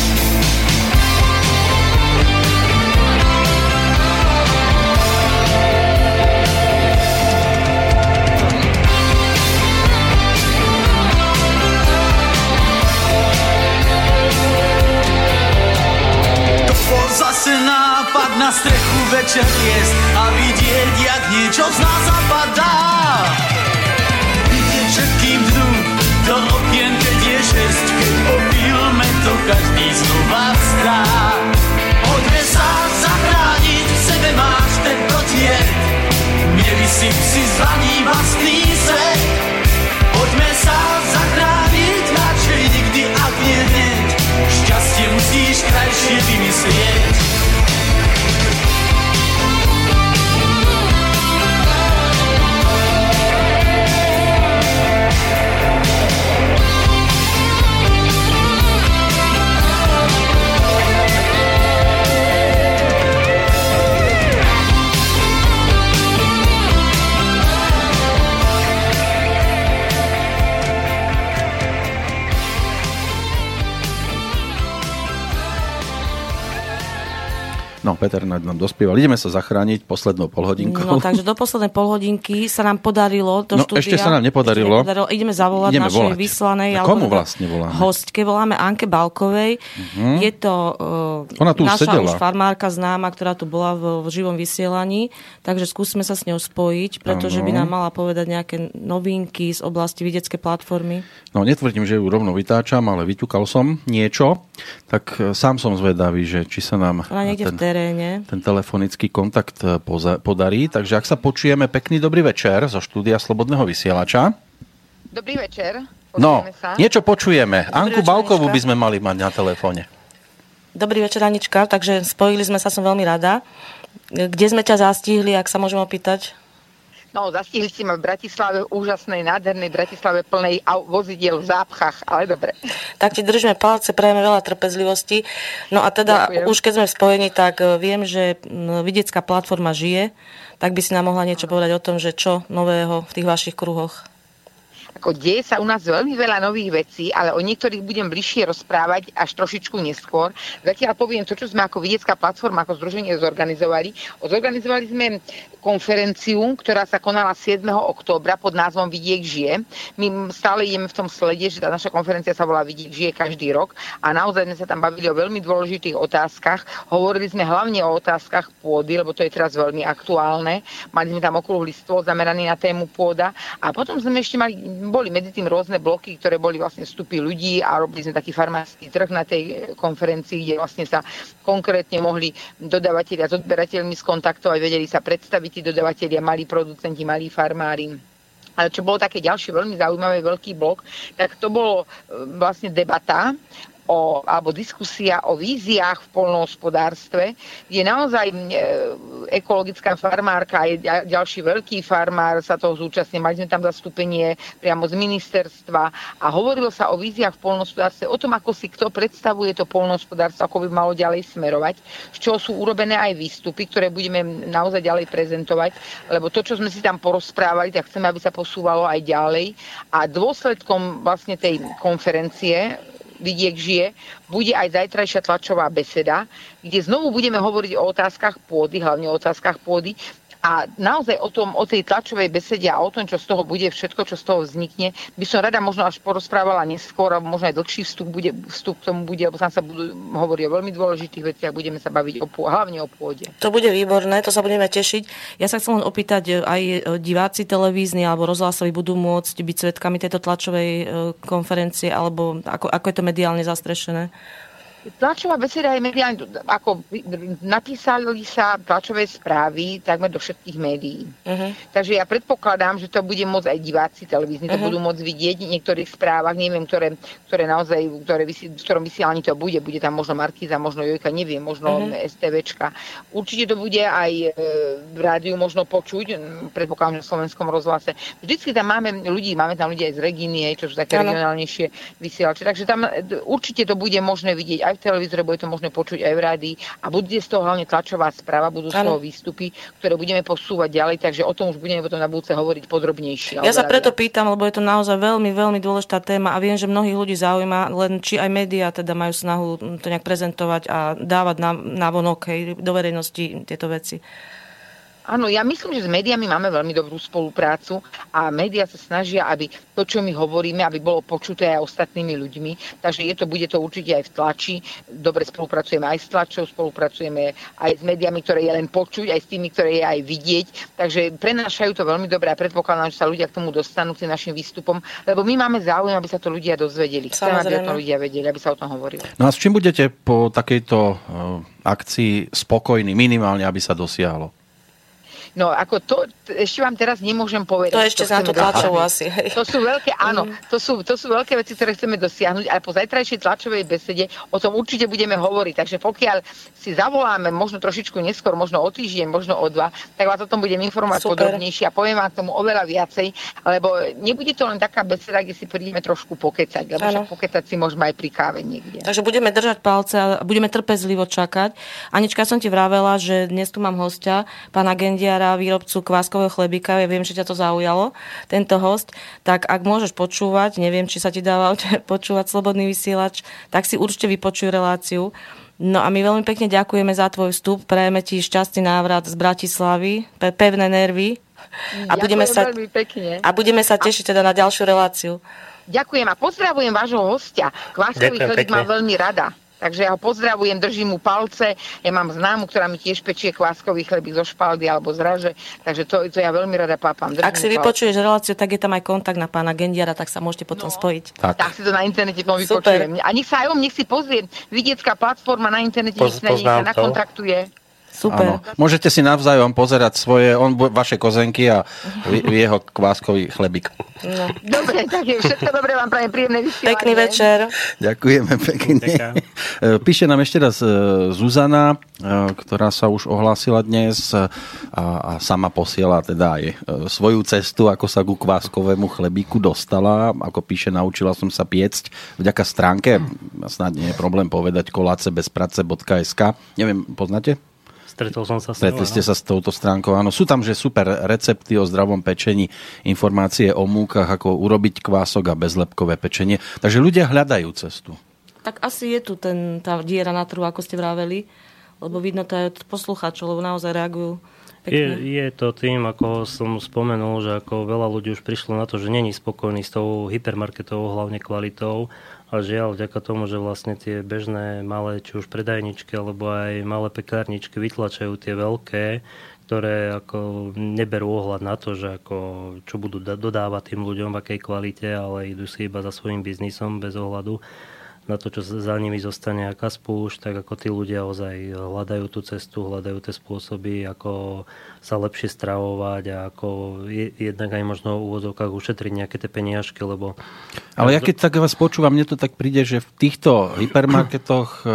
Speaker 6: Zase nápad na strechu večer jesť a vidieť, jak niečo z nás zapadá. Vidieť všetkým dnu do okien, keď je šesť, keď to každý znova vstá. Poďme sa zachrániť, v sebe máš ten protiet, nevysyp si zlaní vlastný svet. Poďme sa zachrániť, radšej nikdy, ak nie hneď, šťastie musíš krajšie vymyslieť.
Speaker 4: No, Peter nám dospieval. Ideme sa zachrániť poslednou polhodinkou.
Speaker 1: No, takže do poslednej polhodinky sa nám podarilo do
Speaker 4: no,
Speaker 1: štúdia.
Speaker 4: ešte sa nám nepodarilo.
Speaker 1: nepodarilo. Ideme zavolať
Speaker 4: Ideme
Speaker 1: našej
Speaker 4: volať.
Speaker 1: vyslanej
Speaker 4: A komu vlastne voláme?
Speaker 1: hostke. Voláme Anke Balkovej. Uh-huh. Je to uh,
Speaker 4: Ona tu
Speaker 1: naša
Speaker 4: sedela.
Speaker 1: už farmárka známa, ktorá tu bola v, v živom vysielaní. Takže skúsime sa s ňou spojiť, pretože
Speaker 4: Áno.
Speaker 1: by nám mala povedať nejaké novinky z oblasti vidieckej platformy.
Speaker 4: No, netvrdím, že ju rovno vytáčam, ale vyťukal som niečo. Tak e, sám som zvedavý, že či sa nám
Speaker 1: Ona niekde v
Speaker 4: ten,
Speaker 1: teréne.
Speaker 4: ten telefonický kontakt e, poza- podarí. Takže ak sa počujeme, pekný dobrý večer zo štúdia Slobodného vysielača.
Speaker 7: Dobrý večer.
Speaker 4: No,
Speaker 7: sa.
Speaker 4: niečo počujeme. Anku
Speaker 1: večer,
Speaker 4: Balkovú by sme mali mať na telefóne.
Speaker 1: Dobrý večer, Anička. Takže spojili sme sa, som veľmi rada. Kde sme ťa zastihli, ak sa môžem opýtať?
Speaker 7: No, zastihli ste ma v Bratislave, úžasnej, nádhernej Bratislave, plnej vozidiel v zápchách, ale dobre.
Speaker 1: Tak ti držíme palce, prajeme veľa trpezlivosti. No a teda,
Speaker 7: Ďakujem.
Speaker 1: už keď sme spojení, tak e, viem, že m, vidiecká platforma žije, tak by si nám mohla niečo povedať o tom, že čo nového v tých vašich kruhoch.
Speaker 7: Ako deje sa u nás veľmi veľa nových vecí, ale o niektorých budem bližšie rozprávať až trošičku neskôr. Zatiaľ poviem to, čo sme ako vidiecká platforma, ako združenie zorganizovali. Zorganizovali sme konferenciu, ktorá sa konala 7. októbra pod názvom Vidiek žije. My stále ideme v tom slede, že tá naša konferencia sa volá Vidiek žije každý rok a naozaj sme sa tam bavili o veľmi dôležitých otázkach. Hovorili sme hlavne o otázkach pôdy, lebo to je teraz veľmi aktuálne. Mali sme tam okrúhly stôl zameraný na tému pôda a potom sme ešte mali, boli medzi tým rôzne bloky, ktoré boli vlastne vstupy ľudí a robili sme taký farmársky trh na tej konferencii, kde vlastne sa konkrétne mohli dodavatelia s odberateľmi skontaktovať, vedeli sa predstaviť tí dodavatelia, malí producenti, malí farmári. Ale čo bolo také ďalšie veľmi zaujímavé, veľký blok, tak to bolo e, vlastne debata o, alebo diskusia o víziách v polnohospodárstve, kde naozaj e, ekologická farmárka ďa- ďalší veľký farmár sa toho zúčastnil. Mali sme tam zastúpenie priamo z ministerstva a hovorilo sa o víziách v polnohospodárstve, o tom, ako si kto predstavuje to polnohospodárstvo, ako by malo ďalej smerovať, z čoho sú urobené aj výstupy, ktoré budeme naozaj ďalej prezentovať, lebo to, čo sme si tam porozprávali, tak chceme, aby sa posúvalo aj ďalej. A dôsledkom vlastne tej konferencie Vidiek žije, bude aj zajtrajšia tlačová beseda, kde znovu budeme hovoriť o otázkach pôdy, hlavne o otázkach pôdy, A naozaj o, tom, o tej tlačovej besede a o tom, čo z toho bude, všetko, čo z toho vznikne, by som rada možno až porozprávala neskôr, alebo možno aj dlhší vstup, bude, vstup k tomu bude, lebo tam sa budú hovoriť o veľmi dôležitých veciach, budeme sa baviť o, hlavne o pôde.
Speaker 1: To bude výborné, to sa budeme tešiť. Ja sa chcem len opýtať, e, aj e, diváci televízni alebo rozhlasoví budú môcť byť svetkami tejto tlačovej e, konferencie, alebo ako, ako je to mediálne zastrešené?
Speaker 7: Tlačová beseda je mediálne, ako napísali sa tlačové správy takmer do všetkých médií. Uh-huh. Takže ja predpokladám, že to bude môcť aj diváci televízni, uh-huh. to mhm. budú môcť vidieť v niektorých správach, neviem, ktoré, ktoré naozaj, ktoré vysí, v ktorom vysielaní to bude, bude tam možno Markiza, možno Jojka, neviem, možno uh-huh. STVčka. Určite to bude aj e, v rádiu možno počuť, predpokladám, že v slovenskom rozhlase. Vždycky tam máme ľudí, máme tam ľudí aj z Regínie, čo sú také ano. regionálnejšie vysielače, takže tam e, určite to bude možné vidieť aj v televízore, bude to možné počuť aj v rádii a bude z toho hlavne tlačová správa, budú z toho výstupy, ktoré budeme posúvať ďalej, takže o tom už budeme potom na budúce hovoriť podrobnejšie.
Speaker 1: Ja sa preto pýtam, lebo je to naozaj veľmi, veľmi dôležitá téma a viem, že mnohých ľudí zaujíma, len či aj médiá teda majú snahu to nejak prezentovať a dávať na, na vonok, do verejnosti tieto veci.
Speaker 7: Áno, ja myslím, že s médiami máme veľmi dobrú spoluprácu a médiá sa snažia, aby to, čo my hovoríme, aby bolo počuté aj ostatnými ľuďmi. Takže je to, bude to určite aj v tlači. Dobre spolupracujeme aj s tlačou, spolupracujeme aj s médiami, ktoré je len počuť, aj s tými, ktoré je aj vidieť. Takže prenášajú to veľmi dobre a predpokladám, že sa ľudia k tomu dostanú k našim výstupom, lebo my máme záujem, aby sa to ľudia dozvedeli. Chceme, aby o tom ľudia vedeli, aby sa o tom hovorilo.
Speaker 4: No a s čím budete po takejto eh, akcii spokojní, minimálne, aby sa dosiahlo?
Speaker 7: No ako to, ešte vám teraz nemôžem povedať.
Speaker 1: To ešte za tlačovú asi. Hej.
Speaker 7: To sú veľké, áno, mm. to sú, to sú veľké veci, ktoré chceme dosiahnuť, ale po zajtrajšej tlačovej besede o tom určite budeme hovoriť. Takže pokiaľ si zavoláme možno trošičku neskôr, možno o týždeň, možno o dva, tak vás o tom budem informovať Super. podrobnejšie a poviem vám k tomu oveľa viacej, lebo nebude to len taká beseda, kde si prídeme trošku pokecať, lebo však pokecať si môžeme aj pri káve niekde.
Speaker 1: Takže budeme držať palce a budeme trpezlivo čakať. Anička, som ti vravela, že dnes tu mám hostia, pána Gendia Maďara, výrobcu kváskového chlebíka, ja viem, že ťa to zaujalo, tento host, tak ak môžeš počúvať, neviem, či sa ti dáva počúvať slobodný vysielač, tak si určite vypočuj reláciu. No a my veľmi pekne ďakujeme za tvoj vstup, prejeme ti šťastný návrat z Bratislavy, pevné nervy.
Speaker 7: A budeme, sa, pekne.
Speaker 1: a budeme sa tešiť teda na ďalšiu reláciu.
Speaker 7: Ďakujem a pozdravujem vášho hostia. Kváskový chlebík mám veľmi rada. Takže ja ho pozdravujem, držím mu palce. Ja mám známu, ktorá mi tiež pečie kváskový chlebík zo špaldy alebo z raže. Takže to, to ja veľmi rada pápam.
Speaker 1: Držím Ak si vypočuješ reláciu, tak je tam aj kontakt na pána Gendiara, tak sa môžete potom no, spojiť.
Speaker 7: Tak. tak si to na internete potom vypočujem. A nech sa aj on, nech si pozrie. Vidiecká platforma na internete, Poz, nech sa nakontaktuje.
Speaker 1: Super. Áno.
Speaker 4: Môžete si navzájom pozerať svoje, on vaše kozenky a jeho kváskový chlebík.
Speaker 7: No. Dobre, tak je všetko dobré, vám prajem príjemné vysielanie.
Speaker 1: Pekný večer.
Speaker 4: Ďakujeme pekne. E, píše nám ešte raz e, Zuzana, e, ktorá sa už ohlásila dnes a, a sama posiela teda aj svoju cestu, ako sa ku kváskovému chlebíku dostala. Ako píše, naučila som sa piecť vďaka stránke, snad nie je problém povedať kolacebezprace.sk. Neviem, poznáte?
Speaker 2: Stretol som sa
Speaker 4: s Stretli ste sa s touto stránkou. Áno, sú tam, že super recepty o zdravom pečení, informácie o múkach, ako urobiť kvások a bezlepkové pečenie. Takže ľudia hľadajú cestu.
Speaker 1: Tak asi je tu ten, tá diera na trhu, ako ste vraveli, lebo vidno to aj od poslucháčov, lebo naozaj reagujú
Speaker 2: Je, je to tým, ako som spomenul, že ako veľa ľudí už prišlo na to, že není spokojný s tou hypermarketovou hlavne kvalitou a žiaľ, vďaka tomu, že vlastne tie bežné malé, či už predajničky, alebo aj malé pekárničky vytlačajú tie veľké, ktoré ako neberú ohľad na to, že ako, čo budú dodávať tým ľuďom, v akej kvalite, ale idú si iba za svojím biznisom bez ohľadu na to, čo za nimi zostane aká spúšť, tak ako tí ľudia ozaj hľadajú tú cestu, hľadajú tie spôsoby, ako sa lepšie stravovať a ako jednak aj možno v úvodzovkách ušetriť nejaké tie peniažky, lebo...
Speaker 4: Ale ja keď tak vás počúvam, mne to tak príde, že v týchto hypermarketoch e, e,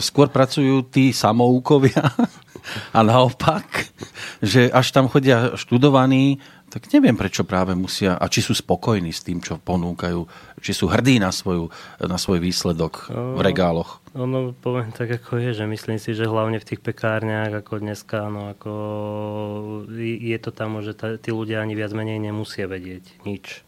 Speaker 4: skôr pracujú tí samoukovia a naopak, že až tam chodia študovaní tak neviem, prečo práve musia, a či sú spokojní s tým, čo ponúkajú, či sú hrdí na, svoju, na svoj výsledok v regáloch.
Speaker 2: Ono, poviem tak, ako je, že myslím si, že hlavne v tých pekárniach, ako dneska, no ako je to tam, že tí ľudia ani viac menej nemusia vedieť nič.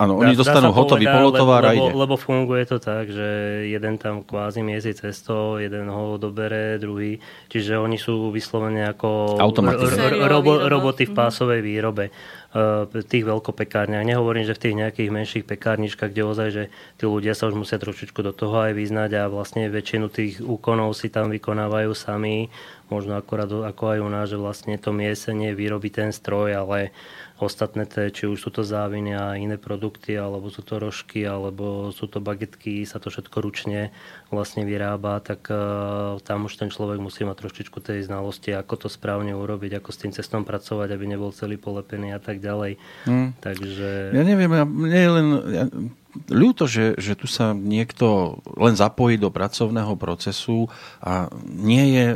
Speaker 4: Áno, oni dostanú hotový polotovár
Speaker 2: lebo,
Speaker 4: a ide.
Speaker 2: Lebo funguje to tak, že jeden tam kvázi miezi cesto, jeden ho dobere, druhý. Čiže oni sú vyslovene ako robo, roboty v pásovej výrobe uh, tých veľkopekárniach. Nehovorím, že v tých nejakých menších pekárničkách, kde ozaj, že tí ľudia sa už musia trošičku do toho aj vyznať a vlastne väčšinu tých úkonov si tam vykonávajú sami. Možno akorát ako aj u nás, že vlastne to miesenie vyrobí ten stroj, ale ostatné, té, či už sú to záviny a iné produkty, alebo sú to rožky, alebo sú to bagetky, sa to všetko ručne vlastne vyrába, tak uh, tam už ten človek musí mať trošičku tej znalosti, ako to správne urobiť, ako s tým cestom pracovať, aby nebol celý polepený a tak ďalej. Hmm. Takže...
Speaker 4: Ja neviem, ja, nie je len... Ja, ľúto, že, že tu sa niekto len zapojí do pracovného procesu a nie je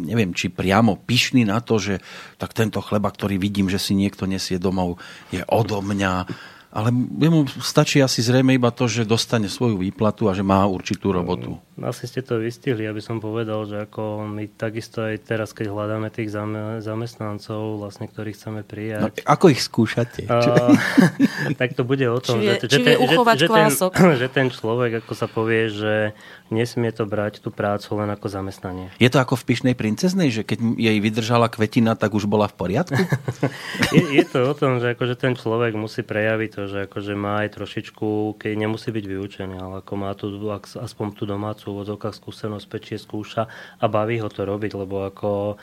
Speaker 4: neviem, či priamo pyšný na to, že tak tento chleba, ktorý vidím, že si niekto nesie domov, je odo mňa ale mu stačí asi zrejme iba to, že dostane svoju výplatu a že má určitú robotu.
Speaker 2: Mm, asi ste to vystihli, aby som povedal, že ako my takisto aj teraz, keď hľadáme tých zamestnancov, vlastne, ktorých chceme prijať. No,
Speaker 4: ako ich skúšate?
Speaker 2: Uh, tak to bude o tom,
Speaker 1: či vie,
Speaker 2: že,
Speaker 1: či
Speaker 2: že, ten,
Speaker 1: že,
Speaker 2: že, ten, že ten človek, ako sa povie, že nesmie to brať tú prácu len ako zamestnanie.
Speaker 4: Je to ako v Pyšnej princeznej, že keď jej vydržala kvetina, tak už bola v poriadku?
Speaker 2: je, je to o tom, že akože ten človek musí prejaviť to, že akože má aj trošičku, keď nemusí byť vyučený, ale ako má tu aspoň tú domácu v skúsenosť, pečie, skúša a baví ho to robiť, lebo ako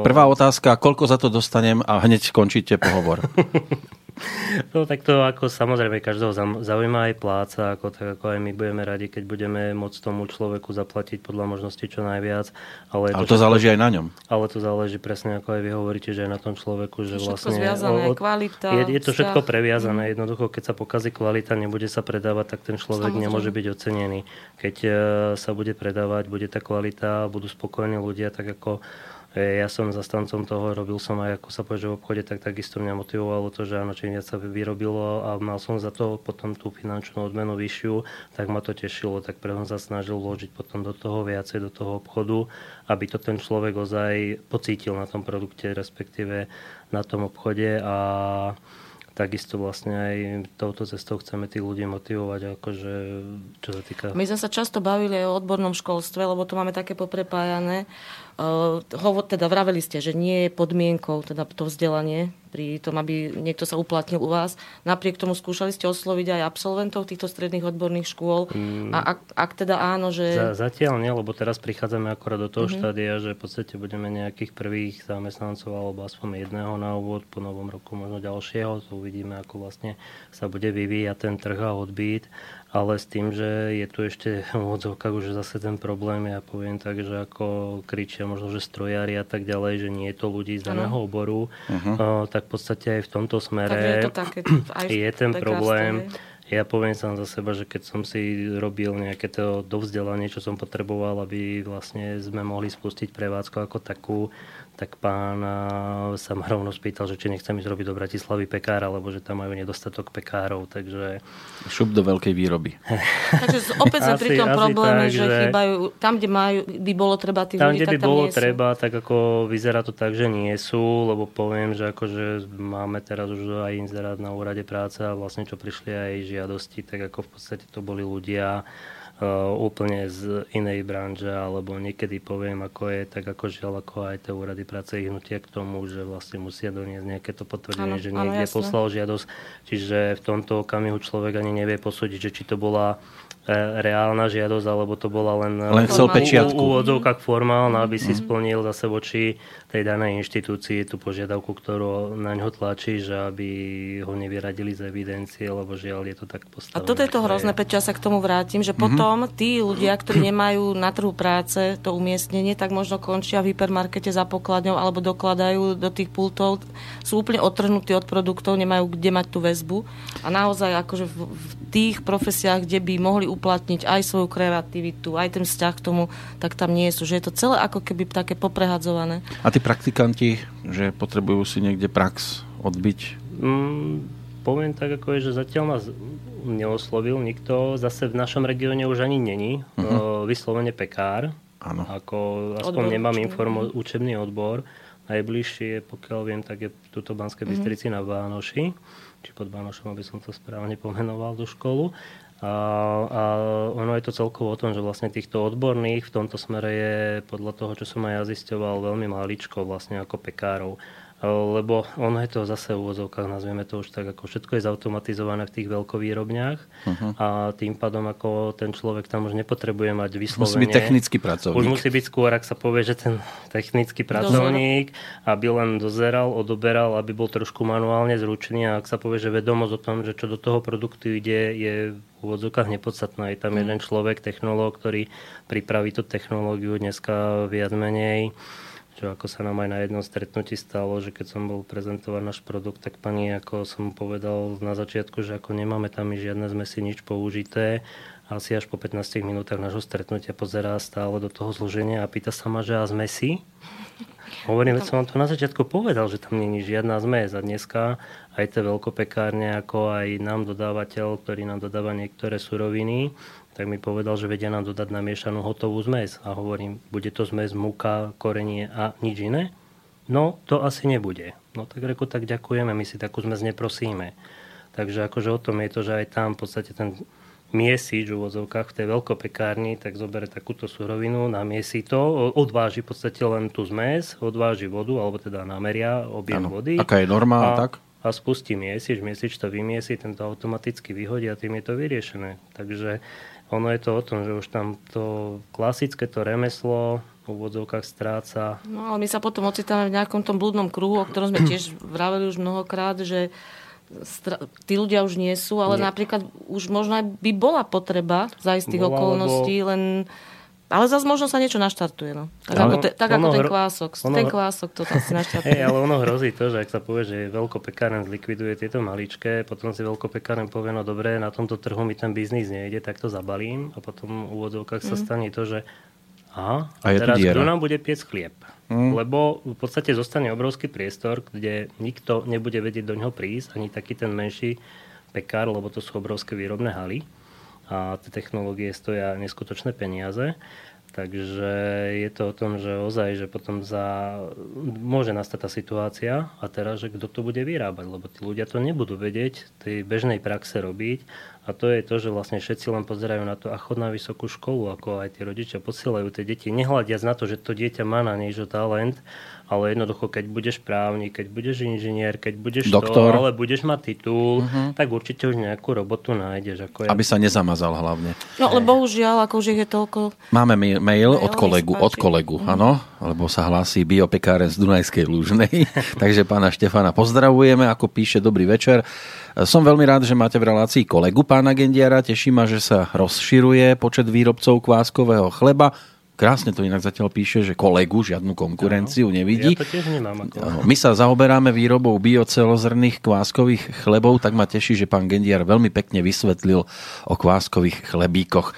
Speaker 4: Prvá otázka, koľko za to dostanem a hneď končíte pohovor.
Speaker 2: No tak to ako samozrejme každého zaujíma aj pláca, ako, tak ako aj my budeme radi, keď budeme môcť tomu človeku zaplatiť podľa možnosti čo najviac. Ale,
Speaker 4: ale to, to záleží aj na ňom.
Speaker 2: Ale to záleží presne ako aj vy hovoríte, že aj na tom človeku, že vlastne...
Speaker 1: Zviazané, od, kvalita,
Speaker 2: je, je to všetko vzťah. previazané. Jednoducho, keď sa pokazí kvalita, nebude sa predávať, tak ten človek samozrejme. nemôže byť ocenený. Keď uh, sa bude predávať, bude tá kvalita, budú spokojní ľudia, tak ako ja som zastancom toho, robil som aj ako sa povie, v obchode, tak takisto mňa motivovalo to, že áno, čím viac sa vyrobilo a mal som za to potom tú finančnú odmenu vyššiu, tak ma to tešilo, tak preto sa snažil vložiť potom do toho viacej, do toho obchodu, aby to ten človek ozaj pocítil na tom produkte, respektíve na tom obchode a takisto vlastne aj touto cestou chceme tých ľudí motivovať, akože, čo sa týka...
Speaker 1: My sme sa často bavili aj o odbornom školstve, lebo tu máme také poprepájané. Uh, teda vraveli ste, že nie je podmienkou teda to vzdelanie pri tom, aby niekto sa uplatnil u vás. Napriek tomu skúšali ste osloviť aj absolventov týchto stredných odborných škôl. Mm. A ak, ak teda áno, že...
Speaker 2: Za, zatiaľ nie, lebo teraz prichádzame akorát do toho mm-hmm. štádia, že v podstate budeme nejakých prvých zamestnancov alebo aspoň jedného na úvod, po novom roku možno ďalšieho. To uvidíme, ako vlastne sa bude vyvíjať ten trh a odbyt ale s tým, že je tu ešte v odzovkách už zase ten problém, ja poviem tak, že ako kričia možno, že strojári a tak ďalej, že nie je to ľudí z daného oboru, uh-huh. tak v podstate aj v tomto smere je, to také, aj je ten problém. Ja poviem sám za seba, že keď som si robil nejaké to dovzdelanie, čo som potreboval, aby vlastne sme mohli spustiť prevádzku ako takú, tak pán sa ma rovno spýtal, že či nechcem ísť robiť do Bratislavy pekára, lebo že tam majú nedostatok pekárov, takže...
Speaker 4: Šup do veľkej výroby.
Speaker 1: takže opäť sme pri tom probléme, že, že chýbajú, tam, kde majú, by bolo treba tých
Speaker 2: tam,
Speaker 1: ľudí,
Speaker 2: kde
Speaker 1: by
Speaker 2: tak tam bolo treba, sú. tak ako vyzerá to tak, že nie sú, lebo poviem, že akože máme teraz už aj inzerát na úrade práce a vlastne čo prišli aj žiadosti, tak ako v podstate to boli ľudia, úplne z inej branže, alebo niekedy poviem, ako je, tak ako žiaľ, ako aj tie úrady práce ich k tomu, že vlastne musia doniesť nejaké to potvrdenie, ano, že niekde ano, poslal žiadosť. Čiže v tomto okamihu človek ani nevie posúdiť, že či to bola reálna žiadosť, alebo to bola len,
Speaker 4: len chcel pečiatku.
Speaker 2: U, úvodzovkách formálna, aby si mm-hmm. splnil zase voči tej danej inštitúcii tú požiadavku, ktorú na ňo tlačí, že aby ho nevyradili z evidencie, lebo žiaľ je to tak postavené.
Speaker 1: A toto je to hrozné, Peťa, sa k tomu vrátim, že mm-hmm. potom tí ľudia, ktorí nemajú na trhu práce to umiestnenie, tak možno končia v hypermarkete za pokladňou alebo dokladajú do tých pultov, sú úplne otrhnutí od produktov, nemajú kde mať tú väzbu. A naozaj akože v, v tých profesiách, kde by mohli uplatniť aj svoju kreativitu, aj ten vzťah k tomu, tak tam nie sú. Že je to celé ako keby také poprehadzované.
Speaker 4: A tí praktikanti, že potrebujú si niekde prax odbiť?
Speaker 2: Mm, poviem tak, ako je, že zatiaľ nás neoslovil nikto. Zase v našom regióne už ani není uh-huh. vyslovene pekár.
Speaker 4: Áno.
Speaker 2: Ako, aspoň odbor nemám informo- učebný odbor. Najbližšie, pokiaľ viem, tak je tuto Banskej mhm. Bystrici mm-hmm. na Vánoši, či pod Vánošom, aby som to správne pomenoval do školu. A, a ono je to celkovo o tom, že vlastne týchto odborných v tomto smere je podľa toho, čo som aj ja zisťoval, veľmi maličko vlastne ako pekárov lebo ono je to zase v úvodzovkách, nazvieme to už tak, ako všetko je zautomatizované v tých veľkovýrobniach uh-huh. a tým pádom ako ten človek tam už nepotrebuje mať vyslovene...
Speaker 4: Musí byť technický pracovník.
Speaker 2: Už musí byť skôr, ak sa povie, že ten technický pracovník, aby len dozeral, odoberal, aby bol trošku manuálne zručný a ak sa povie, že vedomosť o tom, že čo do toho produktu ide, je v úvodzovkách nepodstatné. Je tam uh-huh. jeden človek, technológ, ktorý pripraví tú technológiu dneska viac menej čo ako sa nám aj na jednom stretnutí stalo, že keď som bol prezentovať náš produkt, tak pani, ako som povedal na začiatku, že ako nemáme tam žiadne zmesi, nič použité, asi až po 15 minútach nášho stretnutia pozerá stále do toho zloženia a pýta sa ma, že a zmesi? Hovorím, že som vám to na začiatku povedal, že tam není žiadna zmes a dneska aj tie veľkopekárne, ako aj nám dodávateľ, ktorý nám dodáva niektoré suroviny, tak mi povedal, že vedia nám dodať namiešanú hotovú zmes. A hovorím, bude to zmes, múka, korenie a nič iné? No, to asi nebude. No tak reku, tak ďakujeme, my si takú zmes neprosíme. Takže akože o tom je to, že aj tam v podstate ten miesič v úvozovkách v tej veľkopekárni, tak zobere takúto surovinu, namiesí to, odváži v podstate len tú zmes, odváži vodu, alebo teda nameria objem ano. vody.
Speaker 4: Aká je norma, a, tak?
Speaker 2: A spustí miesič, miesič to vymiesi, tento automaticky vyhodí a tým je to vyriešené. Takže ono je to o tom, že už tam to klasické to remeslo v úvodzovkách stráca.
Speaker 1: No ale my sa potom ocitáme v nejakom tom blúdnom kruhu, o ktorom sme tiež vraveli už mnohokrát, že stra- tí ľudia už nie sú, ale nie. napríklad už možno aj by bola potreba za istých bola, okolností, lebo... len ale zase možno sa niečo naštartuje. No. Tak, ale, ako, te, tak ako ten kvások. Ono, ten kvások to si naštartuje.
Speaker 2: Hey, ale ono hrozí to, že ak sa povie, že veľkopekáren zlikviduje tieto maličké, potom si veľkopekáren povie, no dobre, na tomto trhu mi ten biznis nejde, tak to zabalím a potom v úvodzovkách mm. sa mhm. stane to, že aha, a, a teraz kto nám bude piec chlieb? Mm. Lebo v podstate zostane obrovský priestor, kde nikto nebude vedieť do ňoho prísť, ani taký ten menší pekár, lebo to sú obrovské výrobné haly a tie technológie stoja neskutočné peniaze. Takže je to o tom, že ozaj, že potom za, môže nastať tá situácia a teraz, že kto to bude vyrábať, lebo tí ľudia to nebudú vedieť tej bežnej praxe robiť a to je to, že vlastne všetci len pozerajú na to a chod na vysokú školu, ako aj tí rodičia posielajú tie deti, nehľadiac na to, že to dieťa má na niečo talent, ale jednoducho, keď budeš právnik, keď budeš inžinier, keď budeš
Speaker 4: Doktor.
Speaker 2: to, ale budeš mať titul, uh-huh. tak určite už nejakú robotu nájdeš. Ako
Speaker 4: ja. Aby sa nezamazal hlavne.
Speaker 1: No, ale bohužiaľ, ako už je toľko...
Speaker 4: Máme mail, mail od kolegu, od kolegu, mhm. áno, uh-huh. lebo sa hlási biopekáren z Dunajskej Lúžnej. Takže pána Štefana pozdravujeme, ako píše Dobrý večer. Som veľmi rád, že máte v relácii kolegu pána Gendiara. Teší ma, že sa rozširuje počet výrobcov kváskového chleba Krásne to inak zatiaľ píše, že kolegu žiadnu konkurenciu no, nevidí.
Speaker 2: Ja to tiež nemám. Ako...
Speaker 4: My sa zaoberáme výrobou biocelozrných kváskových chlebov, tak ma teší, že pán Gendiar veľmi pekne vysvetlil o kváskových chlebíkoch.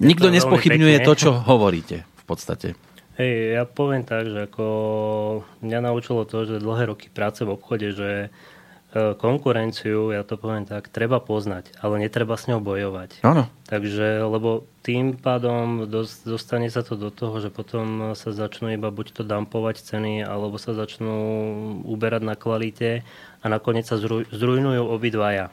Speaker 4: Nikto nespochybňuje to, čo hovoríte v podstate.
Speaker 2: Hej, ja poviem tak, že ako mňa naučilo to, že dlhé roky práce v obchode, že konkurenciu, ja to poviem tak, treba poznať, ale netreba s ňou bojovať.
Speaker 4: Áno.
Speaker 2: Takže, lebo tým pádom dostane sa to do toho, že potom sa začnú iba buď to dampovať ceny, alebo sa začnú uberať na kvalite a nakoniec sa zrujnujú obidvaja.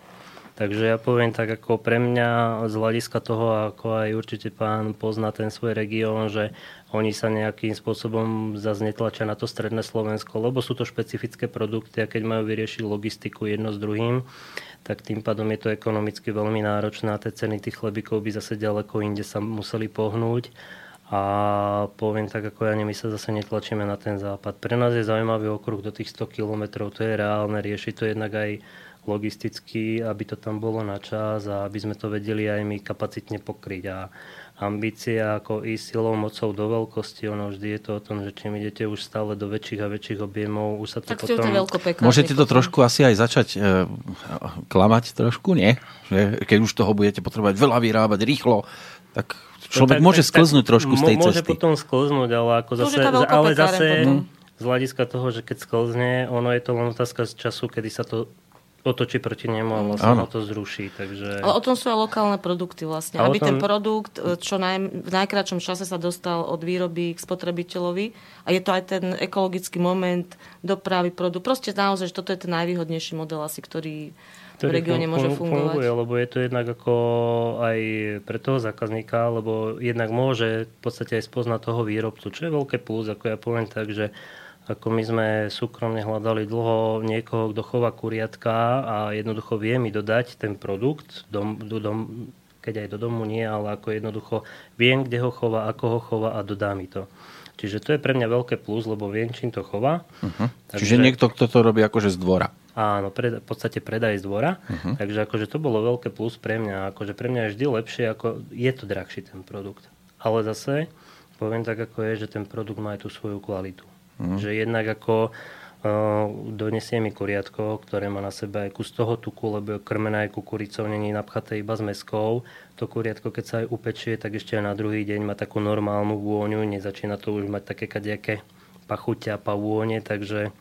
Speaker 2: Takže ja poviem tak, ako pre mňa z hľadiska toho, ako aj určite pán pozná ten svoj región, že oni sa nejakým spôsobom zase netlačia na to stredné Slovensko, lebo sú to špecifické produkty a keď majú vyriešiť logistiku jedno s druhým, tak tým pádom je to ekonomicky veľmi náročné a tie ceny tých chlebíkov by zase ďaleko inde sa museli pohnúť. A poviem tak, ako ja my sa zase netlačíme na ten západ. Pre nás je zaujímavý okruh do tých 100 km, to je reálne, rieši to jednak aj logisticky, aby to tam bolo na čas a aby sme to vedeli aj my kapacitne pokryť. A ambícia ako ísť silou mocou do veľkosti, ono vždy je to o tom, že čím idete už stále do väčších a väčších objemov, už sa to tak potom...
Speaker 1: To
Speaker 4: Môžete to trošku asi aj začať e, klamať trošku, nie? Že keď už toho budete potrebovať veľa vyrábať rýchlo, tak človek no, tak, môže tak, sklznúť tak, trošku z tej
Speaker 2: môže cesty. Môže potom sklznúť, ale ako zase, ale zase z hľadiska toho, že keď sklzne, ono je to len otázka z času, kedy sa to otočí proti nemu a vlastne ho to zruší. Takže...
Speaker 1: Ale o tom sú aj lokálne produkty vlastne. A aby tom... ten produkt e, čo naj, v najkračom čase sa dostal od výroby k spotrebiteľovi a je to aj ten ekologický moment dopravy produkt. Proste naozaj, že toto je ten najvýhodnejší model asi, ktorý v regióne môže fungovať.
Speaker 2: Funguje, lebo je to jednak ako aj pre toho zákazníka, lebo jednak môže v podstate aj spoznať toho výrobcu, čo je veľké plus, ako ja poviem tak, že ako my sme súkromne hľadali dlho niekoho, kto chová kuriatka a jednoducho vie mi dodať ten produkt, dom, do, dom, keď aj do domu nie, ale ako jednoducho viem, kde ho chová, ako ho chová a dodá mi to. Čiže to je pre mňa veľké plus, lebo viem, čím to chová.
Speaker 4: Uh-huh. Takže... Čiže niekto, kto to robí akože z dvora.
Speaker 2: Áno, pred, v podstate predaj z dvora. Uh-huh. Takže akože to bolo veľké plus pre mňa. Akože pre mňa je vždy lepšie, ako je to drahší ten produkt. Ale zase poviem tak, ako je, že ten produkt má aj tú svoju kvalitu. Mm. Že jednak ako uh, donesie mi kuriatko, ktoré má na sebe aj kus toho tuku, lebo je krmené aj kukuricou, není napchaté iba s meskou. To kuriatko, keď sa aj upečie, tak ešte aj na druhý deň má takú normálnu vôňu, nezačína to už mať také kadejaké pachuťa, pavône, takže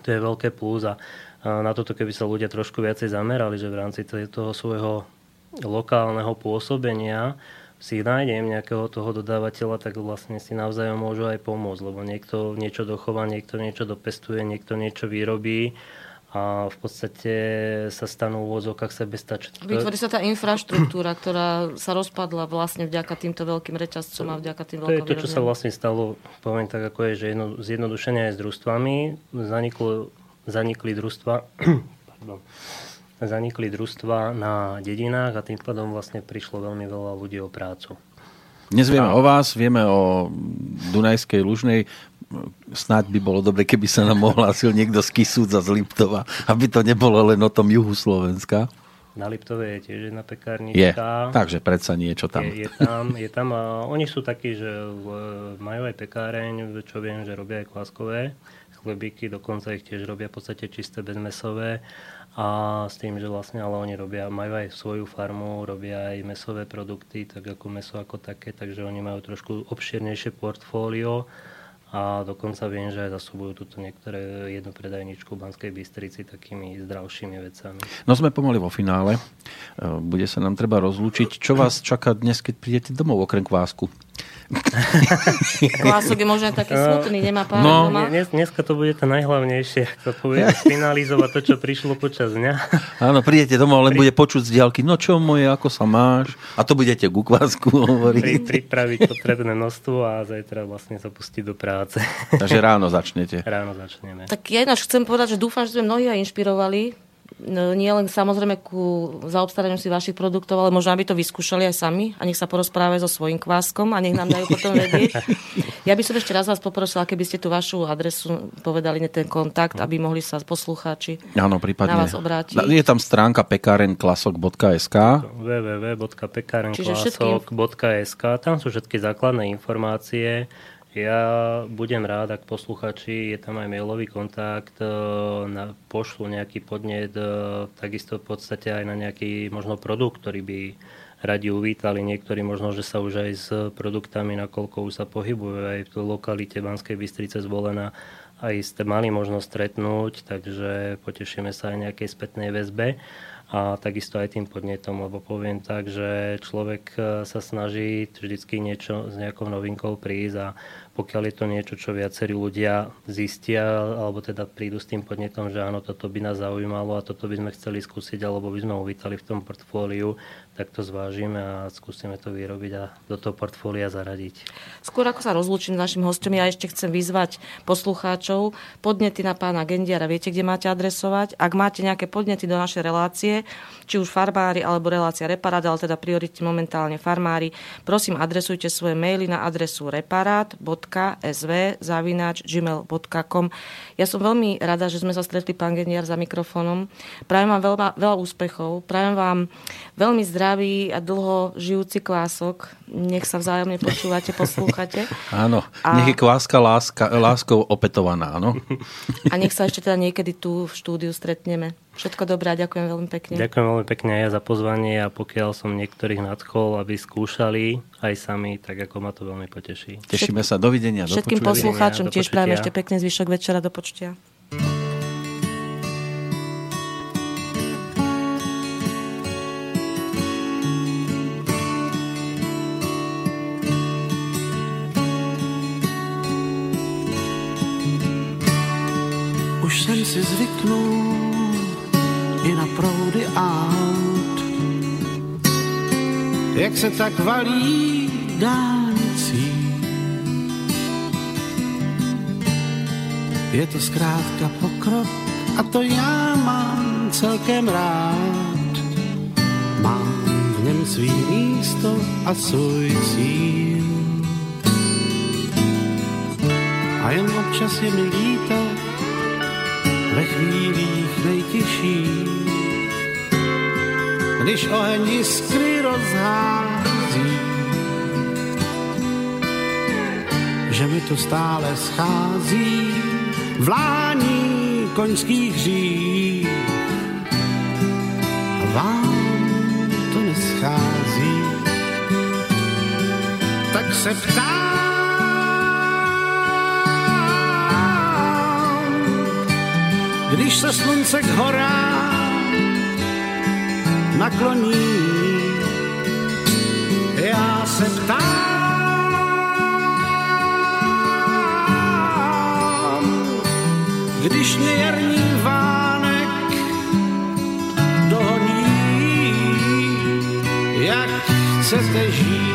Speaker 2: to je veľké plus a na toto, keby sa ľudia trošku viacej zamerali, že v rámci toho svojho lokálneho pôsobenia si nájdem nejakého toho dodávateľa, tak vlastne si navzájom môžu aj pomôcť, lebo niekto niečo dochová, niekto niečo dopestuje, niekto niečo vyrobí a v podstate sa stanú v úvodzovkách sebestačné.
Speaker 1: Vytvorí sa tá infraštruktúra, ktorá sa rozpadla vlastne vďaka týmto veľkým reťazcom a vďaka tým
Speaker 2: veľkým To je to, čo sa vlastne stalo, poviem tak, ako je, že jedno, zjednodušenie aj s družstvami, zaniklo, zanikli družstva, pardon, zanikli družstva na dedinách a tým pádom vlastne prišlo veľmi veľa ľudí o prácu.
Speaker 4: Dnes vieme o vás, vieme o Dunajskej Lužnej. Snáď by bolo dobre, keby sa nám ohlásil niekto z Kisúca z Liptova, aby to nebolo len o tom juhu Slovenska.
Speaker 2: Na Liptove je tiež jedna pekárnička.
Speaker 4: Je, takže predsa niečo tam.
Speaker 2: Je, je tam, je tam a oni sú takí, že majú aj pekáreň, čo viem, že robia aj kláskové chlebíky, dokonca ich tiež robia v podstate čisté bezmesové a s tým, že vlastne ale oni robia, majú aj svoju farmu, robia aj mesové produkty, tak ako meso ako také, takže oni majú trošku obširnejšie portfólio a dokonca viem, že aj zasobujú túto niektoré jednu predajničku v Banskej Bystrici takými zdravšími vecami.
Speaker 4: No sme pomaly vo finále. E, bude sa nám treba rozlúčiť. Čo vás čaká dnes, keď prídete domov okrem kvásku?
Speaker 1: Kvások je možno taký smutný, nemá pár no, doma.
Speaker 2: Dnes, dneska to bude to najhlavnejšie, ako to bude finalizovať to, čo prišlo počas dňa.
Speaker 4: Áno, prídete domov, len bude počuť z diálky, no čo moje, ako sa máš? A to budete ku kvásku hovoriť. Pri,
Speaker 2: pripraviť potrebné množstvo a zajtra vlastne sa pustiť do práce.
Speaker 4: Takže ráno začnete.
Speaker 2: Ráno začneme.
Speaker 1: Tak ja ináč chcem povedať, že dúfam, že sme mnohí aj inšpirovali No, nie len samozrejme ku zaobstaraniu si vašich produktov, ale možno aby to vyskúšali aj sami a nech sa porozprávajú so svojím kváskom a nech nám dajú potom vedieť. Ja by som ešte raz vás poprosila, keby ste tú vašu adresu povedali, ten kontakt, aby mohli sa poslucháči
Speaker 4: Áno, prípadne.
Speaker 1: na vás obrátiť.
Speaker 4: Je tam stránka pekarenklasok.sk
Speaker 2: www.pekarenklasok.sk Tam sú všetky základné informácie ja budem rád, ak posluchači, je tam aj mailový kontakt, e, na, pošlu nejaký podnet, e, takisto v podstate aj na nejaký možno produkt, ktorý by radi uvítali. Niektorí možno, že sa už aj s produktami, nakoľko už sa pohybujú aj v lokalite Banskej Bystrice zvolená, aj ste mali možnosť stretnúť, takže potešíme sa aj nejakej spätnej väzbe a takisto aj tým podnetom, lebo poviem tak, že človek e, sa snaží vždycky niečo s nejakou novinkou prísť a pokiaľ je to niečo, čo viacerí ľudia zistia, alebo teda prídu s tým podnetom, že áno, toto by nás zaujímalo a toto by sme chceli skúsiť, alebo by sme uvítali v tom portfóliu, tak to zvážime a skúsime to vyrobiť a do toho portfólia zaradiť.
Speaker 1: Skôr ako sa rozlúčim s našim hostom, ja ešte chcem vyzvať poslucháčov, podnety na pána Gendiara, viete, kde máte adresovať. Ak máte nejaké podnety do našej relácie, či už farmári alebo relácia reparát, ale teda prioritne momentálne farmári, prosím adresujte svoje maily na adresu reparát.sv.gmail.com Ja som veľmi rada, že sme sa stretli, pán Gendiar, za mikrofónom. Prajem vám veľa, veľa úspechov, prajem vám veľmi zdravý zdravý a dlho žijúci kvások. Nech sa vzájomne počúvate, poslúchate.
Speaker 4: Áno, a... nech je kváska láska, láskou opetovaná, áno.
Speaker 1: A nech sa ešte teda niekedy tu v štúdiu stretneme. Všetko dobré a ďakujem veľmi pekne.
Speaker 2: Ďakujem veľmi pekne aj ja za pozvanie a pokiaľ som niektorých nadchol, aby skúšali aj sami, tak ako ma to veľmi poteší.
Speaker 4: Tešíme sa, dovidenia.
Speaker 1: Všetkým do poslucháčom tiež prajem ešte pekný zvyšok večera, do počtia.
Speaker 8: Si zvyknul i na proudy aut, jak se tak valí dálnicí. Je to zkrátka pokrok a to já mám celkem rád. Mám v něm svý místo a svůj cíl. A jen občas je mi líto ve chvílích nejtěžších, když oheň jiskry rozhází, že mi to stále schází vlání koňských řík. Vám to neschází, tak se ptám, když se slunce k horám nakloní, já se ptám, když mě jarní vánek dohoní, jak chcete žít,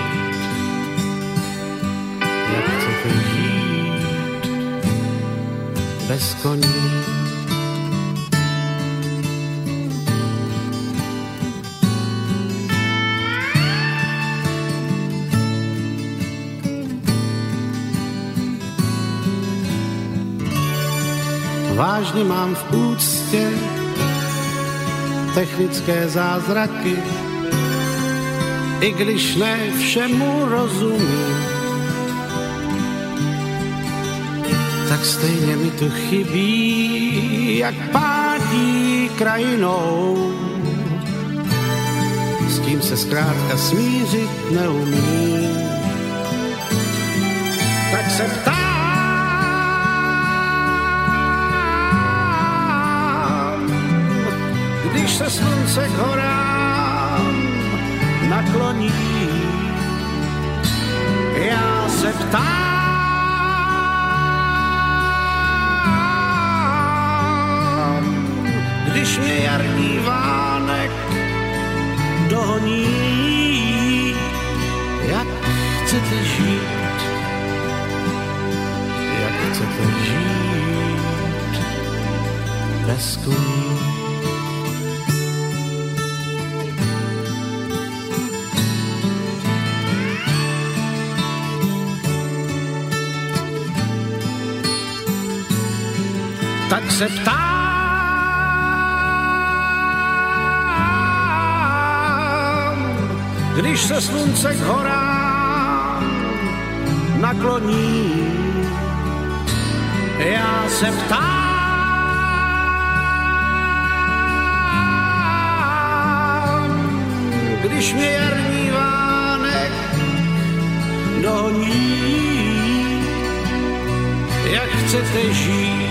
Speaker 8: bez koní. Vážně mám v úctě technické zázraky, i když ne všemu rozumím, tak stejně mi to chybí, jak pádí krajinou. S tím se zkrátka smířit neumím. Tak se ptám, když se slunce k horám nakloní. Já se ptám, když mě jarní vánek dohoní, jak chcete žít, jak chcete žít bez koní. Se ptám, když se slunce k horám nakloní. Já se ptám, když mě jarní vánek dohoní, jak chcete žít,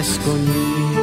Speaker 8: jak